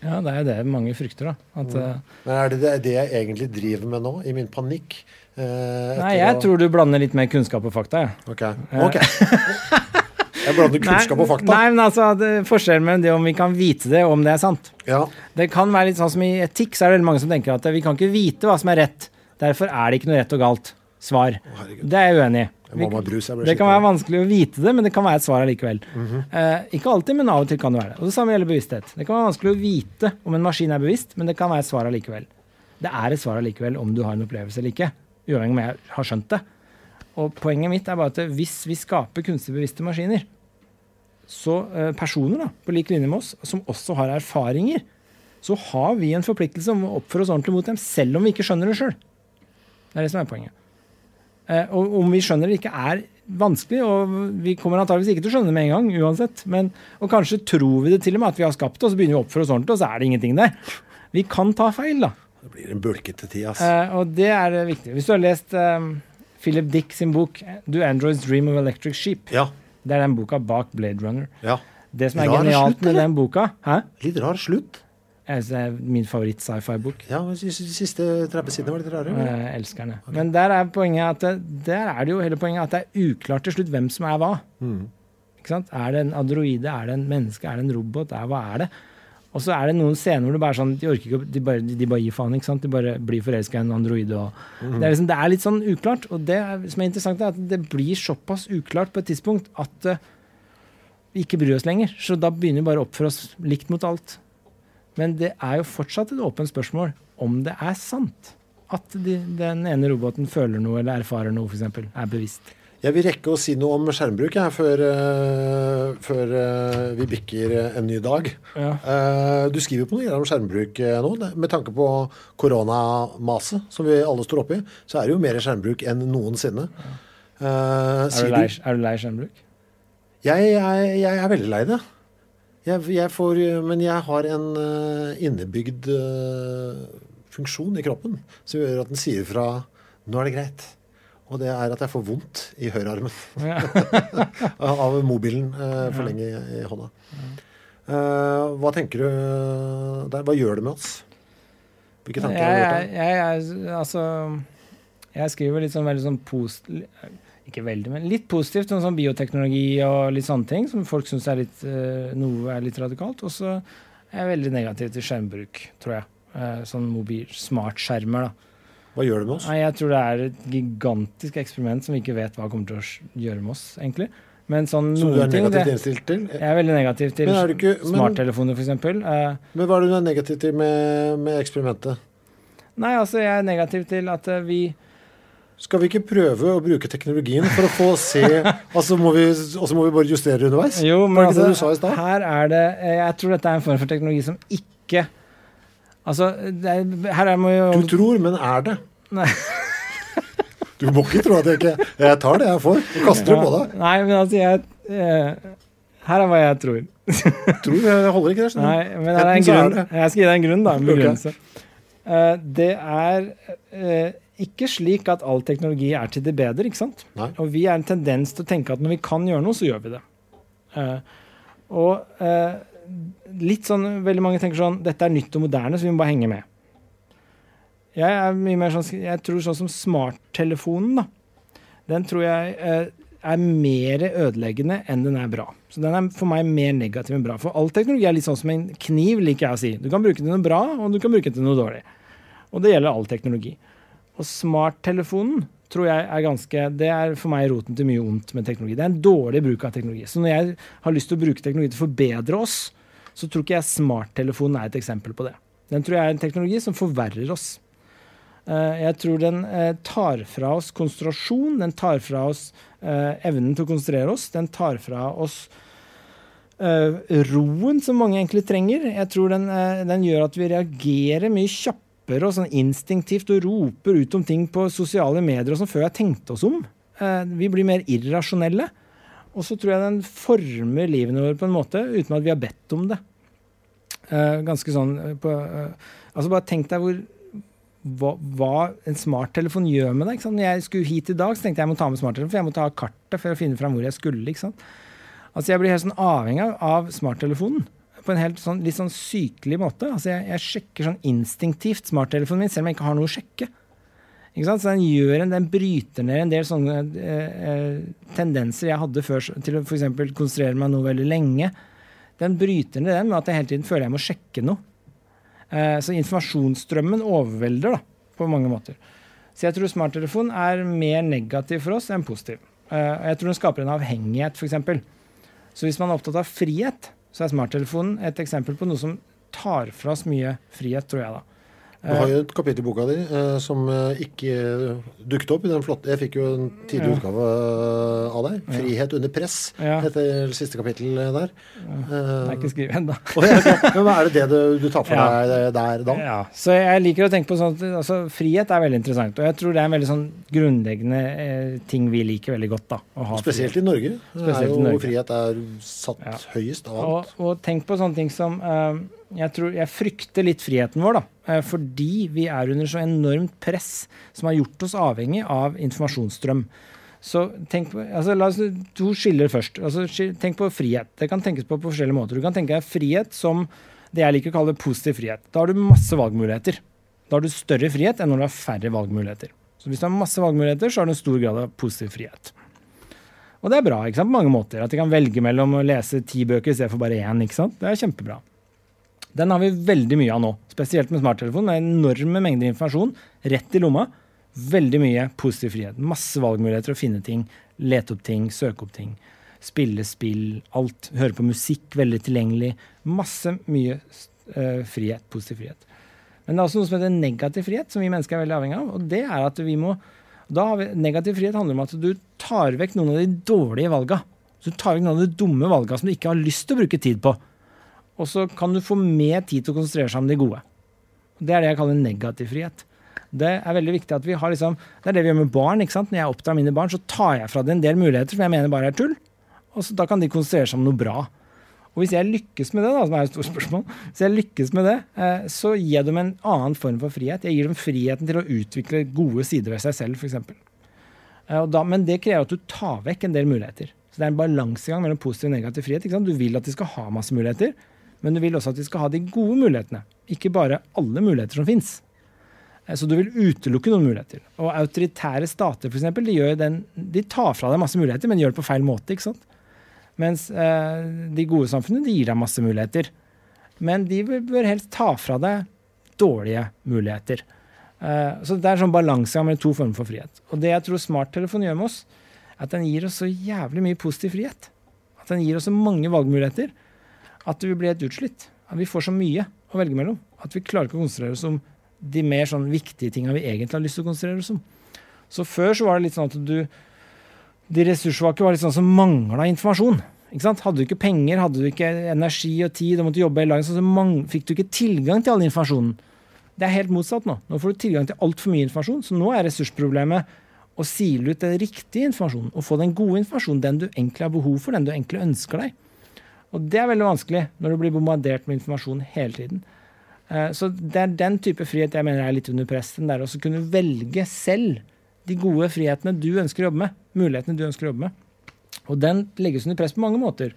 Ja, det er det mange frykter, da. At, Mm. eh, Men er det, det det jeg egentlig driver med nå, i min panikk? Eh, nei, jeg å- tror du blander litt mer kunnskap og fakta, Ja. Ok. okay. jeg blander kunnskap og fakta. Nei, men altså, det, Forskjellen mellom det om vi kan vite det, og om det er sant. Ja. Det kan være litt sånn som I etikk så er det veldig mange som tenker at vi kan ikke vite hva som er rett. Derfor er det ikke noe rett og galt svar. Å, Det er jeg uenig i. Må brus, jeg ble Det kan være vanskelig å vite det, men det kan være et svar allikevel. Mhm. eh, ikke alltid, men av og til kan det være det. Og Det samme gjelder bevissthet. Det kan være vanskelig å vite om en maskin er bevisst, men det kan være et svar allikevel. Det er et svar allikevel om du har en opplevelse eller ikke, uavhengig om jeg har skjønt det. Og Poenget mitt er bare at hvis vi skaper kunstig bevisste maskiner, så eh, personer da, på lik linje med oss, som også har erfaringer, så har vi en forpliktelse om å oppføre oss ordentlig mot dem, selv om vi ikke skjønner det sjøl. Det er det som er poenget. Eh, og om vi skjønner det ikke er vanskelig, og vi kommer antageligvis ikke til å skjønne det med en gang, uansett, men, og kanskje tror vi det til og med at vi har skapt det, og så begynner vi å oppføre oss ordentlig, og så er det ingenting der. Vi kan ta feil, da. Det blir en bulkete tid, ass. Eh, og det er eh, viktig. Hvis du har lest eh, Philip Dick sin bok 'Do Androids Dream of Electric Sheep', Ja. det er den boka bak Blade Runner. ja. Det som er Rar genialt slutt, med den boka Hæ? Litt rar slutt. Det er min favoritt-sci-fi-bok. Ja, de siste 30 sidene var litt rare. eller? Jeg elsker den. Okay. Men der er poenget at det, er det jo hele poenget at det er uklart til slutt hvem som er hva. Mm. Ikke sant? Er det en androide, er det en menneske, er det en robot? Er, hva er det? Og så er det noen scener hvor det bare er sånn, de orker ikke, de bare, de bare gir faen. ikke sant? De bare blir forelska i en androide. Og, mm. det, er liksom, det er litt sånn uklart. Og det er, som er interessant, er at det blir såpass uklart på et tidspunkt at uh, vi ikke bryr oss lenger. Så da begynner vi bare å oppføre oss likt mot alt. Men det er jo fortsatt et åpent spørsmål om det er sant at de, den ene roboten føler noe eller erfarer noe, f.eks. Er bevisst. Jeg vil rekke å si noe om skjermbruk her, før, uh, før uh, vi bikker eh, en ny dag. Ja. Uh, du skriver på noe om skjermbruk nå. Med tanke på koronamaset som vi alle står oppi, så er det jo mer skjermbruk enn noensinne. Er du lei, er du lei skjermbruk? Jeg, jeg, jeg er veldig lei det. Jeg, jeg får, men jeg har en eh, innebygd eh, funksjon i kroppen som gjør at den sier fra 'nå er det greit'. Og det er at jeg får vondt i høyrearmen Ja. av mobilen eh, for lenge i, i hånda. Hva tenker du der? Hva gjør det med oss? Hvilke tanker har du gjort jeg, deg? jeg, jeg, altså, jeg skriver litt sånn veldig sånn post... Ikke veldig, men litt positivt sånn bioteknologi og litt sånne ting som folk syns er litt eh, noe er litt radikalt. Og så er jeg veldig negativ til skjermbruk, tror jeg. Eh, sånn mobil smartskjermer, da. Hva gjør det med oss? Nei, jeg tror det er et gigantisk eksperiment som vi ikke vet hva kommer til å gjøre med oss, egentlig. Men sånn Som du er negativt innstilt til? Jeg er veldig negativ til er ikke- men- smarttelefoner, f.eks. Uh, Men hva er det du er negativ til med, med eksperimentet? nei, altså, jeg er negativ til at eh, vi Skal vi ikke prøve å bruke teknologien for å få se Og så må, må vi bare justere underveis? Jo, men det ikke det du altså, sa i her er det eh, Jeg tror dette er en form for teknologi som ikke Altså, det er, her er må jo Du tror, men er det? Nei. Du må ikke tro at jeg ikke Jeg tar det jeg får, og kaster det på deg. Nei, men altså, jeg eh, Her er hva jeg tror. Tror jeg holder ikke det. Sånn. Nei, men det er en grunn. Jeg skal gi deg en grunn, da. En Ok. begrunnelse. Eh, det er eh, ikke slik at all teknologi er til det bedre, ikke sant? Nei. Og vi er en tendens til å tenke at når vi kan gjøre noe, så gjør vi det. Uh, og uh, litt sånn, veldig mange tenker sånn Dette er nytt og moderne, så vi må bare henge med. Jeg er mye mer sånn Jeg tror sånn som smarttelefonen, da. Den tror jeg uh, er mer ødeleggende enn den er bra. Så den er for meg mer negativ enn bra. For all teknologi er litt sånn som en kniv, liker jeg å si. Du kan bruke den til noe bra, og du kan bruke den til noe dårlig. Og det gjelder all teknologi. Og smarttelefonen tror jeg er ganske Det er for meg roten til mye ondt med teknologi. Det er en dårlig bruk av teknologi. Så når jeg har lyst til å bruke teknologi til å forbedre oss, så tror ikke jeg smarttelefonen er et eksempel på det. Den tror jeg er en teknologi som forverrer oss. Eh, jeg tror den eh, tar fra oss konsentrasjon, den tar fra oss eh, evnen til å konsentrere oss, den tar fra oss roen som mange egentlig trenger. Jeg tror den, den gjør at vi reagerer mye kjappere og sånn instinktivt og roper ut om ting på sosiale medier og sånn før vi har tenkt oss om. Eh, vi blir mer irrasjonelle. Og så tror jeg den former livene våre på en måte uten at vi har bedt om det. Eh, ganske sånn eh, på, Altså bare tenk deg hvor hva, hva en smarttelefon gjør med deg. Når jeg skulle hit i dag, så tenkte jeg jeg må ta med smarttelefon, for jeg må ta kartet for å finne fram hvor jeg skulle. Altså Jeg blir helt sånn avhengig av, av smarttelefonen på en helt sånn, litt sånn sykelig måte. Altså jeg, jeg sjekker sånn instinktivt smarttelefonen min, selv om jeg ikke har noe å sjekke. Ikke sant? Så den gjør en, den bryter ned en del sånne eh, eh, tendenser jeg hadde før til å f.eks. konsentrere meg noe veldig lenge. Den bryter ned den med at jeg hele tiden føler jeg må sjekke noe. Eh, så informasjonsstrømmen overvelder da, på mange måter. Så jeg tror smarttelefon er mer negativ for oss enn positiv. Eh, jeg tror den skaper en avhengighet, f.eks. Så hvis man er opptatt av frihet, så er smarttelefonen et eksempel på noe som tar fra oss mye frihet, tror jeg da. Du har jo et kapittel i boka di eh, som eh, ikke dukket opp i den flotte Jeg fikk jo en tidlig Ja. utgave eh, av deg. 'Frihet under press' Ja. heter siste kapittel der. Det er ikke skrevet ennå. Ja. Men hva er det det du, du tar for Ja. deg der da? Ja, så jeg liker å tenke på sånn at altså, Frihet er veldig interessant, og jeg tror det er en veldig sånn grunnleggende eh, ting vi liker veldig godt. da, Spesielt frihet. i Norge. Spesielt er i jo Norge. frihet er satt høyest av alt. Og, og tenk på sånne ting som eh, jeg, tror, jeg frykter litt friheten vår, da. eh, fordi vi er under så enormt press som har gjort oss avhengig av informasjonsstrøm. Så tenk på, altså La oss to skiller først. Altså, tenk på frihet. Det kan tenkes på på forskjellige måter. Du kan tenke deg frihet som det jeg liker å kalle positiv frihet. Da har du masse valgmuligheter. Da har du større frihet enn når du har færre valgmuligheter. Så hvis du har masse valgmuligheter, så har du en stor grad av positiv frihet. Og det er bra ikke sant, på mange måter. At de kan velge mellom å lese ti bøker istedenfor bare én. ikke sant? Det er kjempebra. Den har vi veldig mye av nå, spesielt med smarttelefon. med enorme mengder informasjon rett i lomma. Veldig mye positiv frihet. Masse valgmuligheter å finne ting, lete opp ting, søke opp ting. Spille spill, alt. Høre på musikk, veldig tilgjengelig. Masse mye uh, frihet, positiv frihet. Men det er også noe som heter negativ frihet, som vi mennesker er veldig avhengig av. Og det er at vi må da vi, Negativ frihet handler om at du tar vekk noen av de dårlige valga. Du tar vekk noen av de dumme valga som du ikke har lyst til å bruke tid på. Og så kan du få mer tid til å konsentrere seg om de gode. Det er det jeg kaller negativ frihet. Det er veldig viktig at vi har liksom, det er det vi gjør med barn. ikke sant? Når jeg oppdrar mine barn, så tar jeg fra dem en del muligheter som jeg mener bare er tull. Og så Da kan de konsentrere seg om noe bra. Og hvis jeg lykkes med det, da, som er et stort spørsmål, hvis jeg lykkes med det, eh, så gir jeg dem en annen form for frihet. Jeg gir dem friheten til å utvikle gode sider ved seg selv, f.eks. Men det krever at du tar vekk en del muligheter. Så det er en balansegang mellom positiv og negativ frihet. Du vil at de skal ha masse muligheter, men du vil også at de skal ha de gode mulighetene. Ikke bare alle muligheter som fins. Så du vil utelukke noen muligheter. Og autoritære stater, f.eks., de, den, de tar fra deg masse muligheter, men gjør det på feil måte. ikke sant? Mens eh, de gode samfunnene de gir deg masse muligheter. Men de bør helst ta fra deg dårlige muligheter. Eh, så det er sånn balanse mellom to former for frihet. Og det jeg tror smarttelefonen gjør med oss, er at den gir oss så jævlig mye positiv frihet. At den gir oss så mange valgmuligheter at vi blir helt utslitt. At vi får så mye å velge mellom. At vi klarer ikke å konsentrere oss om de mer sånn viktige tinga vi egentlig har lyst til å konsentrere oss om. Så før så var det litt sånn at du de ressurssvake var litt sånn som mangla informasjon. Ikke sant? Hadde du ikke penger, hadde du ikke energi og tid og måtte jobbe hele dagen, så mang- fikk du ikke tilgang til all informasjonen. Det er helt motsatt nå. Nå får du tilgang til altfor mye informasjon. Så nå er ressursproblemet å sile ut den riktige informasjonen og få den gode informasjonen, den du egentlig har behov for, den du egentlig ønsker deg. Og det er veldig vanskelig når du blir bombardert med informasjon hele tiden. Eh, Så det er den type frihet jeg mener er litt under press. Den der å kunne velge selv de gode frihetene du ønsker å jobbe med. Mulighetene du ønsker å jobbe med. Og den legges under press på mange måter.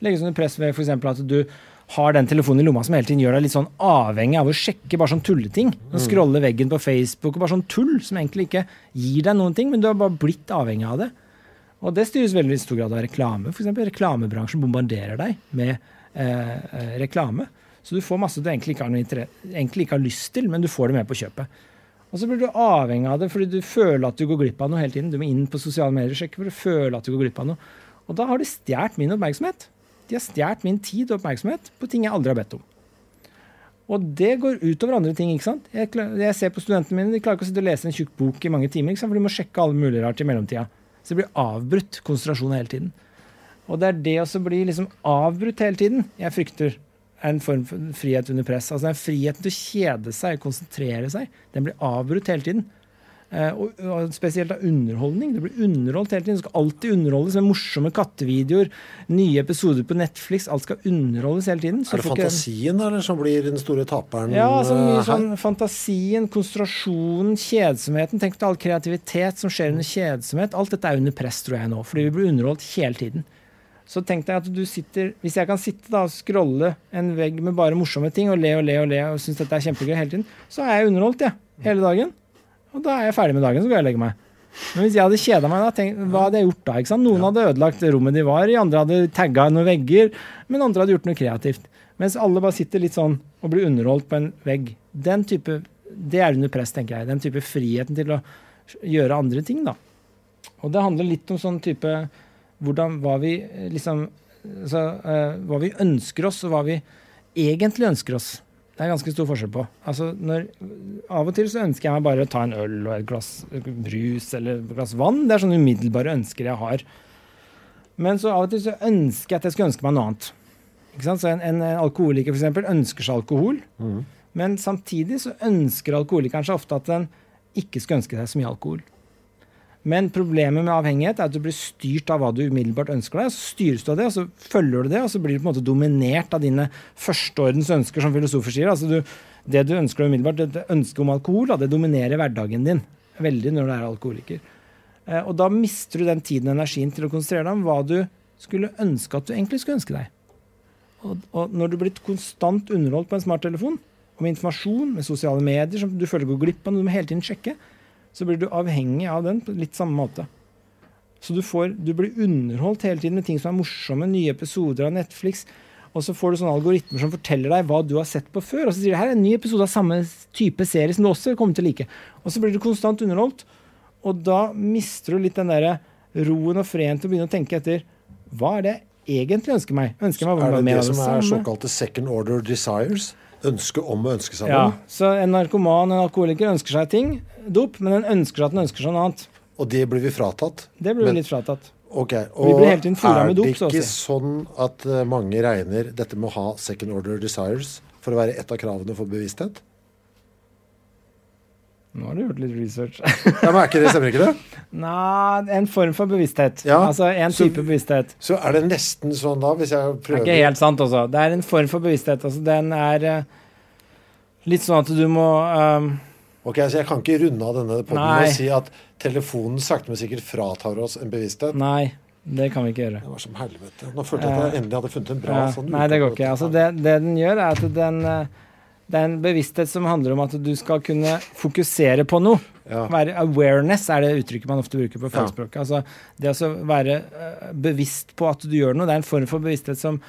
Legges under press ved f.eks. at du har den telefonen i lomma som hele tiden gjør deg litt sånn avhengig av å sjekke bare sånn tulleting. Å Mm. Scrolle veggen på Facebook og bare sånn tull som egentlig ikke gir deg noen ting, men du har bare blitt avhengig av det. Og det styres veldig i stor grad av reklame. Eksempel reklamebransjen bombarderer deg med eh, eh, reklame. Så du får masse du egentlig ikke, har egentlig ikke har lyst til, men du får det med på kjøpet. Og så blir du avhengig av det fordi du føler at du går glipp av noe hele tiden. Du må inn på sosiale medier og sjekke for du føler at du går glipp av noe. Og da har de stjålet min oppmerksomhet. De har stjålet min tid og oppmerksomhet på ting jeg aldri har bedt om. Og det går utover andre ting. ikke sant? Jeg, jeg ser på studentene mine, de klarer ikke å sitte og lese en tjukk bok i mange timer, ikke sant? for de må sjekke alle mulige rart i mellomtida. Så det blir avbrutt konsentrasjon hele tiden. Og det er det å bli liksom avbrutt hele tiden jeg frykter er en form for frihet under press. Altså den friheten til å kjede seg, konsentrere seg, den blir avbrutt hele tiden. Eh, og, og, spesielt av underholdning. Det blir underholdt hele tiden. Det skal alltid underholdes med morsomme kattevideoer, nye episoder på Netflix. Alt skal underholdes hele tiden. er det fantasien eller, som blir den store taperen? Ja, altså mye her? sånn fantasien, konsentrasjonen, kjedsomheten. Tenk deg all kreativitet som skjer under kjedsomhet. Alt dette er under press, tror jeg nå. Fordi vi blir underholdt hele tiden. Så tenk deg at du sitter Hvis jeg kan sitte da og scrolle en vegg med bare morsomme ting og le og le og le og synes dette er kjempegøy hele tiden, så er jeg underholdt, jeg. Ja, hele dagen. Og da er jeg ferdig med dagen, så går jeg og legger meg. Men hvis jeg hadde kjeda meg, da, tenk, hva hadde jeg gjort da? ikke sant? Noen hadde ødelagt rommet de var i, andre hadde tagga noen vegger, men andre hadde gjort noe kreativt. Mens alle bare sitter litt sånn og blir underholdt på en vegg. Den type, Det er under press, tenker jeg. Den type friheten til å gjøre andre ting, da. Og det handler litt om sånn type hvordan, hva vi liksom så, uh, Hva vi ønsker oss, og hva vi egentlig ønsker oss. Det er ganske stor forskjell på. Altså, når, av og til så ønsker jeg meg bare å ta en øl og et glass brus eller et glass vann. Det er sånne umiddelbare ønsker jeg har. Men så av og til så ønsker jeg at jeg skulle ønske meg noe annet. Så en, en, alkoholiker for eksempel, ønsker seg alkohol. Mm. Men samtidig så ønsker alkoholikeren seg ofte at den ikke skal ønske seg så mye alkohol. Men problemet med avhengighet er at du blir styrt av hva du umiddelbart ønsker deg. Så styres du av det, og så følger du det, og så blir du på en måte dominert av dine førsteordens ønsker, som filosofer sier. Altså du, det du ønsker deg umiddelbart, det ønsket om alkohol, det dominerer hverdagen din veldig når du er alkoholiker. Eh, og da mister du den tiden og energien til å konsentrere deg om hva du skulle ønske at du egentlig skulle ønske deg. Og, og når du blir konstant underholdt på en smarttelefon, med informasjon med sosiale medier som du føler går glipp av, noe du må hele tiden sjekke, så blir du avhengig av den på litt samme måte. Så du, får, du blir underholdt hele tiden med ting som er morsomme, nye episoder av Netflix. Og så får du sånne algoritmer som forteller deg hva du har sett på før. Og så sier du her er en ny episode av samme type serie som du også kommer til å like. Og så blir du konstant underholdt. Og da mister du litt den der roen og freden til å begynne å tenke etter hva er det jeg egentlig ønsker meg? Ønsker meg er det det som er såkalte second order desires? Ønske om å ønske seg noe? Ja, så en narkoman en alkoholiker ønsker seg ting dop, men den ønsker seg at den ønsker seg noe annet. Og det blir vi fratatt? Det blir men, vi litt fratatt. Ok, Og er det ikke sånn at uh, mange regner dette med å ha second order desires for å være et av kravene for bevissthet? Nå har du gjort litt research. ja, men ikke det, Stemmer ikke det? Nei, en form for bevissthet. Ja, altså en så, type bevissthet. Så er det nesten sånn da, hvis jeg prøver Det er ikke helt sant også. Det er en form for bevissthet. Altså den er uh, litt sånn at du må um, Ok, så Jeg kan ikke runde av denne poden med å si at telefonen sakte, men sikkert fratar oss en bevissthet. Nei, det kan vi ikke gjøre. Det var som helvete. Nå følte jeg at jeg endelig hadde funnet en bra ja. sånn Nei, det går ikke. Altså, det, det, den gjør, er at den eh, det er en bevissthet som handler om at du skal kunne fokusere på noe. Ja. Være awareness er det uttrykket man ofte bruker på fagspråket. Ja. Altså det å være eh, bevisst på at du gjør noe. Det er en form for bevissthet som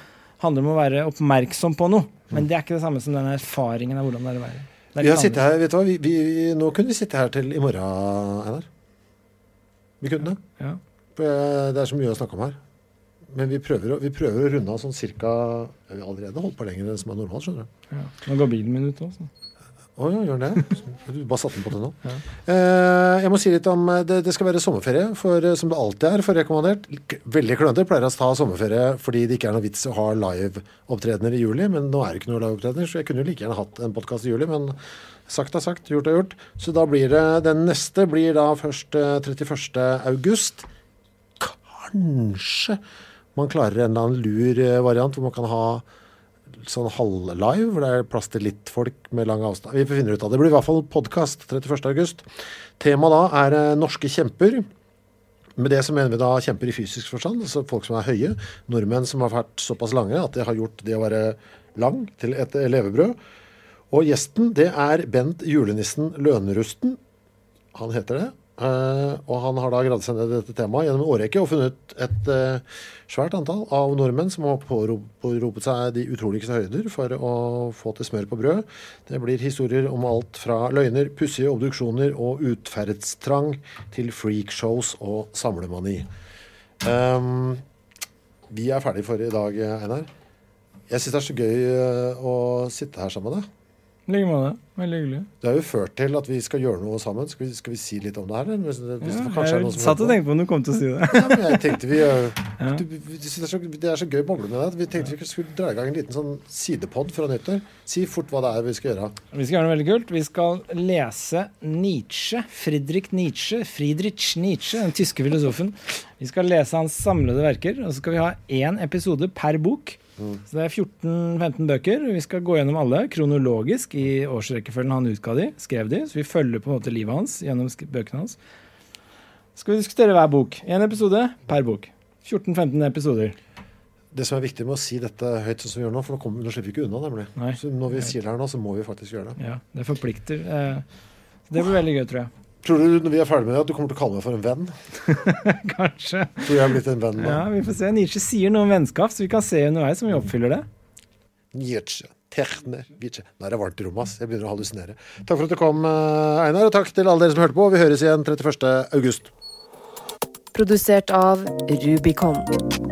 handler om å være oppmerksom på noe. Men det er ikke det samme som den erfaringen av hvordan det er å være. Vi har sittet her, vet du hva, vi, vi, nå kunne vi sitte her til i morgen, Einar. Vi kunne det. Ja. For det er så mye å snakke om her. Men vi prøver, vi prøver å runde av sånn cirka Vi har allerede holdt på lenger enn som er normalt, skjønner du. Ja. Nå går bilen min ut også. Å ja, gjør det? Du bare satte den på til nå. Ja. Eh, jeg må si litt om eh, det, det skal være sommerferie, for, eh, som det alltid er for rekommandert. Veldig klønete pleier å ta sommerferie fordi det ikke er noe vits å ha liveopptredener i juli. Men nå er det ikke noe liveopptredener, så jeg kunne jo like gjerne hatt en podkast i juli. Men sagt er sagt, gjort er gjort. Så da blir det Den neste blir da først 31. august. Kanskje man klarer en eller annen lur variant hvor man kan ha sånn halvlive, hvor det er plass til litt folk med lang avstand. Vi finner ut av det. Det blir i hvert fall podkast 31.8. Temaet da er eh, norske kjemper. Med det så mener vi da kjemper i fysisk forstand, altså folk som er høye. Nordmenn som har vært såpass lange at det har gjort det å være lang til et levebrød. Og gjesten, det er Bent julenissen Lønerusten. Han heter det. Uh, og han har da gravd seg ned dette temaet gjennom en årrekke og funnet et uh, svært antall av nordmenn som har påropet seg de utroligste høyder for å få til smør på brød. Det blir historier om alt fra løgner, pussige obduksjoner og utferdstrang til freakshows og samlemani. Um, vi er ferdig for i dag, Einar. Jeg syns det er så gøy uh, å sitte her sammen med deg. I like måte. Veldig hyggelig. Det har jo ført til at vi skal gjøre noe sammen. Skal vi, skal vi si litt om det her? eller? Hvis det, hvis det Ja, jeg satt og tenkte på om du kom til å si det. Ja, men jeg tenkte vi Ja. du, det, er så, det er så gøy boble med deg. Vi tenkte vi skulle dra i gang en liten sånn sidepod fra nyttår. Si fort hva det er vi skal gjøre. Vi skal gjøre noe veldig kult. Vi skal lese Nietzsche. Friedrich Nietzsche. Friedrich Nietzsche, den tyske filosofen. Vi skal lese hans samlede verker, og så skal vi ha én episode per bok. Så det er 14-15 bøker. Vi skal gå gjennom alle kronologisk i årsrekkefølgen han utga de, skrev de. Så vi følger på en måte livet hans gjennom bøkene hans. Skal vi diskutere hver bok. Én episode per bok. 14-15 episoder. Det som er viktig med å si dette høyt, sånn som vi gjør nå, for nå, kommer, nå slipper vi ikke unna, nemlig. Nei. Så når vi sier det her nå, så må vi faktisk gjøre det. Ja, det forplikter. Eh, det blir veldig gøy, tror jeg. Tror du når vi er ferdig med det, at du kommer til å kalle meg for en venn? Kanskje. Tror jeg er blitt en venn da. Ja, vi får se. Nietzsche sier noe om vennskap, så vi kan se underveis om vi oppfyller det. Nietzsche. Techner. Nietzsche. Nå er det varmt i rommet, ass. Jeg begynner å hallusinere. Takk for at du kom, eh, Einar, og takk til alle dere som hørte på. Vi høres igjen 31. august. Produsert av Rubicon.